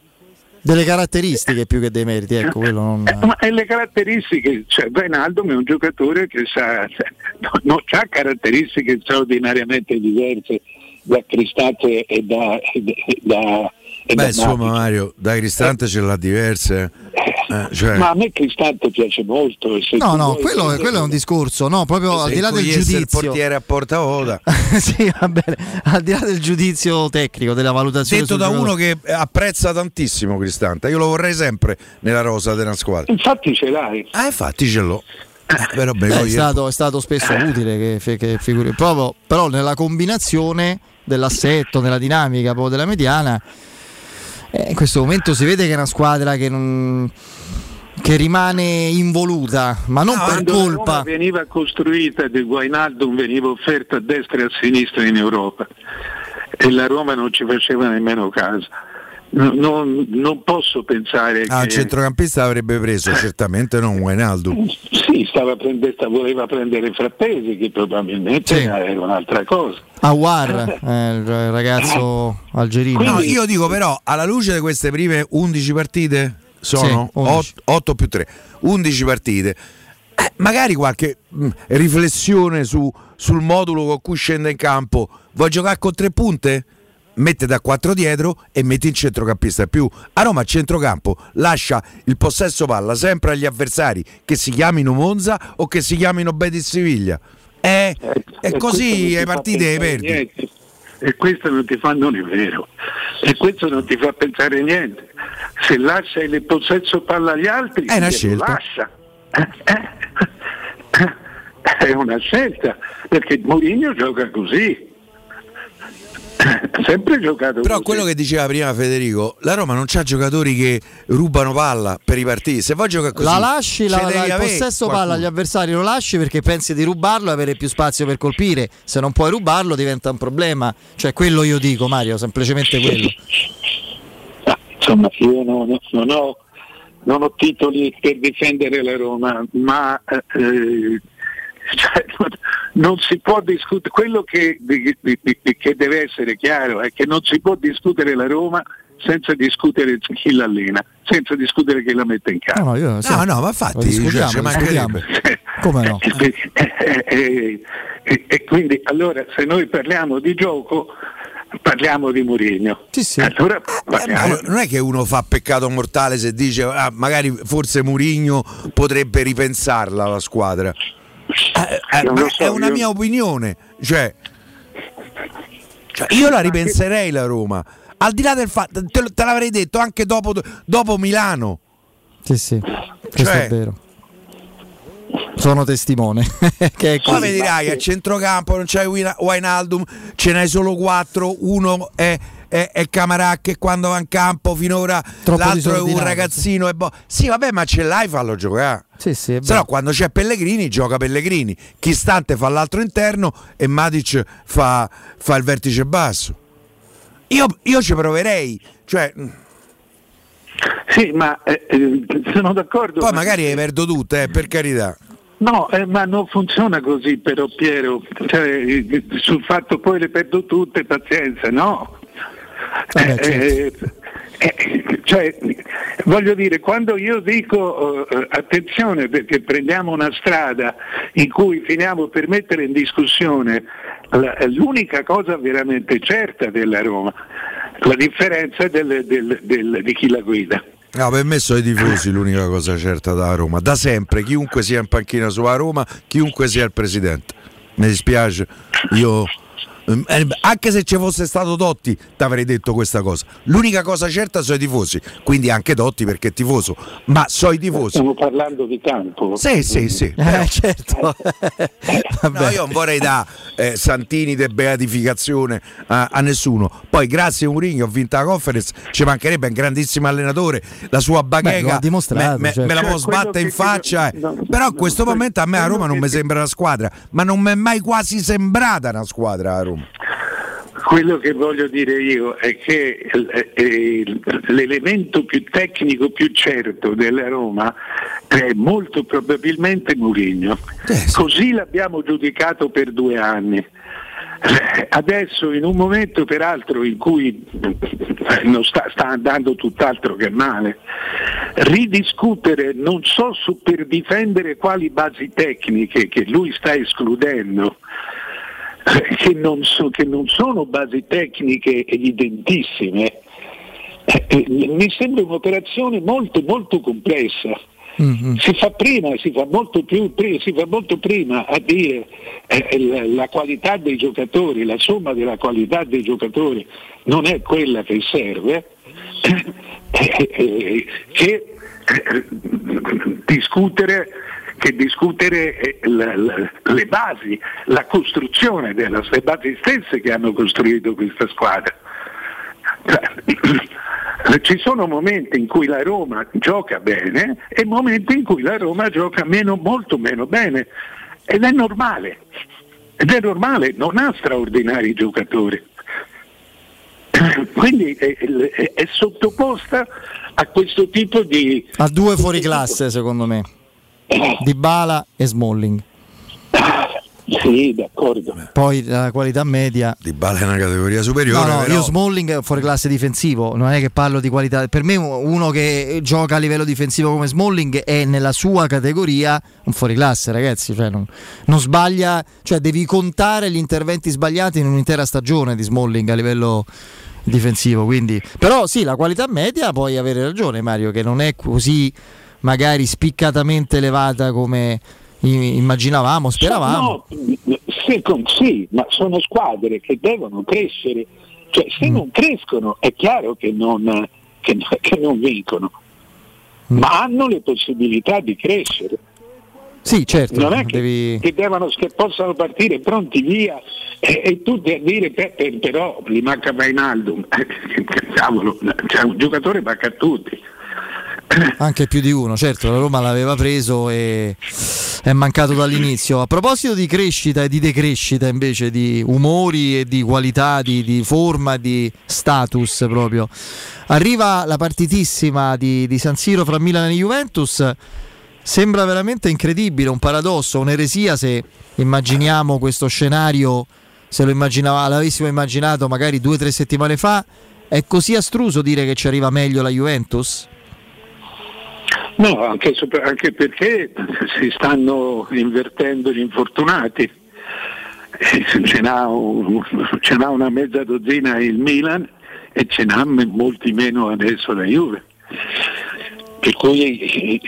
delle caratteristiche più che dei meriti, ecco, quello non... Eh, ma le caratteristiche, cioè Wijnaldum è un giocatore che sa, cioè, non ha caratteristiche straordinariamente diverse da Cristante e da... E da, e Beh, da insomma Mario, da Cristante ce l'ha diverse. Eh, cioè... Ma a me Cristante piace molto. no, no, quello, quello, è un discorso, no, proprio al di là del giudizio. Il portiere a porta oda. [laughs] sì, va bene. Al di là del giudizio tecnico, della valutazione. Detto da uno che apprezza tantissimo Cristante, io lo vorrei sempre nella rosa della squadra. Infatti ce l'hai. Ah, infatti ce l'ho. Eh, però, beh, è, stato, è, stato, spesso utile che, che figuri. Proprio, però nella combinazione dell'assetto, nella dinamica proprio della mediana, eh, in questo momento si vede che è una squadra che non che rimane involuta, ma non no, per colpa. La veniva costruita di Guainaldo, veniva offerta a destra e a sinistra in Europa e la Roma non ci faceva nemmeno caso. Non, non, posso pensare ah, che... il centrocampista avrebbe preso certamente non Guainaldo sì, stava prendere, voleva prendere Frappesi che probabilmente sì. era un'altra cosa Awar, eh, il ragazzo algerino Quindi, no, io dico però alla luce di queste prime 11 partite sono sì, 8, più 3, 11 partite. Eh, magari qualche mh, mm, riflessione su, sul modulo con cui scende in campo. Vuoi giocare con tre punte? Mette da 4 dietro e metti in centrocampista più. A Roma a centrocampo lascia il possesso palla sempre agli avversari che si chiamino Monza o che si chiamino Betis Siviglia. Eh, eh, e così le partite le perdi. Niente e questo non ti fa, non è vero, e questo non ti fa pensare niente. Se lascia il possesso palla agli altri, è una scelta. lascia. [laughs] È una scelta, perché Mourinho gioca così [laughs] sempre giocato però così. quello che diceva prima Federico la Roma non c'ha giocatori che rubano palla per i partiti se vuoi giocare così la lasci la, la, il possesso qualcuno. palla agli avversari lo lasci perché pensi di rubarlo e avere più spazio per colpire se non puoi rubarlo diventa un problema cioè quello io dico Mario semplicemente quello ah, insomma io non, non, ho, non, ho, titoli per difendere la Roma ma eh, [laughs] cioè, non si può discutere, quello che, che, deve essere chiaro è che non si può discutere la Roma senza discutere chi l'allena, senza discutere chi la mette in campo. No, no, no, no, ma infatti cioè, [laughs] Come no? E, e, e, e, quindi allora se noi parliamo di gioco parliamo di Mourinho. Sì, sì. Allora, eh, non è che uno fa peccato mortale se dice ah, magari forse Mourinho potrebbe ripensarla la squadra. Eh, eh, so, è una io... mia opinione. Cioè, cioè, io la ripenserei la Roma. Al di là del fatto, te, te l'avrei detto anche dopo, dopo Milano. Sì, sì, questo cioè, è vero. Sono testimone. [laughs] che è Poi mi dirai che a centrocampo non c'hai Wijnaldum, ce n'hai solo quattro, uno è è, è Camarà che quando va in campo finora Troppo l'altro è un ragazzino e bo- sì vabbè ma ce l'hai fallo giocare sì, sì, se no quando c'è Pellegrini gioca Pellegrini Chistante fa l'altro interno e Matic fa, fa il vertice basso io, io ci proverei cioè sì, ma eh, eh, sono d'accordo. Poi magari le perdo tutte, eh, per carità. No, eh, ma non funziona così però Piero, cioè, sul fatto poi le perdo tutte, pazienza, no? Vabbè, certo. Eh, eh, cioè, voglio dire, quando io dico uh, attenzione perché prendiamo una strada in cui finiamo per mettere in discussione la, l'unica cosa veramente certa della Roma, la differenza del, del, del, di chi la guida. No, per me sono i tifosi l'unica cosa certa da Roma, da sempre, chiunque sia in panchina sulla Roma, chiunque sia il presidente. Mi dispiace, io eh, anche se ci fosse stato Dotti ti avrei detto questa cosa. L'unica cosa certa sono i tifosi quindi anche Dotti perché è tifoso ma so i tifosi. Stiamo parlando di campo. Sì sì sì eh, certo. [laughs] No, io non vorrei dare eh, Santini de beatificazione a, a, nessuno. Poi grazie a Mourinho ho vinto la conference ci mancherebbe un grandissimo allenatore la sua bacheca me, me, certo. me, la può cioè, sbattere in faccia no, eh. però in questo no, momento a me a Roma non mi sembra una squadra ma non mi è mai quasi sembrata una squadra a Roma quello che voglio dire io è che l'elemento più tecnico, più certo della Roma è molto probabilmente Mourinho. Eh, Così l'abbiamo giudicato per due anni. Adesso in un momento peraltro in cui non sta, sta andando tutt'altro che male, ridiscutere non so su per difendere quali basi tecniche che lui sta escludendo, [laughs] che non, so, che non sono basi tecniche evidentissime, eh, eh, mi sembra un'operazione molto molto complessa. Mm-hmm. Si fa prima, si fa molto più, si fa molto prima a dire eh, la, la, qualità dei giocatori, la somma della qualità dei giocatori non è quella che serve, eh, eh, che discutere che discutere la, le basi, la costruzione delle basi stesse che hanno costruito questa squadra. [clears throat] Ci sono momenti in cui la Roma gioca bene e momenti in cui la Roma gioca meno, molto meno bene ed è normale, ed è normale, non ha straordinari giocatori. Quindi è, è, è sottoposta a questo tipo di... A due fuori classe secondo me, di Bala e Smalling. Sì, d'accordo. Poi la qualità media. Di Bala è una categoria superiore. No, no, però... io Smalling è fuori classe difensivo, non è che parlo di qualità. Per me uno che gioca a livello difensivo come Smalling è nella sua categoria un fuori classe, ragazzi. Cioè non, non, sbaglia, cioè devi contare gli interventi sbagliati in un'intera stagione di Smalling a livello difensivo. Quindi. Però sì, la qualità media puoi avere ragione, Mario, che non è così magari spiccatamente elevata come immaginavamo, speravamo. No, sì, ma sono squadre che devono crescere, cioè se mm. non crescono è chiaro che non, che, che non vincono, mm. ma hanno le possibilità di crescere. Sì, certo. Non è che, devi... che, devono, che possano partire pronti via e, e tutti a dire per, per, però gli manca Vainaldo. [laughs] Cavolo, cioè, un giocatore manca a tutti. Anche più di uno, certo, la Roma l'aveva preso e è mancato dall'inizio. A proposito di crescita e di decrescita invece, di umori e di qualità, di, di forma, di status proprio, arriva la partitissima di, di San Siro fra Milan e Juventus. Sembra veramente incredibile, un paradosso, un'eresia se immaginiamo questo scenario, se lo l'avessimo immaginato magari due o tre settimane fa. È così astruso dire che ci arriva meglio la Juventus? No, anche, anche perché si stanno invertendo gli infortunati. Ce n'ha, ce n'ha, una mezza dozzina il Milan e ce n'ha molti meno adesso la Juve. Per cui,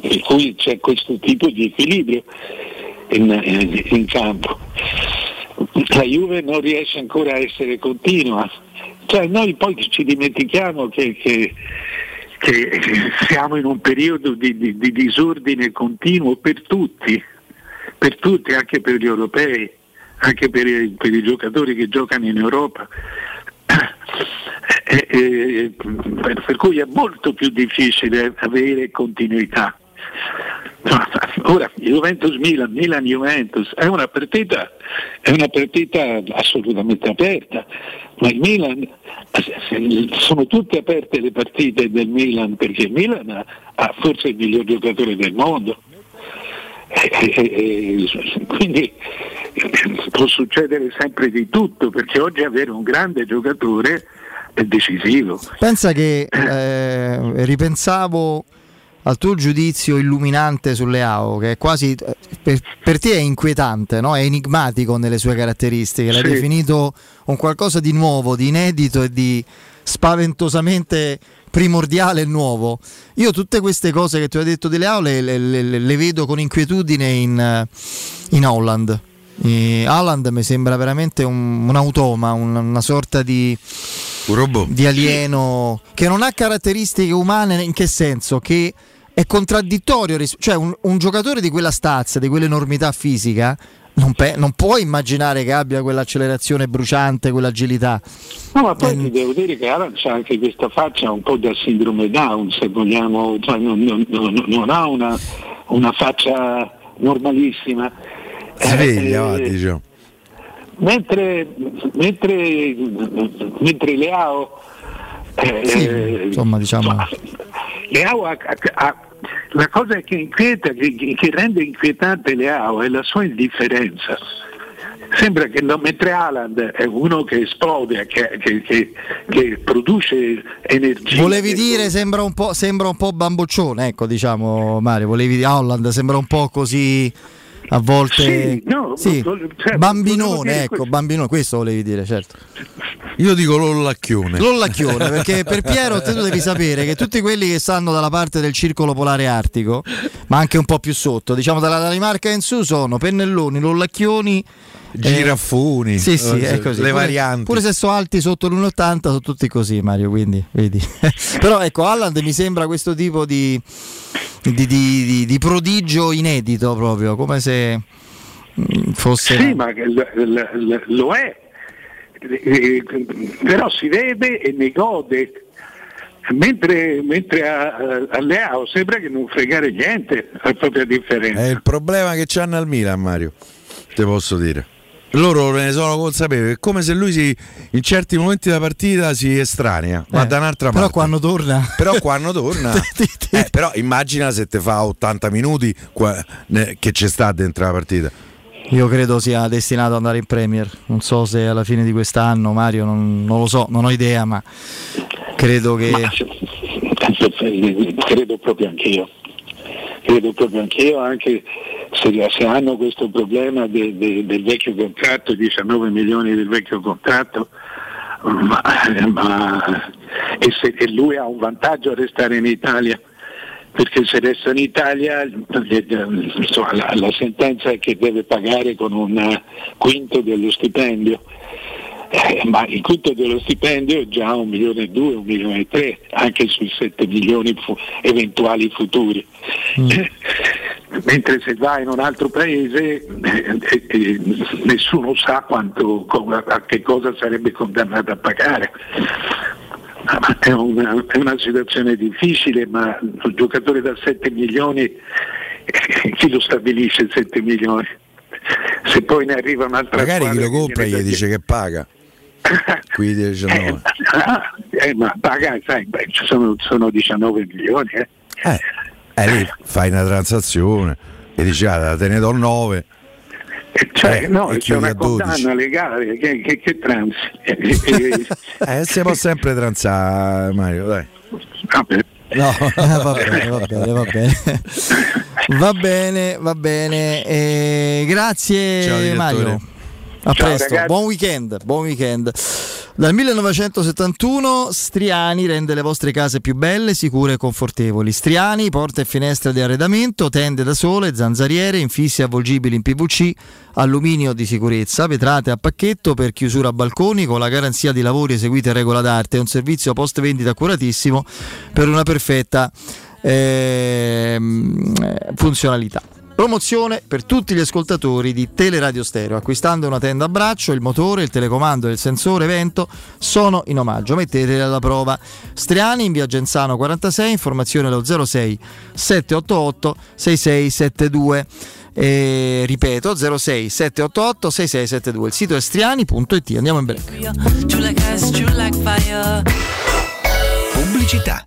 per cui c'è questo tipo di equilibrio in, in, campo. La Juve non riesce ancora a essere continua. Cioè, noi poi ci dimentichiamo che, che che siamo in un periodo di, di, di disordine continuo per tutti, per tutti, anche per gli europei, anche per i, per i giocatori che giocano in Europa. E, e, per cui è molto più difficile avere continuità. Ora, Juventus-Milan, Milan-Juventus è una partita, è una partita assolutamente aperta, ma il Milan sono tutte aperte le partite del Milan perché il Milan ha forse il miglior giocatore del mondo. E, quindi può succedere sempre di tutto perché oggi avere un grande giocatore è decisivo. Pensa che eh, ripensavo al tuo giudizio illuminante sulle AO, che è quasi per, per te è inquietante, no? è enigmatico nelle sue caratteristiche, l'hai sì. definito un qualcosa di nuovo, di inedito e di spaventosamente primordiale e nuovo. Io tutte queste cose che ti ho detto delle aule le, le, le, le vedo con inquietudine in, in Holland. E Holland mi sembra veramente un, un automa, un, una sorta di, di alieno che non ha caratteristiche umane in che senso? Che è contraddittorio, cioè un, un giocatore di quella stazza, di quell'enormità fisica, non, pe- non, puoi immaginare che abbia quell'accelerazione bruciante, quell'agilità. No, ma poi eh, ti devo dire che Alan c'ha anche questa faccia un po' da sindrome Down, se vogliamo, cioè non, non, non, non, ha una, una, faccia normalissima. Sveglia, eh, diciamo. Mentre, mentre, mentre Leao eh, sì, insomma, diciamo. Leao ha, ha, la cosa che inquieta, che, che rende inquietante Leao è la sua indifferenza. Sembra che mentre Alan è uno che esplode, che, che, che, che produce energia. Volevi dire sembra un po', sembra un po' bamboccione, ecco diciamo Mario, volevi dire Holland sembra un po' così a volte sì, no, sì. Cioè, bambinone, ecco, questo. bambinone, questo volevi dire, certo. Io dico Lollacchione. Lollacchione, perché per Piero te tu devi sapere che tutti quelli che stanno dalla parte del circolo polare artico, ma anche un po' più sotto, diciamo dalla Danimarca in su, sono pennelloni, lollacchioni. Giraffoni, eh, sì, sì, è così. le pure, varianti. Pure se sono alti sotto l'1,80 sono tutti così, Mario. Quindi, vedi. [laughs] Però ecco, Alland mi sembra questo tipo di, di, di, di, di prodigio inedito proprio, come se mm, fosse. Sì, ma l- l- lo è. Eh, Però si vede e ne gode. Mentre, mentre a, a Leao sembra che non fregare niente a propria differenza. È il problema che c'hanno al Milan, Mario. Te posso dire. Loro ne sono consapevoli, è come se lui si, in certi momenti della partita si estranea, Eh, da un'altra però parte. quando torna. Però quando torna, [laughs] eh, però immagina se te fa 80 minuti qua- ne- che c'è sta dentro la partita. Io credo sia destinato ad andare in Premier. Non so se alla fine di quest'anno, Mario, non, non lo so, non ho idea, ma credo che. credo proprio anch'io. Credo proprio anch'io, anche se, se hanno questo problema de- de- del vecchio contratto, 19 milioni del vecchio contratto, ma, ma- e, se, e lui ha un vantaggio a restare in Italia, perché se resta in Italia insomma, la, la sentenza è che deve pagare con un quinto dello stipendio. Eh, ma il quinto dello stipendio è già un milione e due, un milione e tre, anche sui 7 milioni fu- eventuali futuri. Eh, Mentre se va in un altro paese eh, eh, nessuno sa quanto, co- a che cosa sarebbe condannato a pagare. È una, è una situazione difficile, ma un giocatore da 7 milioni, chi lo stabilisce 7 milioni? Se poi ne arriva un'altra Magari chi lo compra gli dice che paga. Qui 19. Ah, [laughs] eh, ma paga, sai, beh, sono, sono 19 milioni. Eh. Eh, eh, lì fai una transazione e dici ah, te ne do 9. Cioè, Eh, no, c'è una a 12. condanna legale, che, che, che transi. [laughs] Eh, eh, Eh, si può sempre transare, Mario, dai. vabbè. No, [laughs] Eh, va bene, va bene, va bene. [laughs] Va bene, va bene. Eh, grazie Ciao, direttore. Mario. A Ciao, presto, ragazzi. buon weekend, buon weekend. Dal 1971 Striani rende le vostre case più belle, sicure e confortevoli. Striani, porte e finestre di arredamento, tende da sole, zanzariere, infissi avvolgibili in PVC, alluminio di sicurezza, vetrate a pacchetto per chiusura a balconi con la garanzia di lavori eseguiti a regola d'arte e un servizio post vendita accuratissimo per una perfetta eh, funzionalità. Promozione per tutti gli ascoltatori di Teleradio Stereo. Acquistando una tenda a braccio, il motore, il telecomando e il sensore vento sono in omaggio. Metteteli alla prova. Striani in via Genzano 46, informazione allo 06 788 6672. E, ripeto 06 788 6672. Il sito è striani.it. Andiamo in break. Pubblicità.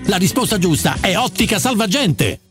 La risposta giusta è Ottica Salvagente!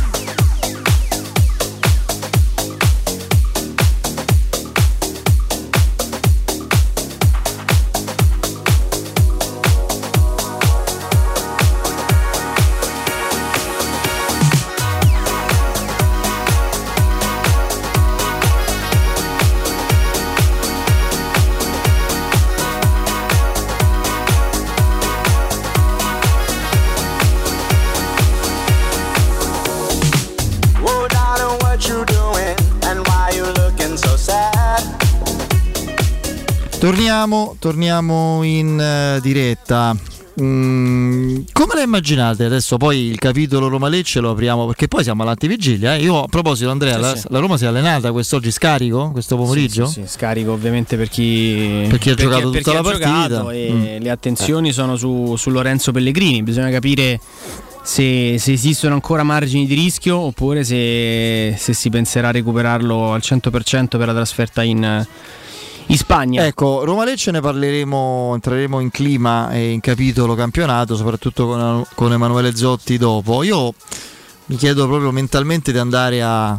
Torniamo, torniamo in eh, diretta. Mm, come la immaginate adesso? Poi il capitolo Roma-Lecce lo apriamo perché poi siamo all'antivigilia. Eh? Io a proposito, Andrea, Sì, la, sì. la Roma si è allenata quest'oggi scarico questo pomeriggio? Sì, scarico ovviamente per chi, Per chi ha giocato per tutta la partita. giocato e Mm. le attenzioni sono su, su Lorenzo Pellegrini. Bisogna capire se, se esistono ancora margini di rischio oppure se, se si penserà a recuperarlo al 100% per la trasferta in, in Spagna. Ecco, Roma Lecce ne parleremo, entreremo in clima e in capitolo campionato, soprattutto con, con Emanuele Zotti dopo. Io mi chiedo proprio mentalmente di andare a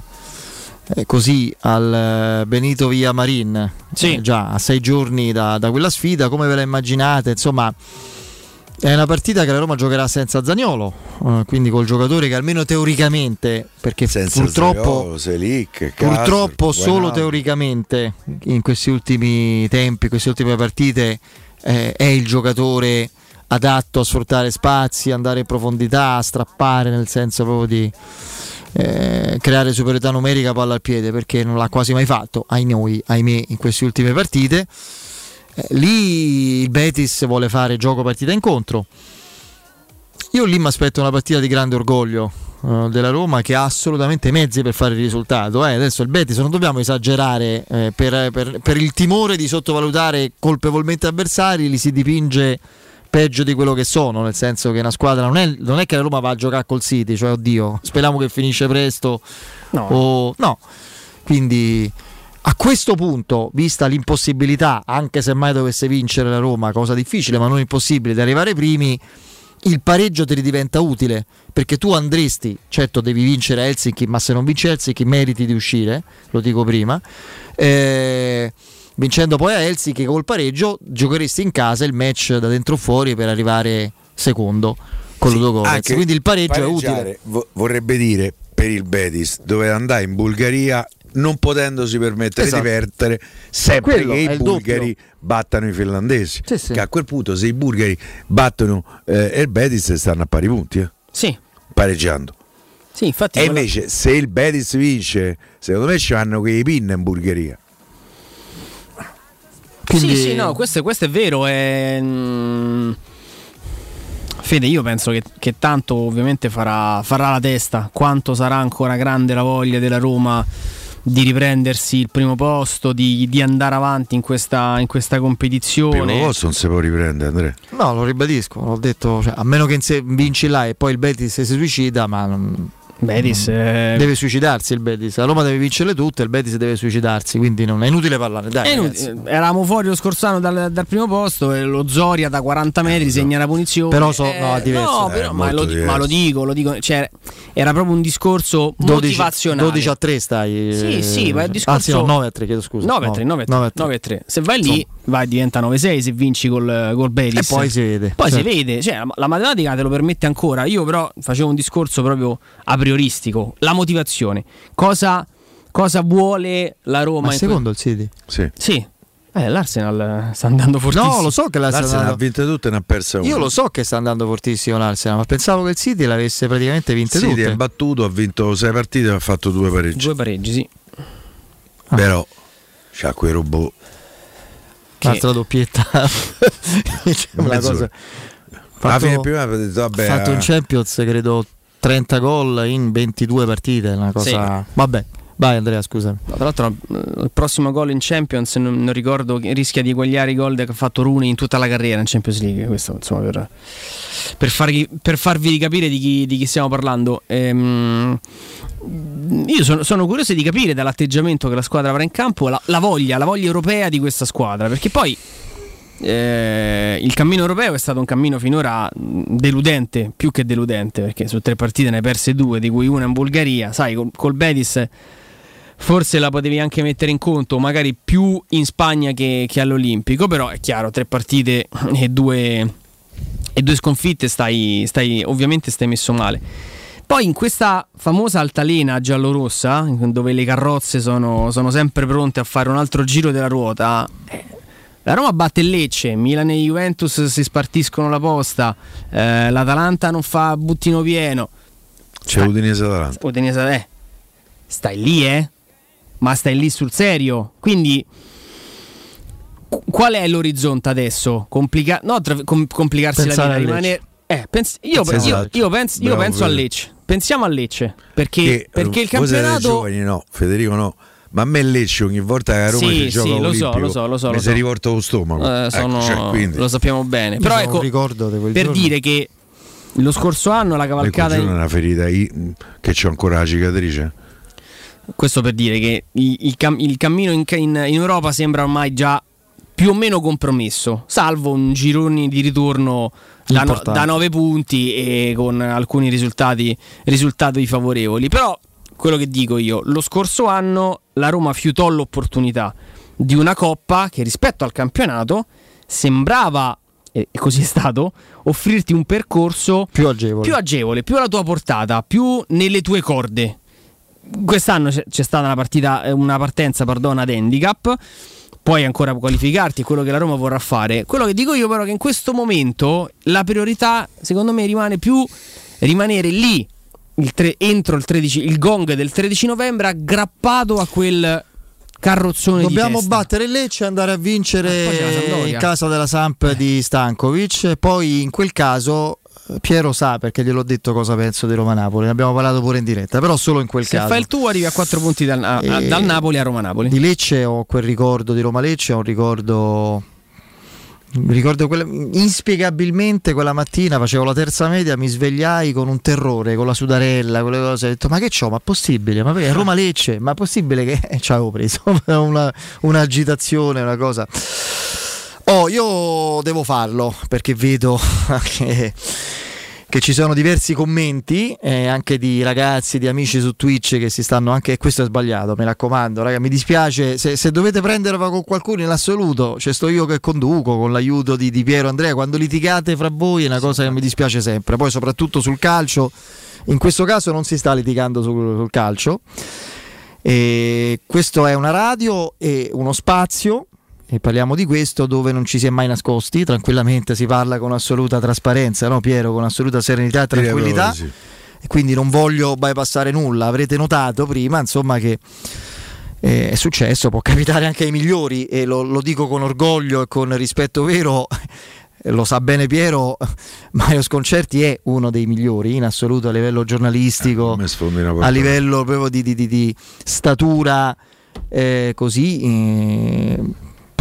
eh, così al eh, Benito Via Marin, Sì. eh, già a sei giorni da, da quella sfida, come ve la immaginate? Insomma, è una partita che la Roma giocherà senza Zagnolo, eh, quindi col giocatore che almeno teoricamente, perché Senza purtroppo... Zaniolo, Selic, Castro, Purtroppo solo Wijnaldum. teoricamente in questi ultimi tempi, queste ultime partite eh, è il giocatore adatto a sfruttare spazi, andare in profondità, a strappare nel senso proprio di eh, creare superiorità numerica palla al piede perché non l'ha quasi mai fatto, ai noi, ahimè, in queste ultime partite. Eh, lì il Betis vuole fare gioco partita incontro. Io lì mi aspetto una partita di grande orgoglio eh, della Roma che ha assolutamente i mezzi per fare il risultato. Eh. Adesso il Betis non dobbiamo esagerare eh, per, per- per il timore di sottovalutare colpevolmente avversari, li si dipinge peggio di quello che sono, nel senso che una squadra non è, non è che la Roma va a giocare col City, cioè oddio, speriamo che finisce presto. No. o- no. Quindi a questo punto, vista l'impossibilità, anche se mai dovesse vincere la Roma, cosa difficile ma non impossibile, di arrivare primi, il pareggio ti diventa utile perché tu andresti, certo devi vincere Helsinki, ma se non vinci Helsinki meriti di uscire, lo dico prima. Eh, vincendo poi a Helsinki col pareggio, giocheresti in casa il match da dentro fuori per arrivare secondo con Sì, Ludogorets. Quindi il pareggio è utile. vo- vorrebbe dire per il Betis dove andare in Bulgaria non potendosi permettere Esatto. di perdere sempre Quello che i bulgari doppio. battano i finlandesi Sì, sì. che a quel punto se i bulgari battono eh, il Betis stanno a pari punti eh, Sì, pareggiando sì, infatti. e invece se il Betis vince secondo me ci vanno quei pin in Bulgaria Quindi- Sì, sì, no, questo, questo è vero. È... mm, Fede, io penso che, che tanto ovviamente farà, farà la testa. Quanto sarà ancora grande la voglia della Roma di riprendersi il primo posto, di, di andare avanti in questa, in questa primo competizione. posto non si può riprendere Andrea No, lo ribadisco, l'ho detto, cioè, a meno che se- vinci là e poi il Betis si suicida, ma non- Betis, eh, deve suicidarsi il Betis. La Roma deve vincerle tutte, il Betis deve suicidarsi, quindi non è inutile parlare. Dai, è inutile. eravamo fuori lo scorso anno dal, dal primo posto e lo Zoria da 40 metri segna la punizione. Però so- Eh, no, è diverso. no, Eh, però- è ma, lo, di- diverso. ma lo dico, lo dico, cioè, era proprio un discorso 12, motivazionale. 12 a 3 stai. Sì, eh, sì, ma il discorso Anzi, no, 9 a 3, chiedo scusa. 9 a 3, 9 a 3, 9 a 3. 9 a 3. Se vai lì, vai diventa 9-6 se vinci col, col Betis. E poi si vede. Poi Certo. si vede, cioè, la, la matematica te lo permette ancora. Io però facevo un discorso proprio a prioristico, la motivazione. Cosa, cosa vuole la Roma? Ma in secondo il City? sì. Sì. Eh, l'Arsenal sta andando fortissimo. No, lo so che l'Arsenal, l'Arsenal ha vinto tutte e ne ha persa una Io lo so che sta andando fortissimo l'Arsenal, ma pensavo che il City l'avesse praticamente vinte Sì, tutte. è battuto, ha vinto sei partite e ha fatto due pareggi. Due pareggi, sì. Però c'ha quei robot. Un'altra doppietta. [laughs] Una Mezzo- cosa. Alla Fatto- fine prima avevo detto, vabbè, fatto in eh, Champions credo 30 gol in 22 partite, una cosa... Vabbè, vai Andrea, scusami. No, tra l'altro, eh, il prossimo gol in Champions, non, non ricordo, rischia di eguagliare i gol che ha fatto Rooney in tutta la carriera in Champions League. Questo, insomma, per, per, farvi, per farvi capire di chi, di chi stiamo parlando. Ehm, io sono, sono curioso di capire dall'atteggiamento che la squadra avrà in campo la, la voglia, la voglia europea di questa squadra. Perché poi eh, il cammino europeo è stato un cammino finora deludente, più che deludente, perché su tre partite ne hai perse due, di cui una in Bulgaria. Sai, col, col Betis forse la potevi anche mettere in conto, magari più in Spagna che, che all'Olimpico, però è chiaro, tre partite [laughs] e due, e due sconfitte, stai, stai, ovviamente stai messo male. Poi in questa famosa altalena giallorossa, dove le carrozze sono, sono sempre pronte a fare un altro giro della ruota, eh, la Roma batte Lecce, Milan e Juventus si spartiscono la posta, eh, l'Atalanta non fa buttino pieno. c'è Udinese Atalanta. Udinese, eh, stai lì, eh? Ma stai lì sul serio. Quindi, qu- qual è l'orizzonte adesso? Complica- no, tra- com- complicarsi Pensare la vita, rimanere. Eh, pens- io, Esatto. io- io penso, io Bravo, penso a. Lecce. Pensiamo a Lecce. Perché, Che, perché il voi siete campionato. giovani, no, Federico no. Ma a me Lecce ogni volta che a Roma Sì, ci gioca sì, lo so, Olimpico, lo so, lo so, mi lo si so. rivolta lo stomaco. Eh, Ecco, sono- cioè, quindi, lo sappiamo bene. Però ecco, ricordo di quel per giorno. dire che lo scorso anno la ecco, cavalcata. giorno è una ferita che c'ho ancora la cicatrice. Questo per dire che il, cam- il cammino in, in- in Europa sembra ormai già più o meno compromesso, salvo un girone di ritorno da, no- Importante. da 9 punti e con alcuni risultati, risultati favorevoli. Però quello che dico io, lo scorso anno la Roma fiutò l'opportunità di una coppa che rispetto al campionato sembrava, e così è stato, offrirti un percorso Più agevole. più agevole, più alla tua portata, più nelle tue corde. Quest'anno c'è, stata una partita, eh, una partenza, pardon, ad handicap. Puoi ancora qualificarti, è quello che la Roma vorrà fare. Quello che dico io, però, è che in questo momento la priorità, secondo me, rimane più rimanere lì il tre- entro il 13, il gong del 13 novembre, aggrappato a quel carrozzone Dobbiamo battere Lecce e andare a Ah, vincere Sampdoria. in casa della Samp di Stankovic. Poi in quel caso Piero sa perché gliel'ho detto cosa penso di Roma Napoli, ne abbiamo parlato pure in diretta, però solo in quel Se caso. fai il tuo arrivi a 4 punti dal, a- dal Napoli a Roma Napoli. Di Lecce ho quel ricordo di Roma Lecce, ho un ricordo mi ricordo quella- inspiegabilmente quella mattina facevo la terza media, mi svegliai con un terrore, con la sudarella, quelle cose. Ho detto: Ma che c'ho? Ma possibile? Ma perché? Roma Lecce, ma possibile che [laughs] ci avevo preso [laughs] una, un'agitazione, una cosa. Oh, io devo farlo perché vedo [laughs] che, che ci sono diversi commenti eh, anche di ragazzi, di amici su Twitch che si stanno anche. Questo è sbagliato, mi raccomando, raga, mi dispiace. Se, se dovete prenderla con qualcuno in assoluto, c'è sto io che conduco con l'aiuto di, di Piero Andrea. Quando litigate fra voi è una cosa che mi dispiace sempre. Poi, soprattutto sul calcio, in questo caso non si sta litigando sul, sul calcio. E questo è una radio e uno spazio e parliamo di questo dove non ci si è mai nascosti, tranquillamente si parla con assoluta trasparenza, no Piero, con assoluta serenità e tranquillità. E quindi non voglio bypassare nulla. Avrete notato prima, insomma, che eh, è successo, può capitare anche ai migliori e lo, lo dico con orgoglio e con rispetto vero. Lo sa bene Piero, [laughs] Mario Sconcerti è uno dei migliori in assoluto a livello giornalistico, una a livello proprio di, di- di- di statura eh, così eh,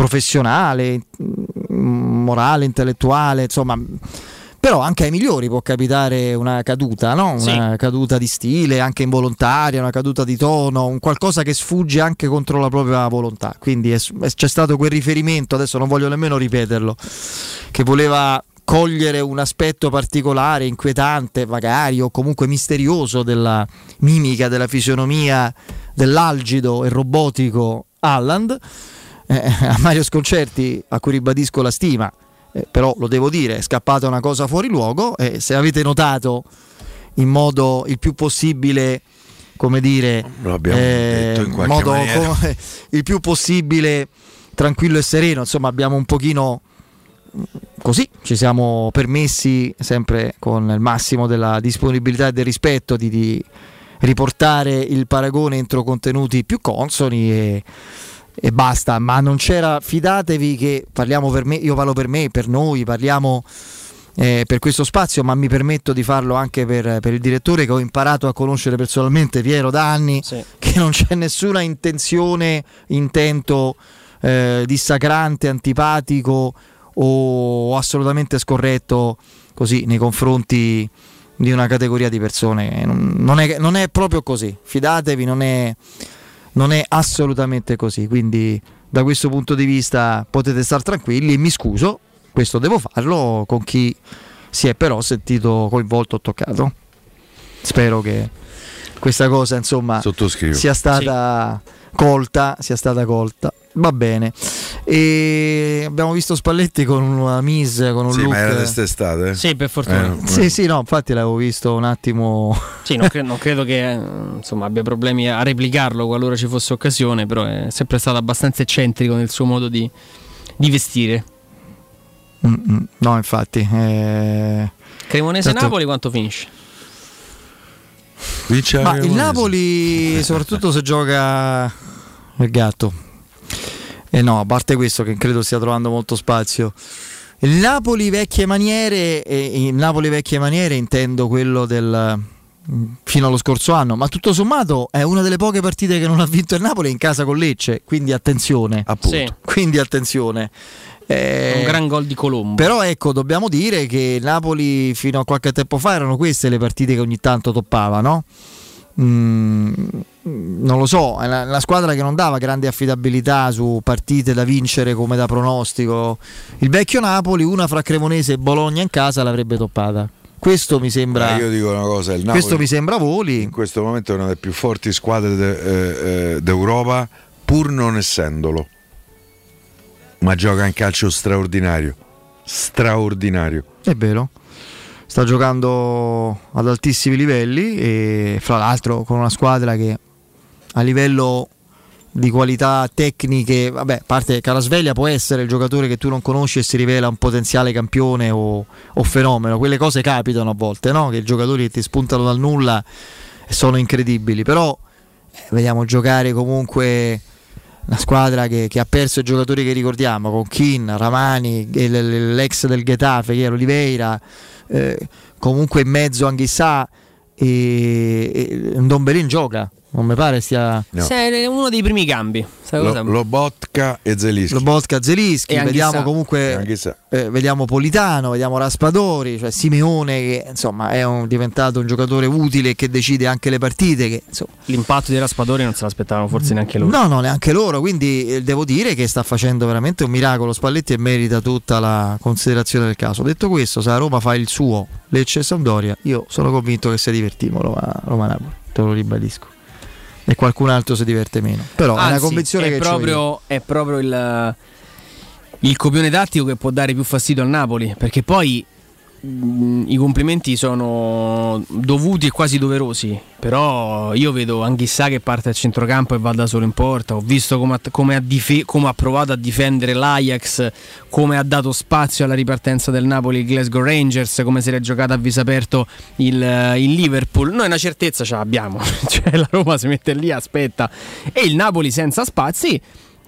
professionale, morale, intellettuale, insomma. Però anche ai migliori può capitare una caduta, no? una caduta di stile, anche involontaria, una caduta di tono, un qualcosa che sfugge anche contro la propria volontà. Quindi è- è- c'è stato quel riferimento, adesso non voglio nemmeno ripeterlo, che voleva cogliere un aspetto particolare, inquietante magari, o comunque misterioso della mimica, della fisionomia dell'algido e robotico Alland. Eh, a Mario Sconcerti, a cui ribadisco la stima, eh, però lo devo dire, è scappata una cosa fuori luogo e se avete notato in modo il più possibile, come dire, eh, in qualche modo come- [laughs] il più possibile tranquillo e sereno, insomma abbiamo un pochino così ci siamo permessi sempre con il massimo della disponibilità e del rispetto di, di riportare il paragone entro contenuti più consoni e, e basta ma non c'era fidatevi che parliamo per me io parlo per me per noi parliamo eh, per questo spazio ma mi permetto di farlo anche per, per il direttore che ho imparato a conoscere personalmente Piero da anni che non c'è nessuna intenzione intento eh, dissacrante antipatico o assolutamente scorretto così nei confronti di una categoria di persone. Non è, non è proprio così, fidatevi, non è, non è assolutamente così. Quindi da questo punto di vista potete stare tranquilli e mi scuso, questo devo farlo con chi si è però sentito coinvolto o toccato. Spero che questa cosa insomma sia stata colta, sia stata colta. Va bene. E abbiamo visto Spalletti con una mise, con un Sì, look. ma era eh? Sì, per fortuna. Eh, Sì, sì, no, infatti l'avevo visto un attimo. Sì, non, cre- non credo che insomma, abbia problemi a replicarlo qualora ci fosse occasione, però è sempre stato abbastanza eccentrico nel suo modo di, di vestire. Mm, mm, no, infatti. Eh... Cremonese Tanto- Napoli quanto finisce? Ma il. Napoli, soprattutto se gioca il gatto. E no, a parte questo che credo stia trovando molto spazio. Il Napoli vecchie maniere, e il Napoli vecchie maniere intendo quello del fino allo scorso anno, ma tutto sommato è una delle poche partite che non ha vinto il Napoli in casa con Lecce, quindi attenzione. Sì. Quindi attenzione. Eh, Un gran gol di Colombo. però ecco, dobbiamo dire che il Napoli fino a qualche tempo fa erano queste le partite che ogni tanto toppava, no? Mm, non lo so, è una, squadra che non dava grande affidabilità su partite da vincere come da pronostico. Il vecchio Napoli, una fra Cremonese e Bologna in casa, l'avrebbe toppata. Questo mi sembra. Ma io dico una cosa, il Napoli questo mi sembra voli. in questo momento è una delle più forti squadre de- eh, eh, d'Europa, pur non essendolo. Ma gioca un calcio straordinario. Straordinario. È vero. Sta giocando ad altissimi livelli e fra l'altro con una squadra che a livello di qualità tecniche, vabbè, a parte Carasveglia può essere il giocatore che tu non conosci e si rivela un potenziale campione o, o fenomeno, quelle cose capitano a volte, no? che i giocatori ti spuntano dal nulla e sono incredibili, però eh, vediamo giocare comunque una squadra che, che ha perso i giocatori che ricordiamo, con Kin, Ramani, l'ex del Getafe che era Oliveira, eh, comunque in mezzo Anghissà e, e Dombelin gioca, non mi pare stia... Sei uno dei primi cambi. Lo, Lobotka e Zelischi. Lobotka Zelischi, E vediamo comunque eh, vediamo Politano, vediamo Raspadori, cioè Simeone che insomma è un- diventato un giocatore utile che decide anche le partite. Che, L'impatto dei Raspadori non se l'aspettavano forse neanche loro. No, no, neanche loro, quindi eh, devo dire che sta facendo veramente un miracolo Spalletti e merita tutta la considerazione del caso. Detto questo, se la Roma fa il suo Lecce e Sampdoria, io sono convinto che si divertimo Roma- Roma-Napoli, te lo ribadisco. E qualcun altro si diverte meno. Però è una Anzi, convinzione è che proprio, è proprio il, il copione tattico che può dare più fastidio al Napoli. Perché poi i complimenti sono dovuti e quasi doverosi. Però io vedo Anghissà che parte al centrocampo e va da solo in porta. Ho visto come come ha dife- come ha provato a difendere l'Ajax, come ha dato spazio alla ripartenza del Napoli il Glasgow Rangers, come se l'è giocata a viso aperto il, il Liverpool. Noi una certezza ce l'abbiamo, [laughs] cioè la Roma si mette lì, aspetta. E il Napoli senza spazi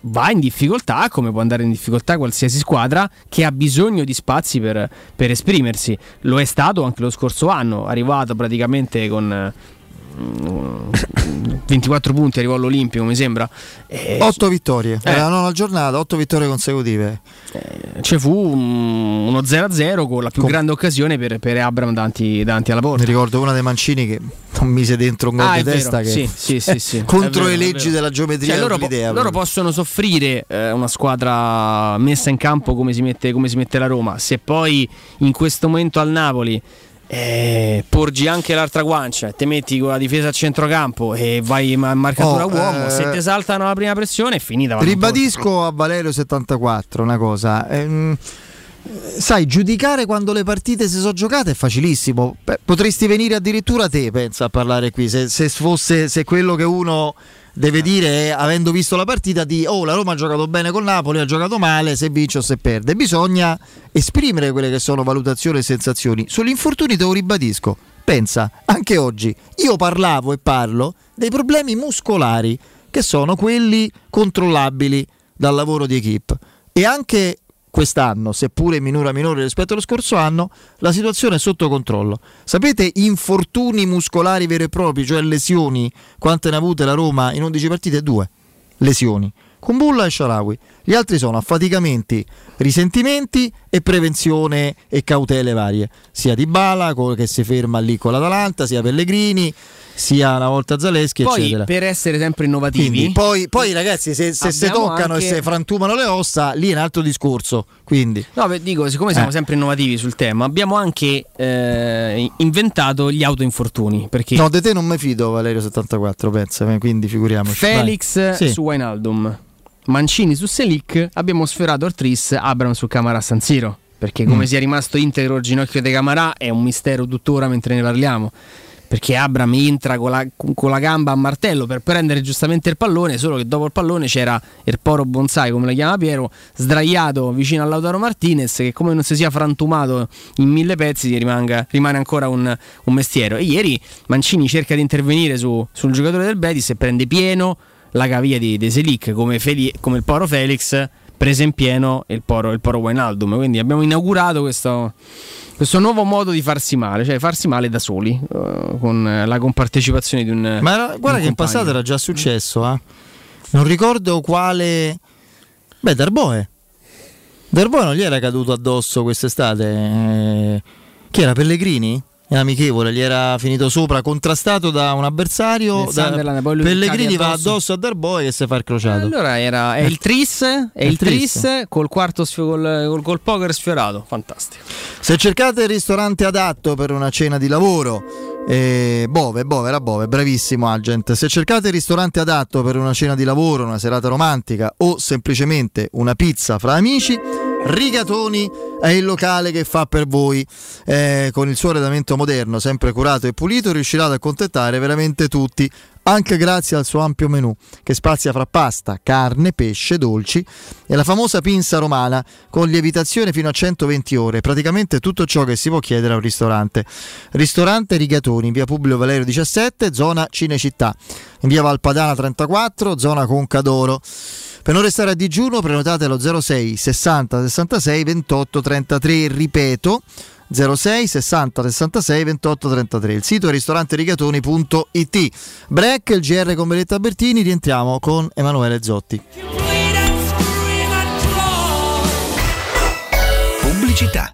va in difficoltà, come può andare in difficoltà qualsiasi squadra che ha bisogno di spazi per, per esprimersi. Lo è stato anche lo scorso anno, arrivato praticamente con 24 punti, arrivò all'Olimpio, mi sembra. E 8 vittorie, Eh. era la nona giornata, 8 vittorie consecutive. ci fu un- uno 0-0 con la più Com- grande occasione per, per Abram davanti, davanti alla porta. Mi ricordo una dei Mancini che non mise dentro un gol Ah, di è vero. testa che Sì, sì, sì, [laughs] sì. contro le vero, è leggi della geometria Cioè, loro, po- loro possono soffrire eh, una squadra messa in campo come si, mette, come si mette la Roma. Se poi in questo momento al Napoli eh, porgi anche l'altra guancia, te metti con la difesa a centrocampo e vai a marcatura Oh, uomo, eh, se ti saltano la prima pressione è finita. Ribadisco a Valerio 74 una cosa. ehm, sai, giudicare quando le partite si sono giocate è facilissimo. Beh, potresti venire addirittura te, pensa, a parlare qui. Se, se fosse se quello che uno deve dire avendo visto la partita, di oh, la Roma ha giocato bene con Napoli, ha giocato male, se vince o se perde. Bisogna esprimere quelle che sono valutazioni e sensazioni. Sugli infortuni te lo ribadisco. Pensa, anche oggi io parlavo e parlo dei problemi muscolari che sono quelli controllabili dal lavoro di equip. E anche quest'anno, seppure in minura minore rispetto allo scorso anno, la situazione è sotto controllo. Sapete infortuni muscolari veri e propri, cioè lesioni, quante ne ha avute la Roma in 11 partite? Due lesioni. Kumbulla e Sharawi. Gli altri sono affaticamenti, risentimenti e prevenzione e cautele varie. Sia Di Bala che si ferma lì con l'Atalanta, sia Pellegrini, sia una volta Zaleschi, Poi eccetera. per essere sempre innovativi, Quindi, poi, poi, ragazzi, se, se si toccano anche- e si frantumano le ossa, lì è un altro discorso. Quindi, No, beh, dico, siccome siamo Eh. sempre innovativi sul tema, abbiamo anche eh, inventato gli autoinfortuni. Perché no, di te non mi fido, Valerio 74, pensa, eh, quindi figuriamoci. Felix. Sì. su Wijnaldum, Mancini su Selic, abbiamo sferato Ortris, Abram su Camara San Siro. Perché come Mm. sia rimasto integro il ginocchio di Camarà è un mistero tuttora mentre ne parliamo. Perché Abram entra con la, con la gamba a martello per prendere giustamente il pallone, solo che dopo il pallone c'era il poro bonsai, come lo chiama Piero, sdraiato vicino a Lautaro Martinez, che come non si sia frantumato in mille pezzi rimanga- rimane ancora un, un mestiere. E ieri Mancini cerca di intervenire su- sul giocatore del Betis e prende pieno la caviglia di, di Selic come, Feli- come il Poro Felix prese in pieno il Poro, il Poro Wijnaldum quindi abbiamo inaugurato questo, questo nuovo modo di farsi male cioè farsi male da soli eh, con la compartecipazione di un Ma era- di un guarda che in compagno. passato era già successo, eh. Non ricordo quale. Beh, Darboe. Darboe non gli era caduto addosso quest'estate. eh, Chi era Pellegrini? Era amichevole, gli era finito sopra, contrastato da un avversario. Da- Pellegrini va addosso. a Darboe e si fa il crociato. allora era, è il Tris è il Tris, Tris. col quarto col, col, col poker sfiorato fantastico Se cercate il ristorante adatto per una cena di lavoro, eh, Bove, Bove, era Bove, bravissimo Agent. Se cercate il ristorante adatto per una cena di lavoro, una serata romantica o semplicemente una pizza fra amici, Rigatoni è il locale che fa per voi. Eh, con il suo arredamento moderno, sempre curato e pulito, riuscirà ad accontentare veramente tutti anche grazie al suo ampio menù che spazia fra pasta, carne, pesce, dolci e la famosa pinza romana con lievitazione fino a 120 ore, praticamente tutto ciò che si può chiedere a un ristorante. Ristorante Rigatoni, in via Publio Valerio 17, zona Cinecittà, in via Valpadana 34, zona Conca d'Oro. Per non restare a digiuno prenotate allo 06 60 66 28 33, ripeto 06 60 66 28 33. Il sito è ristoranterigatoni.it. Break, il GR con Benetta Bertini, rientriamo con Emanuele Zotti. Pubblicità.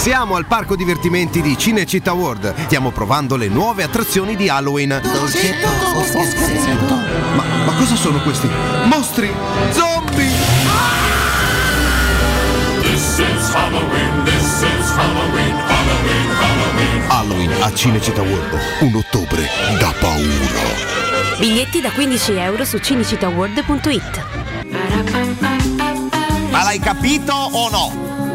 Siamo al parco divertimenti di Cinecittà World. Stiamo provando le nuove attrazioni di Halloween. Ma, ma cosa sono questi? Mostri! Zombie! This is Halloween, this is Halloween, Halloween, Halloween. Halloween a Cinecittà World. Un ottobre da paura. Biglietti da 15 euro su cinecittàworld.it. Ma l'hai capito o no?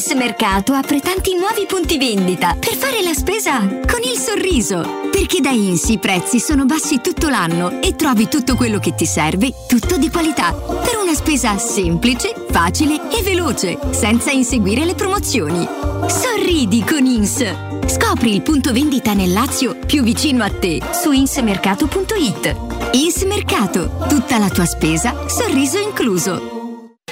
Ins Mercato apre tanti nuovi punti vendita per fare la spesa con il sorriso. Perché da Ins i prezzi sono bassi tutto l'anno e trovi tutto quello che ti serve, tutto di qualità. Per una spesa semplice, facile e veloce, senza inseguire le promozioni. Sorridi con Ins. Scopri il punto vendita nel Lazio più vicino a te su insmercato.it. Ins Mercato, tutta la tua spesa, sorriso incluso.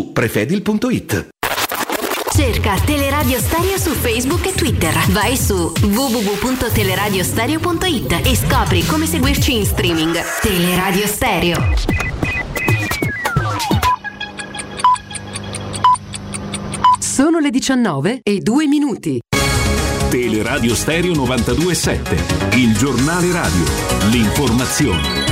prefedil.it. Cerca Teleradio Stereo su Facebook e Twitter. Vai su www.teleradiostereo.it e scopri come seguirci in streaming. Teleradio Stereo. Sono le 19 e 2 minuti. Teleradio Stereo 927, il giornale radio, l'informazione.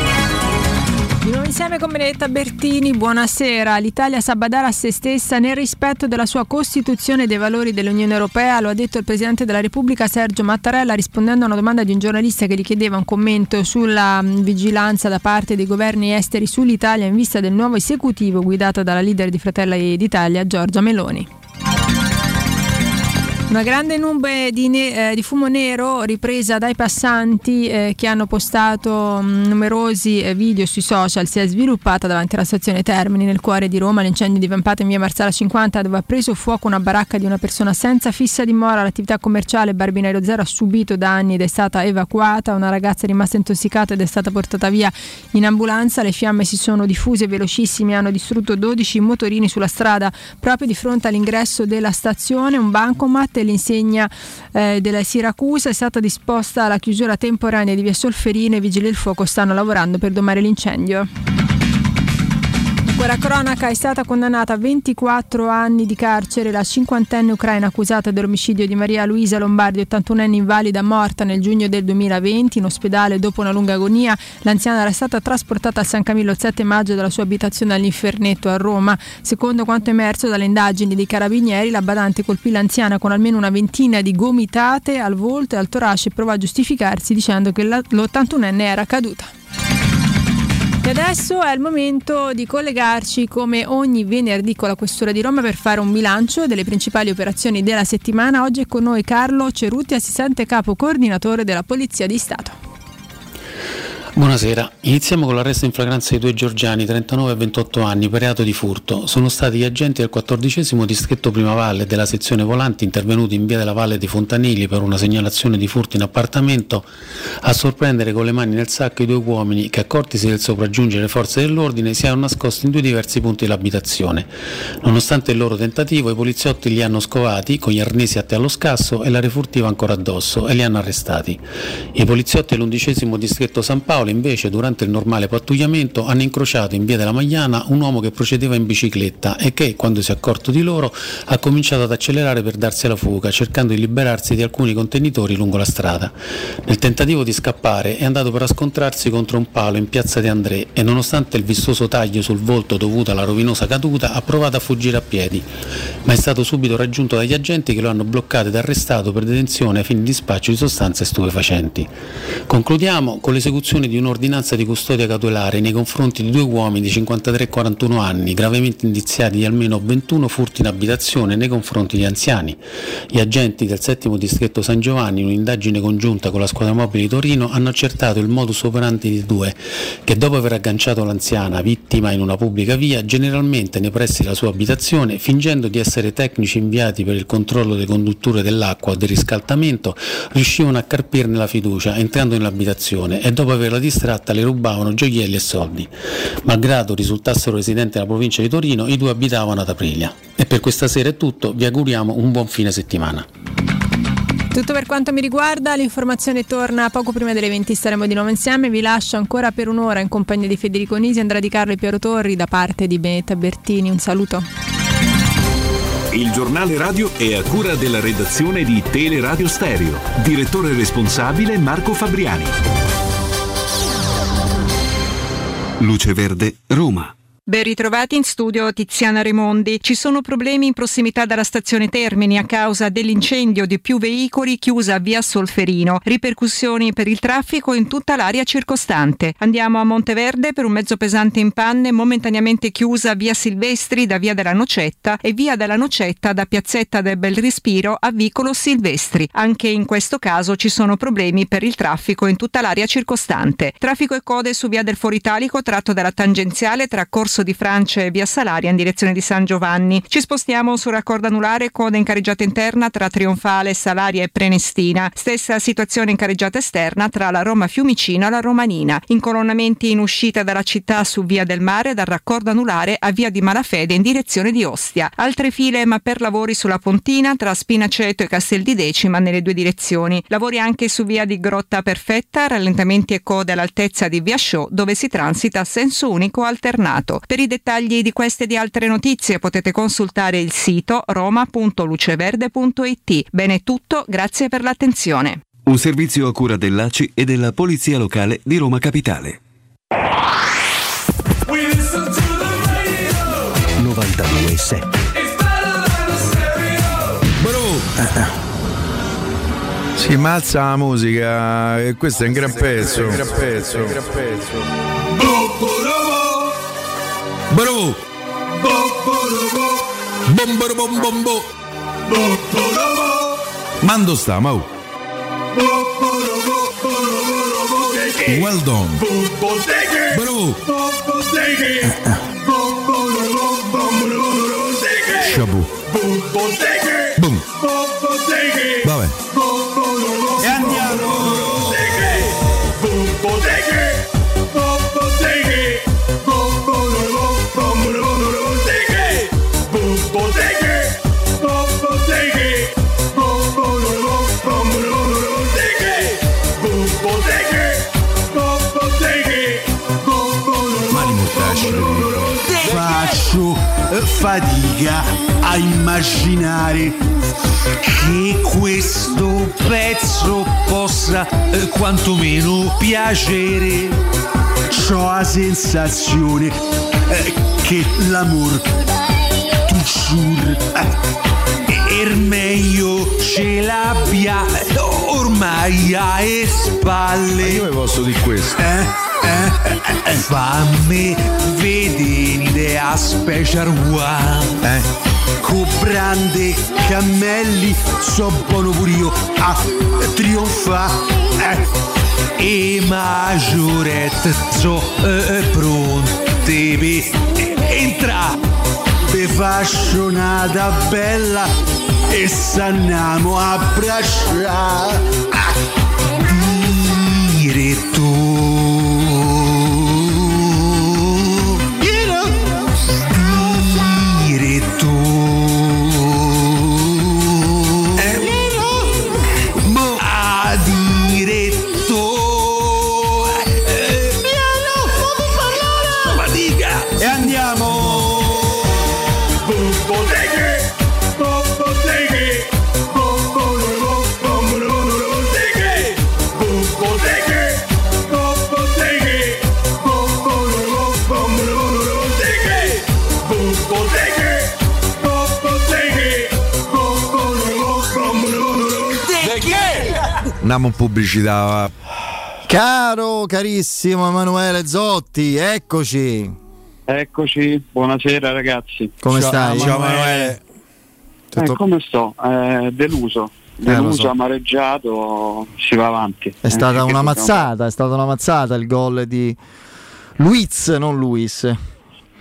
Di nuovo insieme con Benedetta Bertini, buonasera. L'Italia sa badare a se stessa nel rispetto della sua Costituzione e dei valori dell'Unione Europea, lo ha detto il Presidente della Repubblica Sergio Mattarella rispondendo a una domanda di un giornalista che gli chiedeva un commento sulla mh, vigilanza da parte dei governi esteri sull'Italia in vista del nuovo esecutivo guidato dalla leader di Fratelli d'Italia Giorgia Meloni. Una grande nube di, ne- eh, di fumo nero ripresa dai passanti eh, che hanno postato mh, numerosi eh, video sui social si è sviluppata davanti alla stazione Termini nel cuore di Roma. L'incendio divampato in via Marsala 50 dove ha preso fuoco una baracca di una persona senza fissa dimora. L'attività commerciale Barbinario Zero ha subito danni ed è stata evacuata. Una ragazza è rimasta intossicata ed è stata portata via in ambulanza. Le fiamme si sono diffuse velocissime, hanno distrutto 12 motorini sulla strada proprio di fronte all'ingresso della stazione. Un bancomat e l'insegna eh, della Siracusa è stata disposta la chiusura temporanea di via Solferino e i vigili del fuoco stanno lavorando per domare l'incendio. Guerra cronaca è stata condannata a 24 anni di carcere la cinquantenne ucraina accusata dell'omicidio di Maria Luisa Lombardi, 81enne invalida morta nel giugno del 2020 in ospedale dopo una lunga agonia. L'anziana era stata trasportata a San Camillo il 7 maggio dalla sua abitazione all'Infernetto a Roma. Secondo quanto emerso dalle indagini dei carabinieri, la badante colpì l'anziana con almeno una ventina di gomitate al volto e al torace e provò a giustificarsi dicendo che la- l'81enne era caduta. E adesso è il momento di collegarci come ogni venerdì con la Questura di Roma per fare un bilancio delle principali operazioni della settimana. Oggi è con noi Carlo Cerutti, assistente capo coordinatore della Polizia di Stato. Buonasera, iniziamo con l'arresto in flagranza di due georgiani, 39 e 28 anni, per reato di furto. Sono stati gli agenti del 14 distretto Prima Valle della sezione Volanti intervenuti in via della Valle dei Fontanili per una segnalazione di furto in appartamento a sorprendere con le mani nel sacco i due uomini che accortisi del sopraggiungere le forze dell'ordine si erano nascosti in due diversi punti dell'abitazione. Nonostante il loro tentativo i poliziotti li hanno scovati con gli arnesi atti allo scasso e la refurtiva ancora addosso e li hanno arrestati. I poliziotti dell'undicesimo distretto San Paolo invece durante il normale pattugliamento hanno incrociato in via della Magliana un uomo che procedeva in bicicletta e che, quando si è accorto di loro, ha cominciato ad accelerare per darsi alla fuga, cercando di liberarsi di alcuni contenitori lungo la strada. Nel tentativo di scappare è andato per scontrarsi contro un palo in piazza De André e nonostante il vistoso taglio sul volto dovuto alla rovinosa caduta ha provato a fuggire a piedi, ma è stato subito raggiunto dagli agenti che lo hanno bloccato ed arrestato per detenzione ai fini di dispaccio di sostanze stupefacenti. Concludiamo con l'esecuzione di un'ordinanza di custodia cautelare nei confronti di due uomini di 53 e 41 anni, gravemente indiziati di almeno 21 furti in abitazione nei confronti di anziani. Gli agenti del settimo distretto San Giovanni, in un'indagine congiunta con la squadra mobile di Torino, hanno accertato il modus operandi di due, che dopo aver agganciato l'anziana, vittima in una pubblica via, generalmente nei pressi della sua abitazione, fingendo di essere tecnici inviati per il controllo delle condutture dell'acqua o del riscaldamento, riuscivano a carpirne la fiducia entrando nell'abitazione e dopo averla distratta le rubavano gioielli e soldi. Malgrado risultassero residenti della provincia di Torino, i due abitavano ad Aprilia. E per questa sera è tutto, vi auguriamo un buon fine settimana. Tutto per quanto mi riguarda, l'informazione torna poco prima delle 20, staremo di nuovo insieme, vi lascio ancora per un'ora in compagnia di Federico Nisi, Andrea Di Carlo e Piero Torri da parte di Benetta Bertini, un saluto. Il giornale radio è a cura della redazione di Teleradio Stereo. Direttore responsabile Marco Fabriani. Luce Verde, Roma. Ben ritrovati in studio Tiziana Remondi. Ci sono problemi in prossimità dalla stazione Termini a causa dell'incendio di più veicoli chiusa via Solferino. Ripercussioni per il traffico in tutta l'area circostante. Andiamo a Monteverde per un mezzo pesante in panne momentaneamente chiusa via Silvestri da via della Nocetta e via della Nocetta da piazzetta del Bel Respiro a vicolo Silvestri. Anche in questo caso ci sono problemi per il traffico in tutta l'area circostante. Traffico e code su via del Foritalico tratto dalla tangenziale tra Corso di Francia e via Salaria in direzione di San Giovanni. Ci spostiamo sul raccordo anulare coda in carreggiata interna tra Trionfale, Salaria e Prenestina. Stessa situazione in carreggiata esterna tra la Roma Fiumicino e la Romanina. Incolonnamenti in uscita dalla città su via del mare dal raccordo anulare a via di Malafede in direzione di Ostia. Altre file ma per lavori sulla Pontina tra Spinaceto e Castel di Decima nelle due direzioni. Lavori anche su via di Grotta Perfetta, rallentamenti e code all'altezza di via Show dove si transita a senso unico alternato. Per i dettagli di queste e di altre notizie potete consultare il sito roma.luceverde.it. Bene è tutto, grazie per l'attenzione. Un servizio a cura dell'ACI e della Polizia Locale di Roma Capitale. 92.7 Si malza la musica e questo è un gran pezzo. Un gran pezzo. Un gran pezzo. Bravo! Bomboro bom bombo! Mando sta, mau! Well done! Bravo! Shabu! Boom! Vabbè! Faccio eh, fatica a immaginare che questo pezzo possa eh, quantomeno piacere. Ho la sensazione eh, che l'amor toujours eh, er meglio ce l'abbia eh, ormai alle spalle. Io vi posso dire questo. Eh, eh, eh, fammi vedere a special one. Eh. Con brande cammelli, so buono pure io a trionfa. Eh. E maggiorette so eh, pronte per entra. Ve faccio una bella e s'andiamo a abbracciare. Diretto. Andiamo in pubblicità. va. Caro, carissimo Emanuele Zotti, eccoci. Eccoci, buonasera ragazzi. Come stai? Ciao Emanuele. Eh, come sto? Eh, deluso, deluso, so. amareggiato, si va avanti. È stata una mazzata, è stata una mazzata il gol di Luiz, non Luis.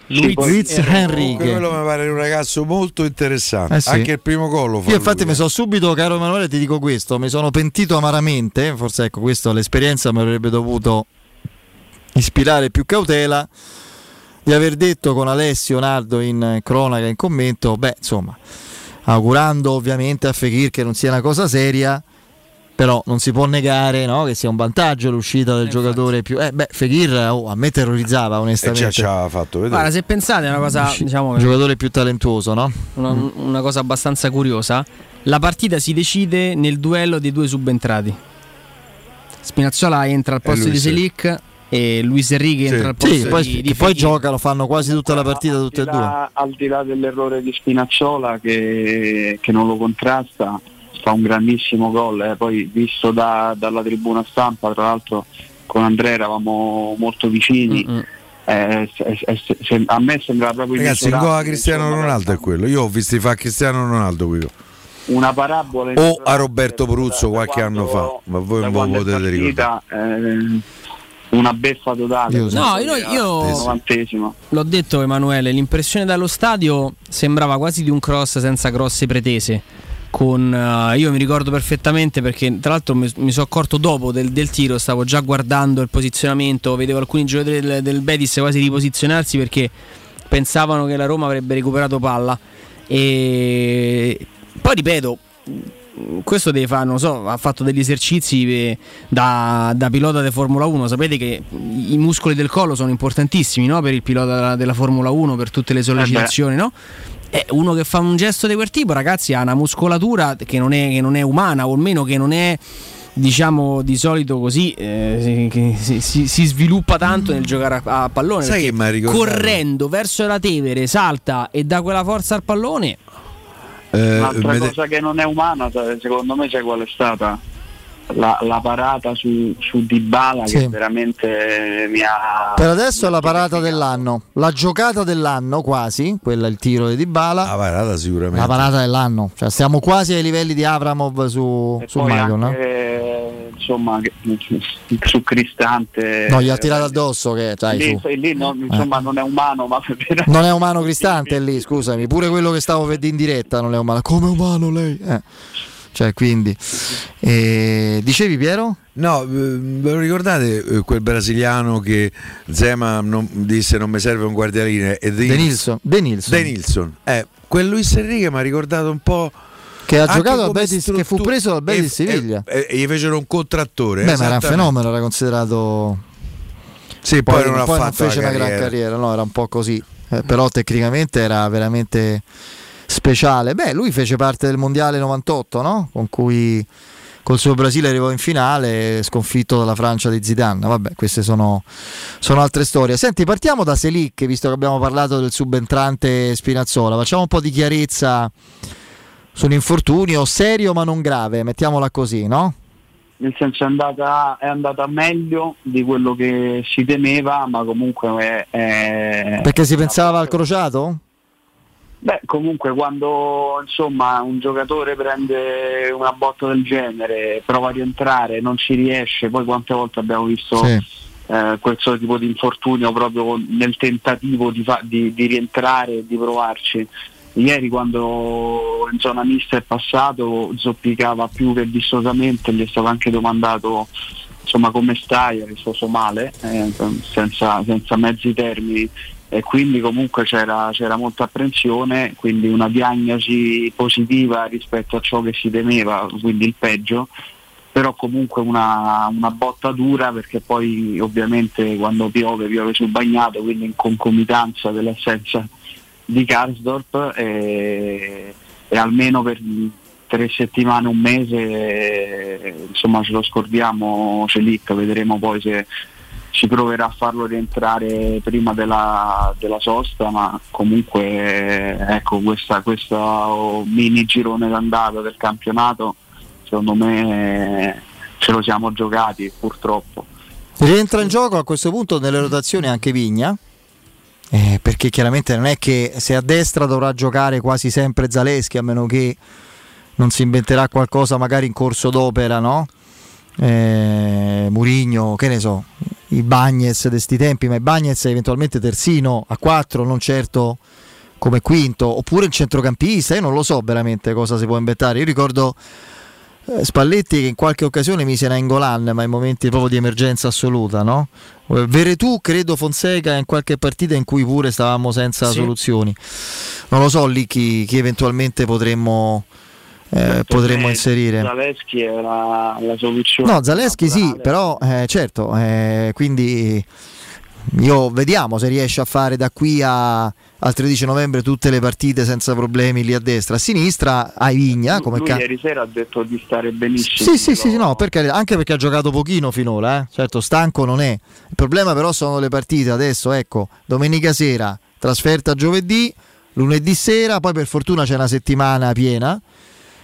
Luiz, Luiz Henrique. Quello mi pare un ragazzo molto interessante. Eh sì. Anche il primo gol. Io infatti lui, mi sono subito, caro Emanuele, ti dico questo, mi sono pentito amaramente, forse ecco, questa l'esperienza mi avrebbe dovuto ispirare più cautela di aver detto con Alessio Nardo in eh, cronaca, in commento, beh, insomma, augurando ovviamente a Fekir che non sia una cosa seria, però non si può negare no, che sia un vantaggio l'uscita del giocatore più... Eh, beh, Fekir oh, a me terrorizzava E onestamente. già ci ha fatto vedere. Guarda, se pensate è una cosa, diciamo, Un giocatore più talentuoso, no? una, una cosa abbastanza curiosa. La partita si decide nel duello dei due subentrati. Spinazzola entra al E posto di sì. Selic e Luis Enrique Sì. entra al posto Sì, poi, di, poi Fekir. giocano, fanno quasi tutta la partita tutte e due. al di là dell'errore di Spinazzola che, che non lo contrasta, fa un grandissimo gol. eh. Poi visto da- dalla tribuna stampa, tra l'altro con Andrea eravamo molto vicini. eh, se- se- se- a me sembrava proprio Ragazzi, il gol a Cristiano Ronaldo è quello. Io ho visto fare Cristiano Ronaldo qui. una parabola O a Roberto Bruzzo qualche anno fa, ma voi non quando potete ricordare. eh, una beffa totale. No, io, io l'ho detto Emanuele, l'impressione dallo stadio sembrava quasi di un cross senza grosse pretese. Con, eh, io mi ricordo perfettamente perché tra l'altro mi, mi sono accorto dopo del, del tiro, stavo già guardando il posizionamento, vedevo alcuni giocatori del, del Betis quasi riposizionarsi perché pensavano che la Roma avrebbe recuperato palla. E poi ripeto, questo deve fare, non so, ha fatto degli esercizi eh, da, da pilota di Formula 1. Sapete che i muscoli del collo sono importantissimi no? per il pilota della, della Formula 1, per tutte le sollecitazioni, no? E uno che fa un gesto di quel tipo, ragazzi, ha una muscolatura che non è, che non è umana, o almeno che non è diciamo di solito così eh, si- si, si- sviluppa tanto nel giocare a, a pallone Sai che ricordato? correndo verso la Tevere salta e dà quella forza al pallone Eh, Un'altra cosa che non è umana, sa- secondo me, c'è qual è stata la, la parata su, su Dybala Sì. che veramente mi ha. Per adesso è la parata dell'anno, la giocata dell'anno quasi, quella è il tiro di Dybala. La parata sicuramente. La parata dell'anno, cioè stiamo quasi ai livelli di Avramov su, su Poi Michael, no? insomma, su Cristante. No, gli ha tirato addosso che dai, lì, su. lì non, insomma, non è umano, ma Non è umano Cristante lì, scusami, pure quello che stavo vedendo in diretta non è umano. Come umano lei? Eh. Cioè, quindi eh, dicevi Piero? No, eh, ve lo ricordate eh, quel brasiliano che Zema non, disse non mi serve un guardialine e De Nilsson. De Nilsson. De Nilsson. Eh, quel Luis Enrique mi ha ricordato un po' Che ha giocato al come Betis, che fu struttura- preso dal Betis e- Siviglia. E, e gli fecero un contrattore. Beh, ma era un fenomeno, era considerato. Sì, poi, non ha poi fatto fece una gran carriera. carriera, no, era un po' così. Eh, però tecnicamente era veramente speciale. Beh, lui fece parte del mondiale 98, no? Con cui col suo Brasile arrivò in finale, sconfitto dalla Francia di Zidane. Vabbè, queste sono, sono altre storie. Senti, partiamo da Selic, visto che abbiamo parlato del subentrante Spinazzola. Facciamo un po' di chiarezza sull'infortunio, serio ma non grave, mettiamola così, no? nel senso è andata, è andata meglio di quello che si temeva, ma comunque è, è- Perché si pensava al crociato? Beh, comunque quando insomma un giocatore prende una botta del genere, prova a rientrare, non ci riesce, poi quante volte abbiamo visto Sì. eh, questo tipo di infortunio proprio nel tentativo di, fa- di- di rientrare e di provarci. Ieri quando in zona mista è passato zoppicava più che vistosamente, gli è stato anche domandato insomma come stai, ha risposto male, eh, senza, senza mezzi termini e quindi comunque c'era, c'era molta apprensione, quindi una diagnosi positiva rispetto a ciò che si temeva, quindi il peggio, però comunque una, una botta dura perché poi ovviamente quando piove piove sul bagnato, quindi in concomitanza dell'assenza di Karsdorp e, e almeno per tre settimane, un mese, insomma ce lo scordiamo Celic, vedremo poi se si proverà a farlo rientrare prima della, della sosta, ma comunque ecco questo mini girone d'andata del campionato secondo me ce lo siamo giocati purtroppo. Rientra in gioco a questo punto nelle rotazioni anche Vigna. eh, perché chiaramente non è che se a destra dovrà giocare quasi sempre Zaleschi a meno che non si inventerà qualcosa magari in corso d'opera, no? Eh, Murigno, che ne so, i Bagnez di sti tempi, ma i Bagnez eventualmente terzino a 4, non certo come quinto, oppure il centrocampista, io non lo so veramente cosa si può inventare. Io ricordo eh, Spalletti che in qualche occasione mise Nainggolan, ma in momenti proprio di emergenza assoluta, no? Eh, Veretù, credo Fonseca in qualche partita in cui pure stavamo senza Sì. soluzioni. Non lo so lì chi, chi eventualmente potremmo, eh, potremmo Eh, inserire. Zaleschi è la, la soluzione. No, Zaleschi sì, però eh, certo, eh, quindi io vediamo se riesce a fare da qui a, al 13 novembre tutte le partite senza problemi lì a destra. A sinistra hai Vigna come Lui ca- ieri sera ha detto di stare benissimo. Sì, sì, sì, no, per carità, anche perché ha giocato pochino finora, eh. certo stanco non è. Il problema però sono le partite adesso, ecco, domenica sera, trasferta giovedì, lunedì sera, poi per fortuna c'è una settimana piena,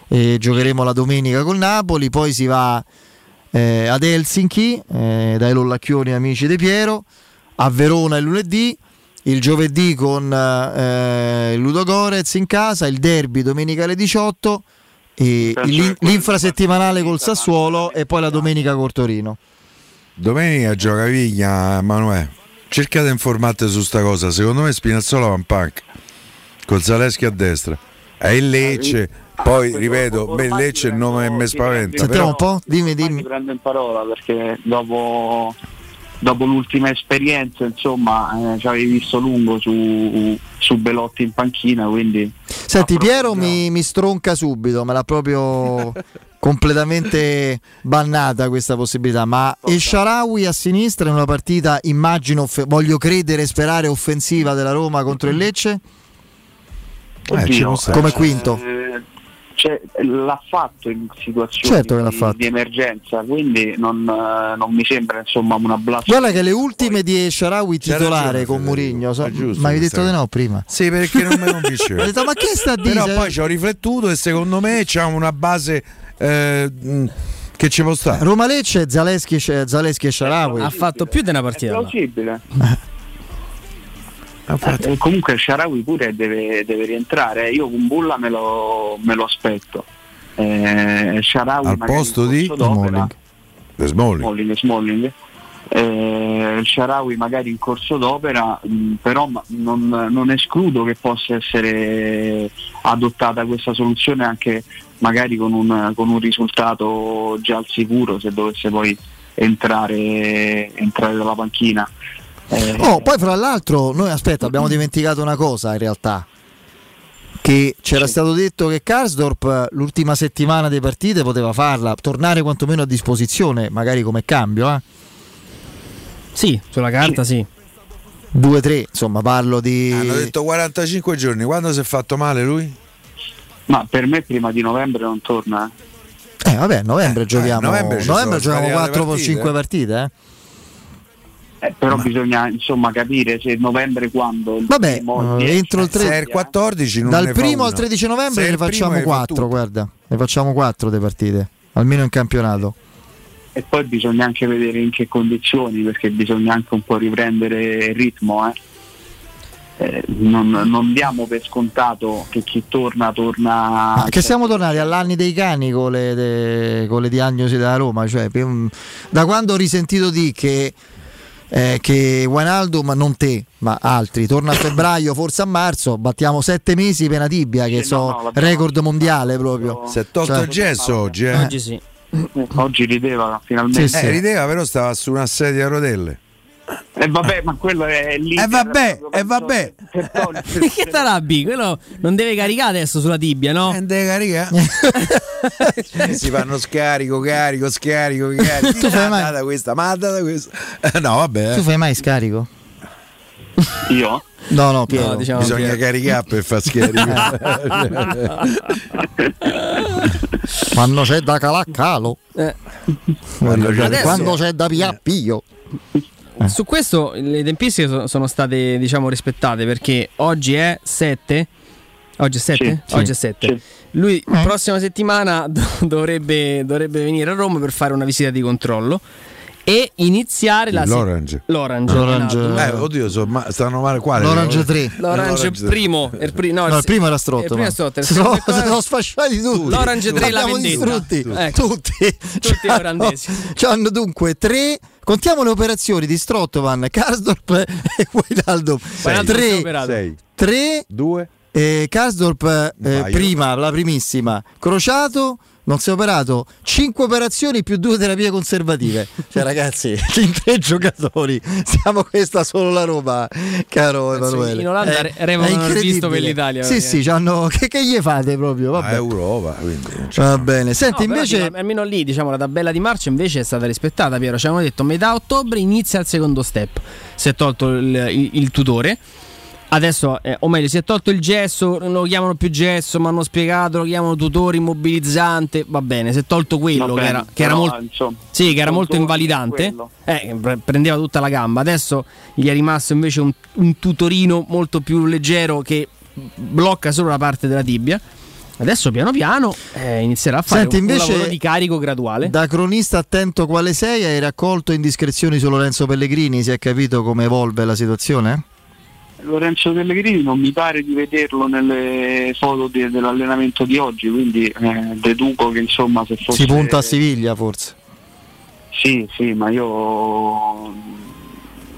e giocheremo la domenica col Napoli, poi si va eh, ad Helsinki, eh, dai Lollacchioni amici di Piero, a Verona il lunedì, il giovedì con eh, il Ludo Gorez in casa, il derby domenica alle 18 e l'in- l'infrasettimanale col Sassuolo e poi la domenica col Torino. Domenica gioca Vigna, Emanuele. Cercate informate su sta cosa. Secondo me Spinazzola va in panca. Con Zaleschi a destra. È il Lecce. Poi ripeto, il Lecce il nome mi spaventa. Sentiamo però- un po', dimmi, dimmi. Mi prendo in parola perché dopo, dopo l'ultima esperienza, insomma, eh, ci avevi visto lungo su, su Belotti in panchina, quindi Senti, Piero mi, mi stronca subito, me l'ha proprio [laughs] completamente bannata questa possibilità. Ma El Sharawi a sinistra in una partita, immagino, voglio credere e sperare offensiva della Roma contro il Lecce? Oddio, Come eh, quinto? eh, cioè, l'ha fatto in situazioni Certo fatto. di emergenza, quindi non, eh, non mi sembra insomma una blast. Guarda che le ultime di Sharawi titolare con Mourinho, so- ma avevi detto di no prima. Sì, perché non mi [laughs] convinceva. Ho detto, ma che sta a dire? Però poi ci ho riflettuto e secondo me c'ha una base eh, mh, che ci può stare. Roma Lecce, Zaleschi, Zaleschi e Sharawi. Ha fatto più di una È partita. là. plausibile. [laughs] Eh, comunque Sharawi pure deve, deve rientrare, io con Bulla me lo, me lo aspetto. Eh, Sharawi Al posto di The Smalling. Smalling, Smalling. Eh, Sharawi magari in corso d'opera, mh, però ma- non, non escludo che possa essere adottata questa soluzione anche magari con un, con un risultato già al sicuro se dovesse poi entrare, entrare dalla panchina. Eh, Oh, poi fra l'altro, noi aspetta, abbiamo dimenticato una cosa in realtà. Che c'era stato detto che Karsdorp l'ultima settimana delle partite poteva farla, tornare quantomeno a disposizione, magari come cambio, eh? Sì, sulla carta sì. 2-3, insomma, parlo di. Hanno detto 45 giorni. Quando si è fatto male lui? Ma per me prima di novembre non torna. Eh, vabbè, novembre giochiamo. novembre ci novembre sono giochiamo svariate 4 partite, 5 eh. partite, eh? Eh, però bisogna insomma capire se novembre quando. il Vabbè, eh, il 10, entro il tre- Se è il 14 non Dal primo al una. 13 novembre ne facciamo ne fa 4, tutte. guarda. Ne facciamo 4 le partite, almeno in campionato. E poi bisogna anche vedere in che condizioni, perché bisogna anche un po' riprendere il ritmo. eh. Eh, non, non diamo per scontato che chi torna torna. Ah, che siamo tornati all'anni dei cani con le, de- con le diagnosi della Roma, cioè, da quando ho risentito di che, eh, che Wijnaldum, non te, ma altri, torna a febbraio, forse a marzo, battiamo sette mesi per una tibia, che so record mondiale proprio. Si è tolto Cioè- il gesso oggi, eh? Oggi sì. Oggi rideva finalmente. Eh, rideva, però stava su una sedia a rotelle. E vabbè, ma quello è lì. E vabbè, e vabbè. [laughs] che t'arrabbi? Quello non deve caricare adesso sulla tibia, no? Non deve caricare. [laughs] si fanno scarico, carico, scarico, carico. Tu fai Ma mai- ha data questa, ma data questa. Eh, No, vabbè. Tu fai mai scarico? Io? No, no, Piero. No, diciamo Bisogna Piero. caricare per far [laughs] Quando c'è da calaccalo. Eh. Adesso- Quando c'è da piappio. Su questo le tempistiche so- sono state diciamo rispettate perché oggi è 7 Oggi è 7? Sì, Oggi sì, è 7. sì. Lui prossima settimana do- [laughs] dovrebbe, dovrebbe venire a Roma per fare una visita di controllo e iniziare la se- L'Orange. L'Orange. L'Orange- Rinaldo. Eh, oddio, so- ma stanno male quale? L'Orange 3. L'Orange tre. primo, il pri- no, No, il primo era il strotto. è strotto, il Si sono, sono sfasciati tutti. L'Orange 3 la vendetta. distrutti Ecco. [laughs] tutti. Tutti olandesi. C'hanno dunque tre. Contiamo le operazioni di Strottovan, Karsdorp e. Sei, tre due. eh, Karsdorp eh, prima, la primissima, Crociato, non si è operato 5 operazioni più 2 terapie conservative. Cioè, [laughs] ragazzi, [laughs] in tre giocatori siamo questa solo la Roma, caro Emanuele. in Olanda È- revocano è il visto incredibile. per l'Italia, Sì, perché- sì, c'hanno- che, che gli fate proprio? Vabbè. A Europa, quindi. Va bene. Senti, No, però invece. dico, almeno lì, diciamo, la tabella di marcia invece è stata rispettata, Piero. Ci avevano detto metà ottobre inizia il secondo step. Si è tolto il, il- il tutore. Adesso, eh, o meglio, si è tolto il gesso, non lo chiamano più gesso, mi hanno spiegato, lo chiamano tutore immobilizzante, va bene, si è tolto quello Va che bene, era, che era molto, insomma, sì, che era molto invalidante, eh, pre- prendeva tutta la gamba, adesso gli è rimasto invece un, un tutorino molto più leggero che blocca solo la parte della tibia. Adesso piano piano eh, inizierà a fare Senti, un, un invece, lavoro di carico graduale. Da cronista attento quale sei, hai raccolto indiscrezioni su Lorenzo Pellegrini? Si è capito come evolve la situazione? Lorenzo Pellegrini non mi pare di vederlo nelle foto de- dell'allenamento di oggi, quindi eh, deduco che insomma se fosse... Si punta a Siviglia forse. Sì, sì, ma io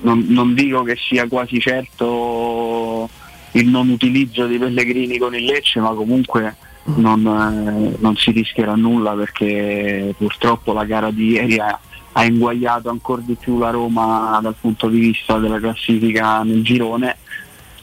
non, non dico che sia quasi certo il non utilizzo dei Pellegrini con il Lecce, ma comunque non, eh, non si rischierà nulla perché purtroppo la gara di ieri ha, ha inguagliato ancora di più la Roma dal punto di vista della classifica nel girone.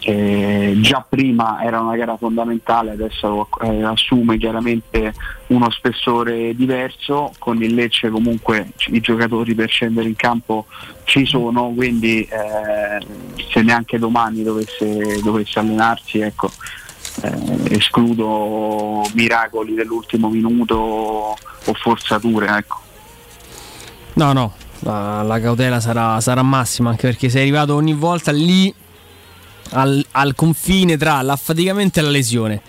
Eh, già prima era una gara fondamentale, adesso eh, assume chiaramente uno spessore diverso, con il Lecce comunque i giocatori per scendere in campo ci sono, quindi eh, se neanche domani dovesse, dovesse allenarsi, ecco, eh, escludo miracoli dell'ultimo minuto o forzature. Ecco. No, no, la, la cautela sarà, sarà massima anche perché sei arrivato ogni volta lì al, al confine tra l'affaticamento e la lesione.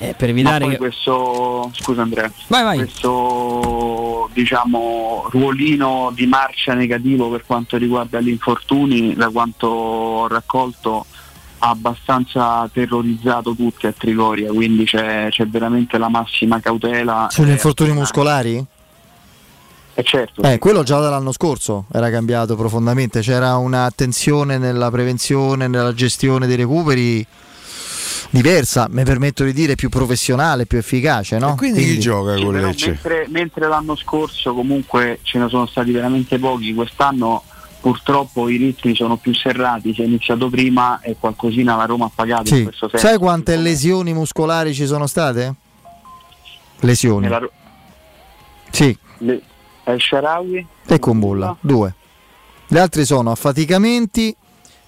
Eh, per Ma evitare poi che... questo, scusa Andrea, Vai, vai. questo diciamo, ruolino di marcia negativo per quanto riguarda gli infortuni, da quanto ho raccolto, ha abbastanza terrorizzato tutti a Trigoria, quindi c'è, c'è veramente la massima cautela. Sugli Eh, infortuni muscolari? Eh, certo, Eh, quello già dall'anno scorso era cambiato profondamente, c'era un'attenzione nella prevenzione, nella gestione dei recuperi diversa, mi permetto di dire più professionale, più efficace, no? quindi chi gioca Sì, con però Lecce? mentre, mentre l'anno scorso comunque ce ne sono stati veramente pochi, quest'anno purtroppo i ritmi sono più serrati, si è iniziato prima e qualcosina la Roma ha pagato in Sì. questo senso. Sai quante lesioni muscolari ci sono state? Lesioni. Nella Sì, le- El Sharawi? E con bolla, due. Gli altri sono affaticamenti,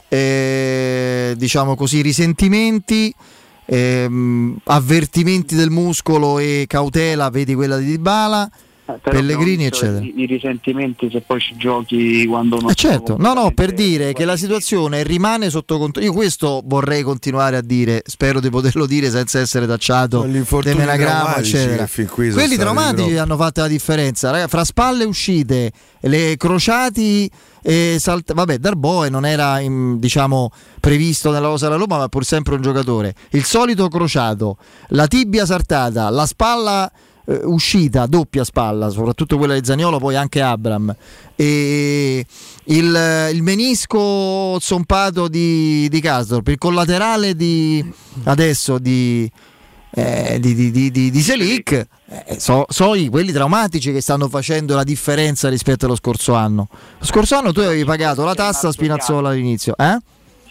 eh, diciamo così, risentimenti, ehm, avvertimenti del muscolo e cautela, vedi quella di Dybala, Pellegrini, abbiamo visto eccetera. I, i risentimenti se poi ci giochi quando non Eh certo, no no, per dire che la situazione rimane sotto controllo. Io questo vorrei continuare a dire, spero di poterlo dire senza essere tacciato di menagrama, eccetera. Quelli traumatici hanno fatto la differenza, raga, fra spalle uscite, le crociati e salt- vabbè, Darboe non era in- diciamo previsto nella rosa della Roma, ma pur sempre un giocatore. Il solito crociato, la tibia saltata, la spalla eh, uscita, doppia spalla, soprattutto quella di Zaniolo, poi anche Abram. E il, il menisco zompato di, di Casdorp, il collaterale di adesso di, eh, di, di, di, di- Selic, eh, so, so i- quelli traumatici che stanno facendo la differenza rispetto allo scorso anno. Lo scorso anno tu avevi pagato la tassa a Spinazzola all'inizio, eh?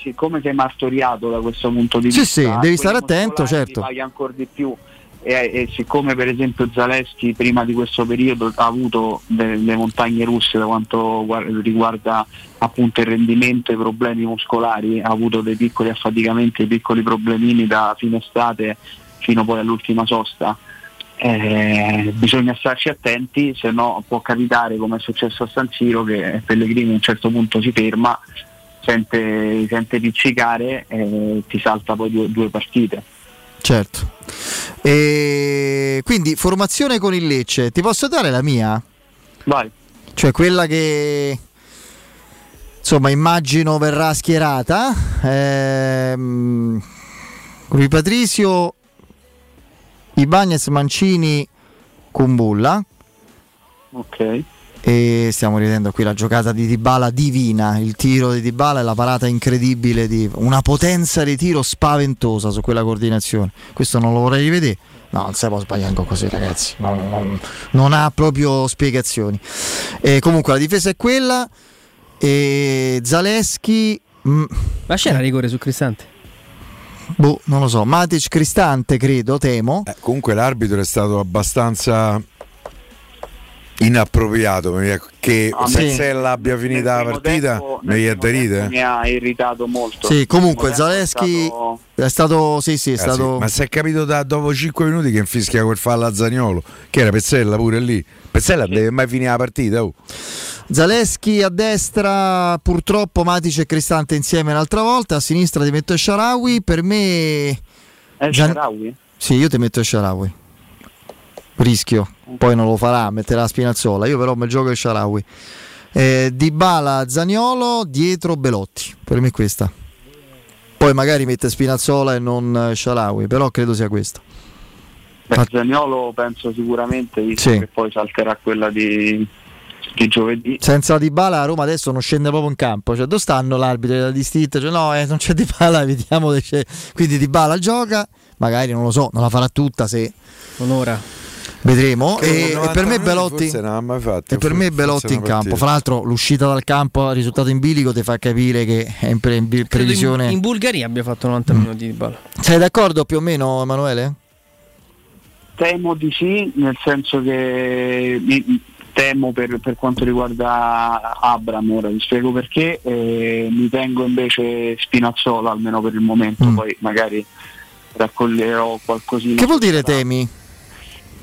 siccome sei martoriato da questo punto di vista, sì, devi stare attento, certo. paghi ancora di più. E, e siccome per esempio Zaleschi prima di questo periodo ha avuto delle montagne russe da quanto guar- riguarda appunto il rendimento e i problemi muscolari, ha avuto dei piccoli affaticamenti, dei piccoli problemini da fine estate fino poi all'ultima sosta. Eh, bisogna starci attenti, se no può capitare come è successo a San Siro che Pellegrini a un certo punto si ferma, sente, sente pizzicare e ti salta poi due, due partite. Certo. E quindi formazione con il Lecce, ti posso dare la mia? Vai. Cioè quella che insomma immagino verrà schierata. Ehm, Rui Patrizio, Ibanez, Mancini, Kumbulla. Ok. E stiamo rivedendo qui la giocata di Dybala divina, il tiro di Dybala e la parata incredibile di una potenza di tiro spaventosa su quella coordinazione. Questo non lo vorrei rivedere. No, non si può sbagliare così, ragazzi. Non, non- non ha proprio spiegazioni. E comunque la difesa è quella. E Zaleschi. mm, Ma c'era rigore su Cristante? boh, non lo so. Matic Cristante, credo, temo. Eh, comunque l'arbitro è stato abbastanza inappropriato che A me- Pezzella abbia finito la partita tempo- mi tempo aderite Mi ha irritato molto. Sì, comunque tempo è Zaleschi stato- è stato. Sì, sì, è Eh sì, stato. ma si è capito da dopo 5 minuti che infischia quel fallo a Zagnolo che era Pezzella pure lì Pezzella non deve mai finire la partita oh. Zaleschi a destra, purtroppo Matic e Cristante insieme un'altra volta. A sinistra ti metto Sharawi. Per me. È Gian- Sharawi? Sì, io ti metto Sharawi. Rischio, poi non lo farà, metterà Spinazzola. Io però mi gioco il Sharawi. Eh, Dybala, Zaniolo, dietro Belotti. Per me è questa. Poi magari mette Spinazzola e non Sharawi, però credo sia questa. Beh, Zaniolo penso sicuramente, visto Sì. che poi salterà quella di, di giovedì. Senza Dybala a Roma adesso non scende proprio in campo. Cioè, dove stanno l'arbitro della distinta? Cioè, no, eh, non c'è Dybala, [laughs] vediamo se c'è. Quindi Dybala gioca, magari non lo so, non la farà tutta se Un'ora. Vedremo. E, e per 90 me Belotti fatto, e per me Belotti in campo. Fra l'altro l'uscita dal campo, risultato in bilico ti fa capire che è in, pre- in Credo in, previsione. in Bulgaria abbia fatto 90 minuti di balla. Sei d'accordo più o meno Emanuele? Temo di sì, nel senso che mi- temo per, per quanto riguarda Abram, ora vi spiego perché, eh, mi tengo invece Spinazzola almeno per il momento, poi magari raccoglierò qualcosina. Mm. Che vuol dire temi?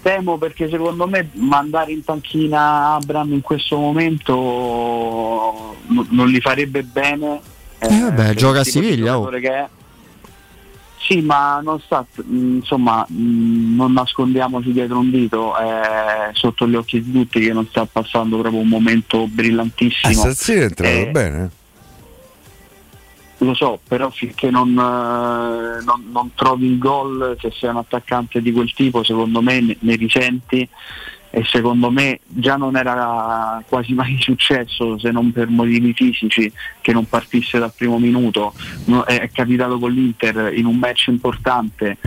Temo perché secondo me mandare in panchina Abram in questo momento non, non gli farebbe bene. Eh, vabbè, per il gioca a Siviglia, oh. Sì, ma non sta, mh, insomma, mh, non nascondiamoci dietro un dito, è sotto gli occhi di tutti che non sta passando proprio un momento brillantissimo. San Siro è entrato Eh, bene Lo so, però finché non, eh, non- non trovi il gol, se sei un attaccante di quel tipo, secondo me ne, ne risenti e secondo me già non era quasi mai [laughs] successo, se non per motivi fisici, che non partisse dal primo minuto. No, è, capitato con l'Inter in un match importante.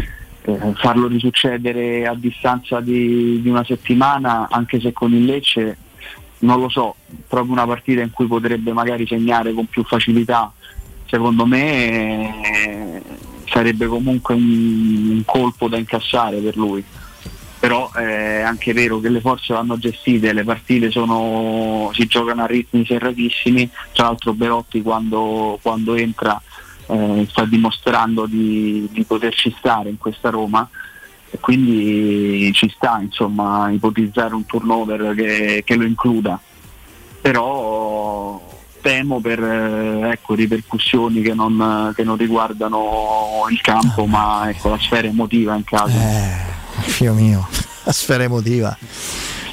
eh, farlo risuccedere a distanza di, di una settimana, anche se con il Lecce non lo so, proprio una partita in cui potrebbe magari segnare con più facilità, secondo me eh, sarebbe comunque un, un colpo da incassare per lui. Però è anche vero che le forze vanno gestite, le partite sono, si giocano a ritmi serratissimi, tra l'altro Belotti quando, quando entra eh, sta dimostrando di, di poterci stare in questa Roma. E quindi ci sta insomma ipotizzare un turnover che, che lo includa. Però temo per eh, ecco, ripercussioni che non, che non riguardano il campo ma ecco, la sfera emotiva in caso Figlio mio, [laughs] la sfera emotiva.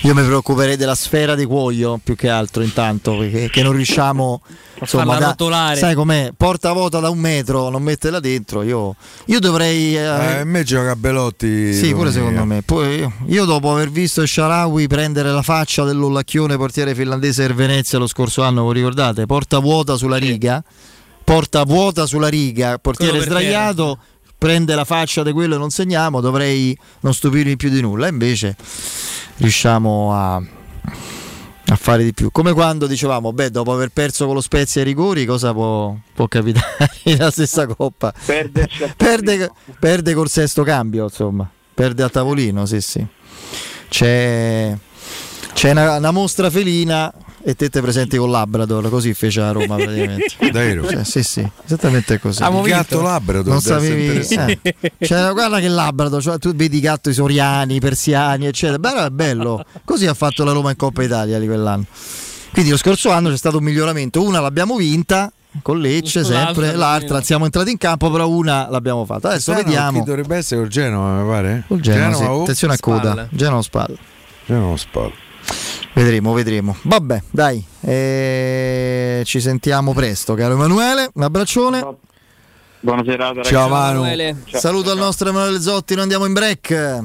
Io mi preoccuperei della sfera di cuoio più che altro intanto, perché che non riusciamo farla da- rotolare. Sai com'è? Porta vuota da un metro, non metterla dentro. Io, io dovrei. Eh, eh, a me gioca Belotti sì, pure secondo me. Poi io, io dopo aver visto Sharawi prendere la faccia dell'Ollacchione portiere finlandese del Venezia lo scorso anno, vi ricordate? Porta vuota sulla riga, porta vuota sulla riga, portiere sdraiato, prende la faccia di quello e non segniamo, dovrei non stupirmi più di nulla. Invece riusciamo a, a fare di più. Come quando dicevamo, beh, dopo aver perso con lo Spezia ai rigori, cosa può, può capitare [laughs] nella stessa coppa? [laughs] Perde, perde col sesto cambio, insomma, perde a tavolino, sì, sì. C'è, c'è una, una mostra felina e te te presenti con Labrador, così fece a Roma praticamente. [laughs] Davvero? Cioè, sì, sì, esattamente così. Il gatto Labrador Non sapevi, eh. Cioè, guarda che Labrador, cioè, tu vedi i gatti soriani, i persiani, eccetera. Però è bello. Così ha fatto la Roma in Coppa Italia di quell'anno. Quindi lo scorso anno c'è stato un miglioramento. Una l'abbiamo vinta con Lecce, sempre. L'altra siamo entrati in campo, però una l'abbiamo fatta. Adesso Quest'anno vediamo. Chi dovrebbe essere col Genova, mi pare? Col Genoa, sì. o attenzione a coda. Genoa o spalla. Genova o spalla. Vedremo, vedremo. Vabbè, dai, eh, ci sentiamo presto, caro Emanuele. Un abbraccione. buona serata ragazzi. Ciao Manu. Ciao. Saluto al nostro Emanuele Zotti, noi andiamo in break.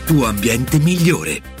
tuo ambiente migliore.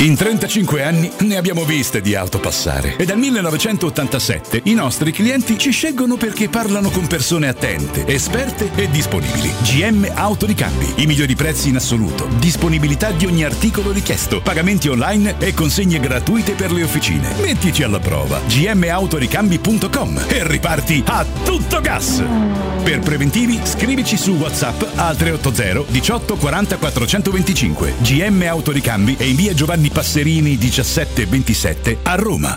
In 35 anni ne abbiamo viste di auto passare e dal 1987 i nostri clienti ci scelgono perché parlano con persone attente, esperte e disponibili. GM Autoricambi, i migliori prezzi in assoluto, disponibilità di ogni articolo richiesto, pagamenti online e consegne gratuite per le officine. Mettici alla prova gmautoricambi.com e riparti a tutto gas. Per preventivi scrivici su WhatsApp al 380 18 40 425. GM Autoricambi e in via Giovanni Passerini 1727 a Roma.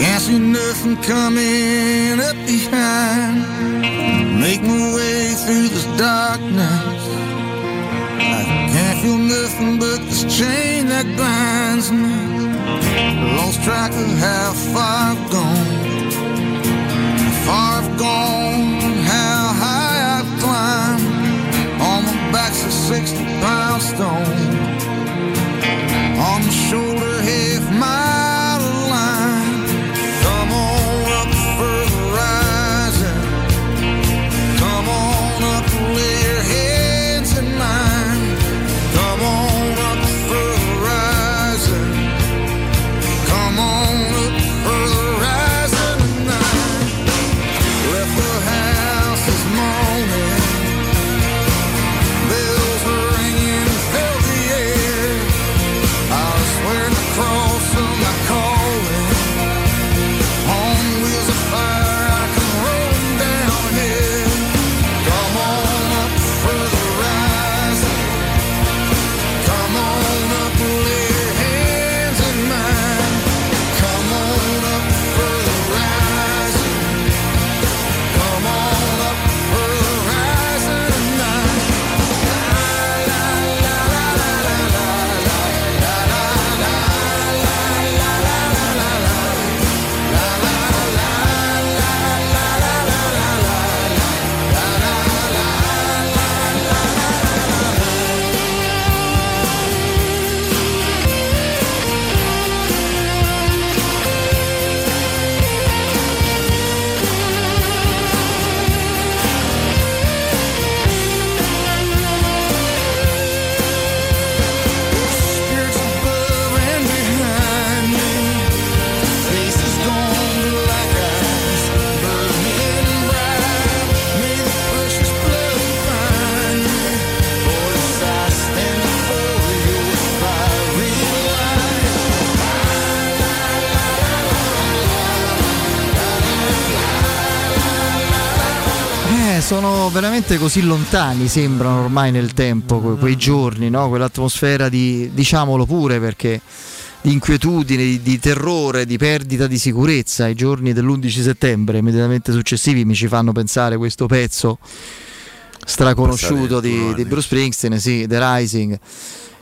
Can't see nothing coming up behind. Make my way through this darkness. I can't feel nothing but this chain that binds me. Lost track of how far I've gone. How far I've gone, how high I've climbed. On my back's a 60 pound stone on the shoulder half mile sono veramente così lontani, sembrano ormai nel tempo, que- quei giorni, no? quell'atmosfera di, diciamolo pure perché, di inquietudine, di, di terrore, di perdita di sicurezza. I giorni dell'11 settembre immediatamente successivi mi ci fanno pensare questo pezzo straconosciuto di, di Bruce Springsteen, sì, The Rising.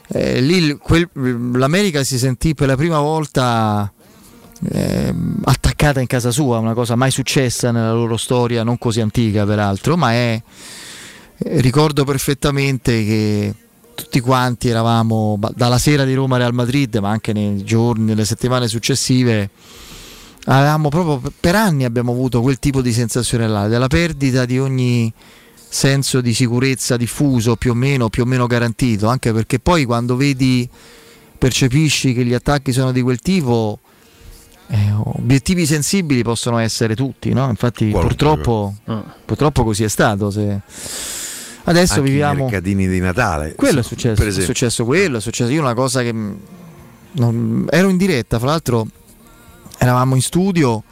Eh, lì quel- l'America si sentì per la prima volta ehm, attaccata in casa sua, una cosa mai successa nella loro storia, non così antica peraltro, ma è eh, ricordo perfettamente che tutti quanti eravamo dalla sera di Roma Real Madrid, ma anche nei giorni, nelle settimane successive, avevamo proprio per anni abbiamo avuto quel tipo di sensazione là, della perdita di ogni senso di sicurezza diffuso, più o meno, più o meno garantito, anche perché poi quando vedi, percepisci che gli attacchi sono di quel tipo, eh, obiettivi sensibili possono essere tutti, no? Infatti purtroppo, purtroppo così è stato. se- Adesso Anche i viviamo... mercatini di Natale. Quello è successo, è successo quello, è successo io una cosa che non- ero in diretta, fra l'altro eravamo in studio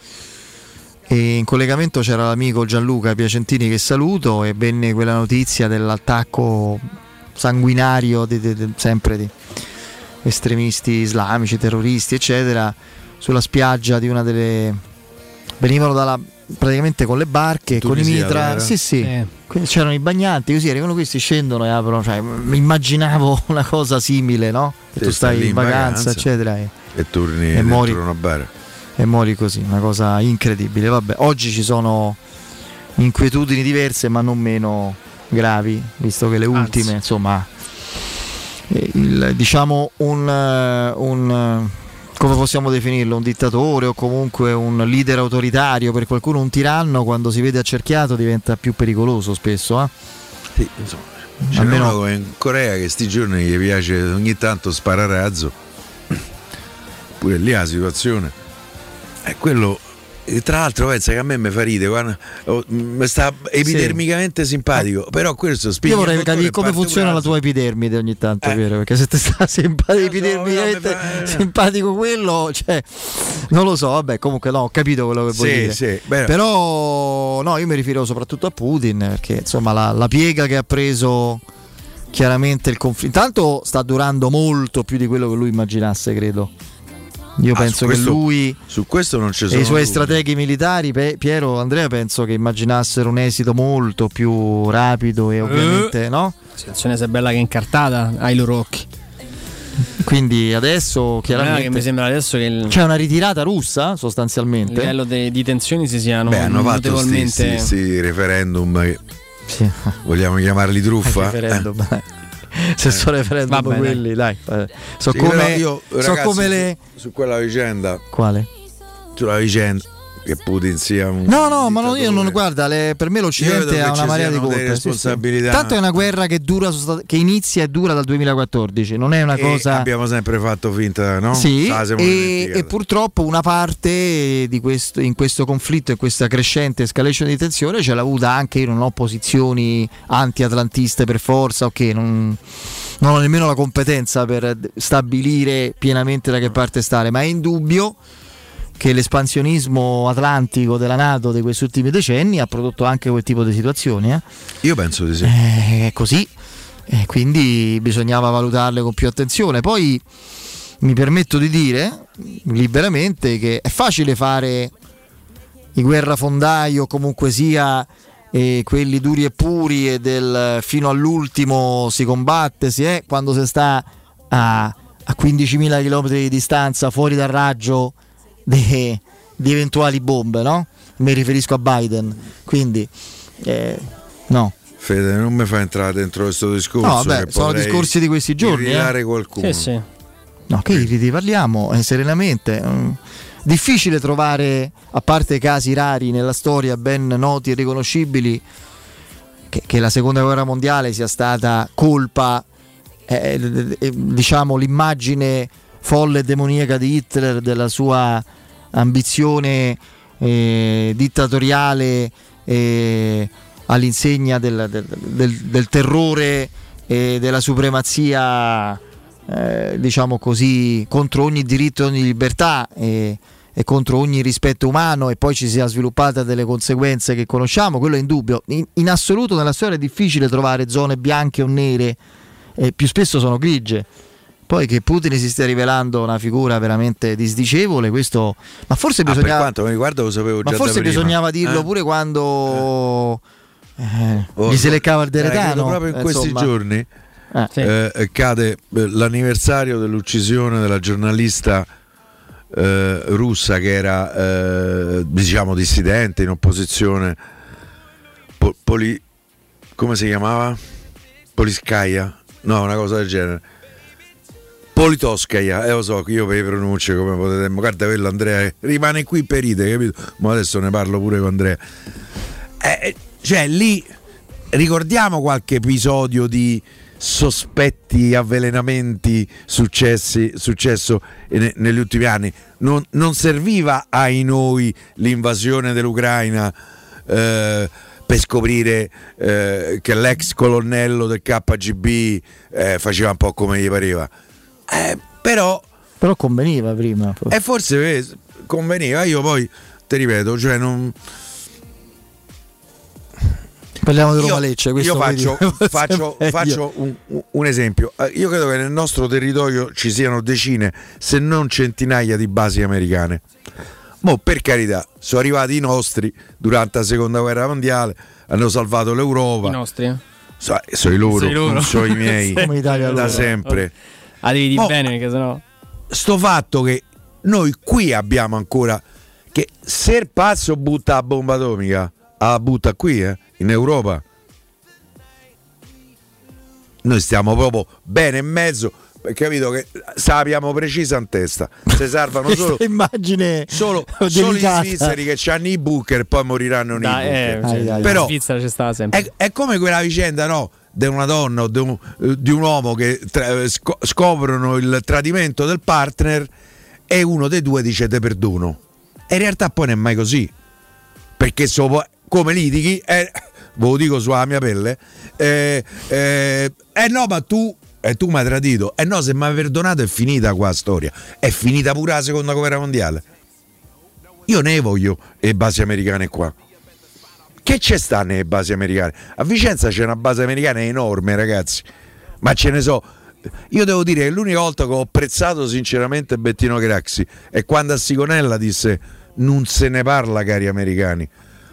e in collegamento c'era l'amico Gianluca Piacentini che saluto e venne quella notizia dell'attacco sanguinario di- di- di- sempre di estremisti islamici, terroristi, eccetera, sulla spiaggia di una delle venivano dalla praticamente con le barche, con i Tunisia, mitra, era? sì, sì. Eh. C'erano i bagnanti, così arrivano questi, scendono e aprono, cioè, mi immaginavo [laughs] una cosa simile, no? Che Sì, tu stai in in vacanza, vacanza. eccetera, e, E torni E mori. una bara. e muori così, una cosa incredibile. Vabbè, oggi ci sono inquietudini diverse, ma non meno gravi, visto che le ultime, insomma, eh, il- diciamo un, eh, un, eh, come possiamo definirlo, un dittatore o comunque un leader autoritario, per qualcuno un tiranno, quando si vede accerchiato diventa più pericoloso spesso. eh. Sì, insomma. C'è Almeno- uno come in Corea che sti giorni gli piace ogni tanto sparare razzo. Pure lì la situazione è quello. E tra l'altro pensa che a me mi fa ride, guarda, oh, mi sta epidermicamente simpatico, però questo spiega. Io vorrei capire come funziona la tua epidermide ogni tanto, Piero, perché se ti sta [laughs] simpa- epidermicamente simpatico quello, cioè, non lo so, vabbè, comunque no, ho capito quello che vuoi Sì, dire. sì. Però no, io mi riferivo soprattutto a Putin, perché insomma la, la piega che ha preso chiaramente il conflitto, intanto sta durando molto più di quello che lui immaginasse, credo. Io Ah, penso su che questo- lui su questo non ci e sono i suoi dubbi. strateghi militari, Pe- Piero Andrea, penso che immaginassero un esito molto più rapido e ovviamente no? La situazione si è bella che è incartata ai loro occhi. Quindi adesso Il è che chiaramente mi sembra adesso che il, c'è una ritirata russa il sostanzialmente. livello de- di tensioni si siano Beh, hanno fatto notevolmente questi referendum che Sì. vogliamo chiamarli truffa. Il referendum, eh. [laughs] se sono referendum Vabbè, quelli, dai. eh. So Sì, come, io, so ragazzi, come le. su, su quella vicenda, Quale? sulla vicenda che Putin sia un No, no, ma non- io non guarda, le- per me l'Occidente ha una marea di colpe. responsabilità. Tanto è una guerra che, dura, che inizia e dura dal 2014, non è una E cosa. abbiamo sempre fatto finta, no? Sì, e, e purtroppo una parte di questo, in questo conflitto e questa crescente escalation di tensione ce l'ha avuta anche io non ho posizioni anti-atlantiste per forza, ok, non, non ho nemmeno la competenza per stabilire pienamente da che parte stare, ma è indubbio che l'espansionismo atlantico della Nato di questi ultimi decenni ha prodotto anche quel tipo di situazioni. eh. Io penso di sì. Eh, È così, e quindi bisognava valutarle con più attenzione. Poi mi permetto di dire liberamente che è facile fare i guerrafondai o comunque sia eh, quelli duri e puri e del fino all'ultimo si combatte, si è quando si sta a, a 15.000 km di distanza fuori dal raggio de- di eventuali bombe, no? Mi riferisco a Biden. Quindi eh, no. Fede, non mi fa entrare dentro questo discorso. No, vabbè, che sono discorsi di questi giorni, eh. qualcuno. Sì, sì. No, che irriti, parliamo eh, serenamente. Mm. Difficile trovare, a parte casi rari nella storia ben noti e riconoscibili, che, che la seconda guerra mondiale sia stata colpa, eh, eh, diciamo, l'immagine folle e demoniaca di Hitler, della sua ambizione eh, dittatoriale eh, all'insegna del, del- del- del terrore e della supremazia eh, diciamo così, contro ogni diritto e ogni libertà e, e contro ogni rispetto umano e poi ci sia sviluppata delle conseguenze che conosciamo, quello è indubbio. In, in assoluto nella storia è difficile trovare zone bianche o nere, più spesso sono grigie. Poi che Putin si stia rivelando una figura veramente disdicevole, questo... Ma forse Ah, per bisognava... quanto mi riguarda lo sapevo Ma già forse da prima. bisognava dirlo Eh? pure quando eh, Oh, gli si leccava il eh, deretano. proprio in eh, questi insomma. giorni sì. eh, cade eh, l'anniversario dell'uccisione della giornalista eh, russa che era eh, diciamo dissidente in opposizione Po- Poli- come si chiamava? Poliskaya? No, una cosa del genere. Politoskaya, eh lo so, io per le pronunce come potete, guarda quello Andrea rimane qui per ride, capito? Ma adesso ne parlo pure con Andrea. Eh, cioè lì ricordiamo qualche episodio di sospetti avvelenamenti successi, successo ne- negli ultimi anni. Non, non serviva ai noi l'invasione dell'Ucraina eh, per scoprire eh, che l'ex colonnello del KGB eh, faceva un po' come gli pareva. Eh, però Però conveniva prima. e forse eh, conveniva, io poi ti ripeto, cioè non, Parliamo di Roma Lecce. questo io faccio, [laughs] faccio- faccio un, un esempio. Eh, Io credo che nel nostro territorio ci siano decine, se non centinaia di basi americane. Mo per carità, sono arrivati i nostri durante la seconda guerra mondiale, hanno salvato l'Europa. I nostri, eh? So- sono i loro, Sono i loro. non sono i miei, [laughs] Sì. Come Italia da loro. sempre. Ah, devi dire Mo- bene perché sennò. sto fatto che noi qui abbiamo ancora che se il pazzo butta la bomba atomica la butta qui eh, in Europa noi stiamo proprio bene in mezzo perché capito che sappiamo precisa in testa si salvano [laughs] solo immagine solo, [laughs] solo i svizzeri che hanno i bunker poi moriranno nei Dai, eh, cioè, però in Svizzera ci sta sempre. è, è come quella vicenda, no? Di una donna o di un, eh, un uomo che tra- eh, sco- scoprono il tradimento del partner e uno dei due dice te perdono. E in realtà poi non è mai così. Perché so- come litighi, eh, ve lo dico sulla mia pelle, eh, eh, eh no, ma tu, eh, tu mi hai tradito. Eh no, se mi hai perdonato è finita qua la storia. È finita pure la seconda guerra mondiale. Io ne voglio le basi americane qua. Che c'è sta nelle basi americane? A Vicenza c'è una base americana enorme, ragazzi. Ma ce ne so. Io devo dire che l'unica volta che ho apprezzato sinceramente Bettino Craxi è quando a Sigonella disse non se ne parla cari americani.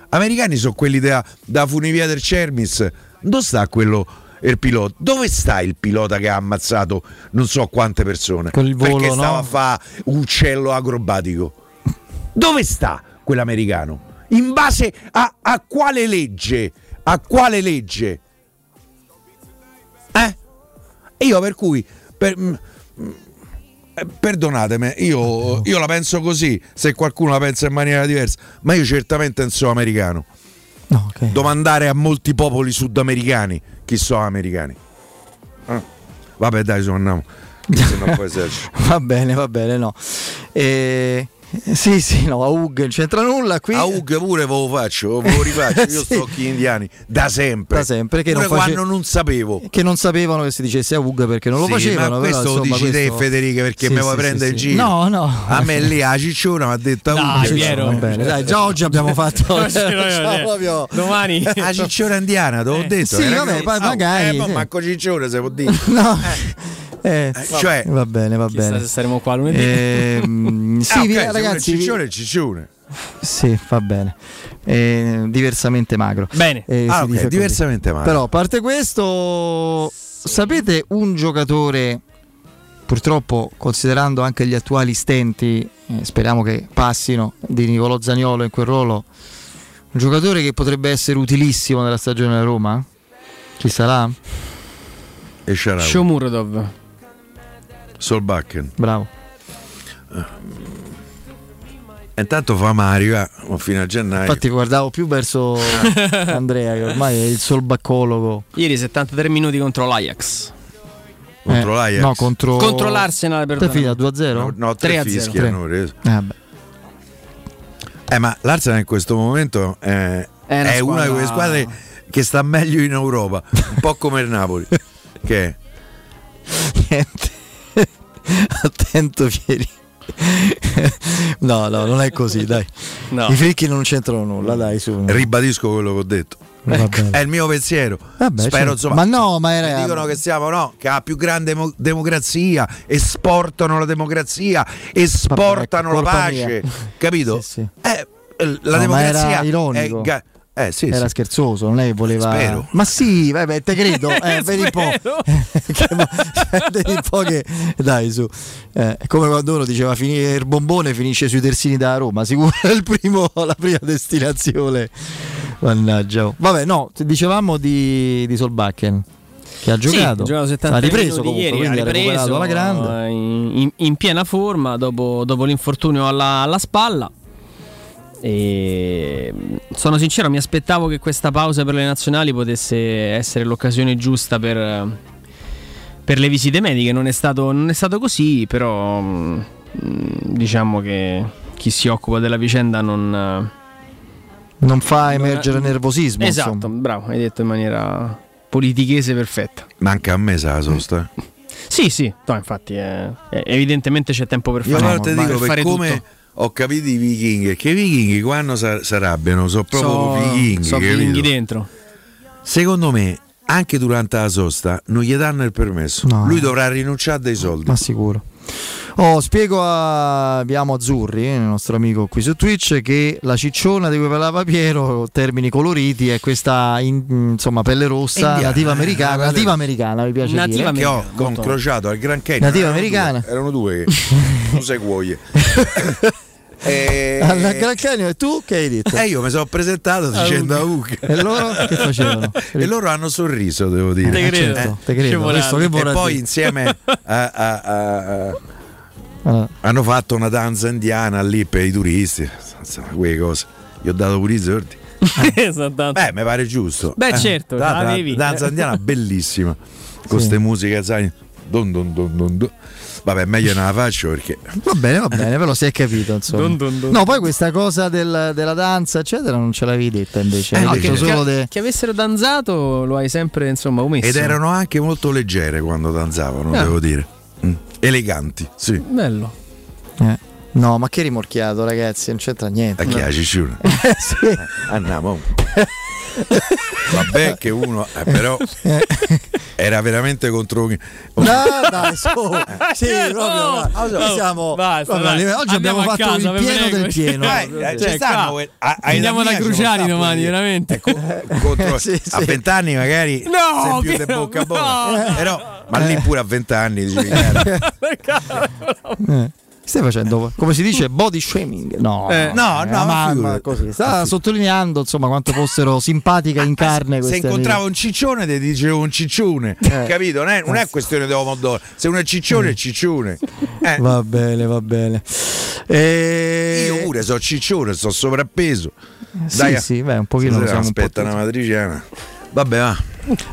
Americani sono quelli da, da funivia del Cermis. Dove sta quello il pilota? Dove sta il pilota che ha ammazzato non so quante persone? Con il volo, Perché stava no? a fare uccello acrobatico. Dove sta quell'americano? In base a, a quale legge? A quale legge? Eh? E io per cui, per- mm, mm, eh, perdonatemi, io, io la penso così, se qualcuno la pensa in maniera diversa, ma io certamente non sono americano. Domandare a molti popoli sudamericani chi sono americani. Ah. Vabbè dai, sono andiamo. No. [laughs] Va bene, va bene, no. Eh, sì, sì, no, a Ug non c'entra nulla qui. A Ug pure ve lo faccio, ve lo [laughs] rifaccio. Io Sì. sto con gli indiani da sempre. Da sempre, che Pure non face- quando non sapevo. Che non sapevano che si dicesse a Ug perché non lo Sì, facevano. ma però, questo lo insomma, dici te, questo- Federica, perché Sì, mi vuoi sì, prendere sì. giro. No, no. A me lì a Cicciona mi ha detto a Dai, Ug. Piero. Va bene, dai, già oggi abbiamo [laughs] fatto eh, proprio- domani A Cicciona indiana, te l'ho detto. Sì, vabbè, poi magari, Eh, ma manco Ciccione se può dire. [laughs] No. Eh, cioè- va bene, va bene. se saremo qua lunedì. Ehm, sì, Ah, ok, vi- se uno è ragazzi, vi- Ciccione è Ciccione. sì, va bene. Eh, diversamente magro. Bene. Eh, Ah, si ok, dice così. diversamente magro. Però a parte questo, sapete un giocatore, purtroppo considerando anche gli attuali stenti, eh, speriamo che passino, di Nicolò Zaniolo in quel ruolo, un giocatore che potrebbe essere utilissimo nella stagione della Roma? Chi sarà? E. Shomurodov. Solbakken. Bravo. E Intanto fa Mario, eh, o fino a gennaio. Infatti guardavo più verso [laughs] Andrea che ormai è il solbaccologo. Ieri 73 minuti contro l'Ajax. contro Eh, l'Ajax. No, contro... Contro l'Arsenal, perdona. finita 2-0? No, no, tre 3-0. fischi Tre. hanno preso. Eh, vabbè. Eh, ma l'Arsenal in questo momento è, È una è una di quelle squadra- squadre che sta meglio in Europa, un po' come il Napoli. [laughs] che è? Niente. [laughs] Attento Pieri. [laughs] no, no, non è così, dai. [laughs] No. I fricchi non c'entrano nulla, dai, su. Ribadisco quello che ho detto. Bene. È il mio pensiero. Vabbè, Spero, certo. insomma, Ma no, ma era- dicono che siamo no, che ha più grande mo- democrazia, esportano la democrazia, esportano ecco, la pace. mia. Capito? Sì, sì. Eh, la No, ma democrazia era ironico. è ga- eh, sì, Era sì. scherzoso, non è che voleva. Spero. Ma sì, vabbè, te credo. [laughs] Eh, vedi un po'. [laughs] Vedi un po' che. Dai, su. Eh, è come quando uno diceva finire il bombone finisce sui terzini da Roma. [laughs] Sicuro è il primo, la prima destinazione. Mannaggia. Vabbè, no, dicevamo di, di Solbakken. Che ha giocato. Sì, ha giocato 70 ha ripreso comunque, ieri, quindi ha ripreso alla grande. eh, in, in- in piena forma dopo, dopo l'infortunio alla, alla spalla. E sono sincero, mi aspettavo che questa pausa per le nazionali potesse essere l'occasione giusta per, per le visite mediche. Non è stato, non è stato così, però mm, diciamo che chi si occupa della vicenda non. Non fa emergere nervosismo. Esatto, insomma. bravo, hai detto in maniera politichese perfetta. Manca a me sa la sosta. [laughs] Sì, sì, no, infatti eh, eh, evidentemente c'è tempo per Io fare, però ti per dico per fare come tutto. Ho capito i vichinghi, che i vichinghi quando sa- si arrabbiano sono proprio So- vichinghi. so vichinghi dentro. Secondo me, anche durante la sosta, non gli danno il permesso. No. Lui dovrà rinunciare a dei soldi. Ma sicuro. Oh, spiego a abbiamo Azzurri, il nostro amico qui su Twitch, che la cicciona di cui parlava Piero, termini coloriti, è questa in- insomma pelle rossa, Indiana, nativa eh, americana, pelle- nativa americana mi piace Nativa dire. che ho incrociato al Gran Canyon. Nativa Erano americana. due, Erano due [laughs] non sai cuoie. [laughs] e... Al Gran Canyon e tu che hai detto? e io mi sono presentato dicendo a Uc. E loro che facevano? [laughs] E loro hanno sorriso, devo dire. Te credo. Certo, te credo. E poi insieme [laughs] a- a- a- a- Ah, hanno fatto una danza indiana lì per i turisti. Insomma, quelle cose. Gli ho dato pure i soldi. [laughs] Esatto. Beh, mi pare giusto. Beh, certo, l'avevi. La danza indiana bellissima. Con Sì. queste musiche, sai. Dun dun dun dun dun. Vabbè, meglio non la faccio perché. Va bene, va bene, però si è capito insomma. Dun dun dun. No, poi questa cosa del- della danza, eccetera, non ce l'avevi detta invece. Eh, no, che- solo che, de- che avessero danzato lo hai sempre insomma omesso. Ed erano anche molto leggere quando danzavano, Ah. devo dire. Mm. Eleganti, sì. bello. Eh. No, ma che rimorchiato, ragazzi, non c'entra niente. A chi ha Ciccione? [laughs] Sì. Andiamo. [laughs] Vabbè che uno, eh, però era veramente contro... No, dai, su. [laughs] Sì, proprio. Oh, va. Noi oh, siamo basta, proprio a dai. Oggi Andiamo abbiamo a fatto casa, il pieno prego. del pieno. Eh, Cioè, ci stanno, qua. eh, a- Andiamo da Cruciani domani, pure. veramente. Eh, contro- [laughs] Sì, a sì. vent'anni magari No, sei più di bocca a bocca no. però ma lì pure a vent'anni dicevi. Eh. [laughs] Stai facendo, come si dice, body shaming? No, Eh, no, eh, no, ma, ma così. Sta sottolineando insomma quanto fossero simpatiche in carne Se amiche. un ciccione ti dicevo un ciccione, Eh. capito? Non è, non è questione di pomodoro, se uno è ciccione è ciccione. Eh, Va bene, va bene. E... Io pure so ciccione, sto sovrappeso. Sì, sì, beh, un pochino un po' Aspetta una matriciana. Vabbè, va.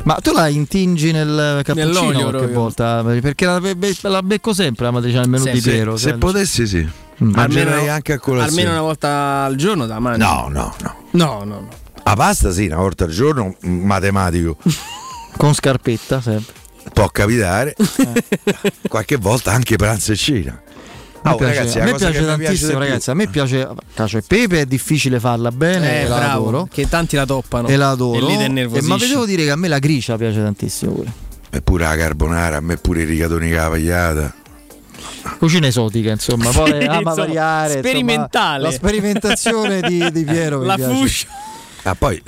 Ma tu la intingi nel cappuccino qualche volta? Perché la, be- be- la becco sempre la matriciana nel menù Sì, di. Piero. Se cioè- potessi sì. Mm. Mangerei Almeno- anche a colazione. Almeno una volta al giorno da mangi. No, no, no. No, no, no. La pasta sì, una volta al giorno, matematico. [laughs] Con scarpetta sempre. Può capitare. Qualche volta anche pranzo e cena. A Oh, me piace, ragazzi, a me piace piace tantissimo, più- ragazzi. A me piace cacio e pepe, è difficile farla bene, Eh, e la bravo, adoro. Che tanti la toppano. E la adoro. E E- innervosisci. ma vi devo dire che a me la gricia piace tantissimo pure. Eppure la carbonara, a me pure i rigatoni con la pagliata. Cucina esotica, insomma, [laughs] poi ama Insomma, variare. insomma, sperimentale. la sperimentazione di, di [laughs] Piero. La piace. fuscia. Ah, poi,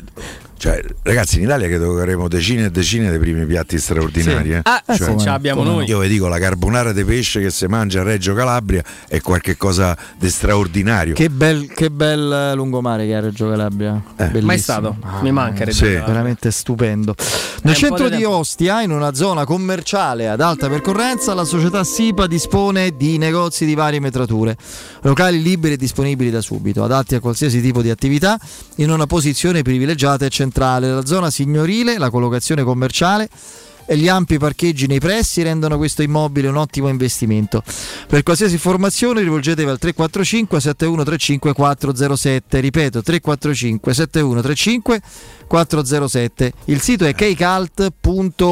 cioè, ragazzi, in Italia credo che avremo decine e decine di primi piatti straordinari. Sì. eh. Ah, Cioè, sì, ce l'abbiamo noi. Io vi dico, la carbonara di pesce che si mangia a Reggio Calabria è qualcosa di straordinario. Che bel, che bel eh, lungomare che ha Reggio Calabria. Bellissimo. Mai stato? Mi manca Reggio Sì. Calabria. Veramente stupendo. Nel centro di di tempo. Ostia, in una zona commerciale ad alta percorrenza, la società SIPA dispone di negozi di varie metrature, locali liberi e disponibili da subito, adatti a qualsiasi tipo di attività, in una posizione privilegiata e centrale. La zona signorile, la collocazione commerciale e gli ampi parcheggi nei pressi rendono questo immobile un ottimo investimento. Per qualsiasi informazione rivolgetevi al 345 7135 407, ripeto 345 7135 407. Il sito è keycult.com.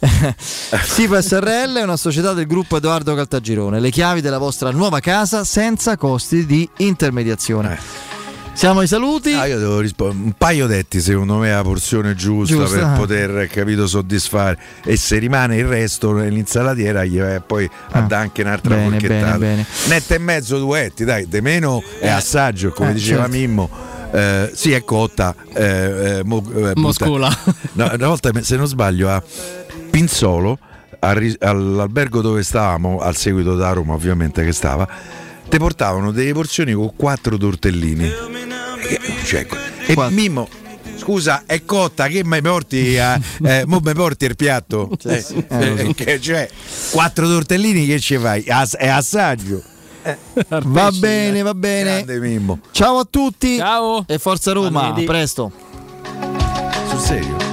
[laughs] Sipa SRL è una società del gruppo Edoardo Caltagirone, le chiavi della vostra nuova casa senza costi di intermediazione. Siamo ai saluti. Ah, io devo rispondere. Un paio detti, secondo me, è la porzione giusta, Giusta. per poter capito soddisfare. E se rimane il resto nell'insalatiera, gli vai poi a dare anche un'altra Ah. bene, bene, bene. Netta e mezzo duetti, dai, de meno è assaggio, come Eh, diceva certo. Mimmo. Eh, sì, è cotta. eh, eh, mo- eh, Moscola. No, una volta, se non sbaglio, a Pinzolo, all'albergo dove stavamo, al seguito da Roma, ovviamente, che stava, ti portavano delle porzioni con quattro tortellini. E, cioè, e Mimmo. Scusa, è cotta, che mi porti a, eh, mo mi porti il piatto? Eh, sì, eh, eh, che- cioè, quattro tortellini che ci fai? As- è assaggio. Va bene, va bene. Ciao a tutti. Ciao. E forza Roma, a presto. Sul serio?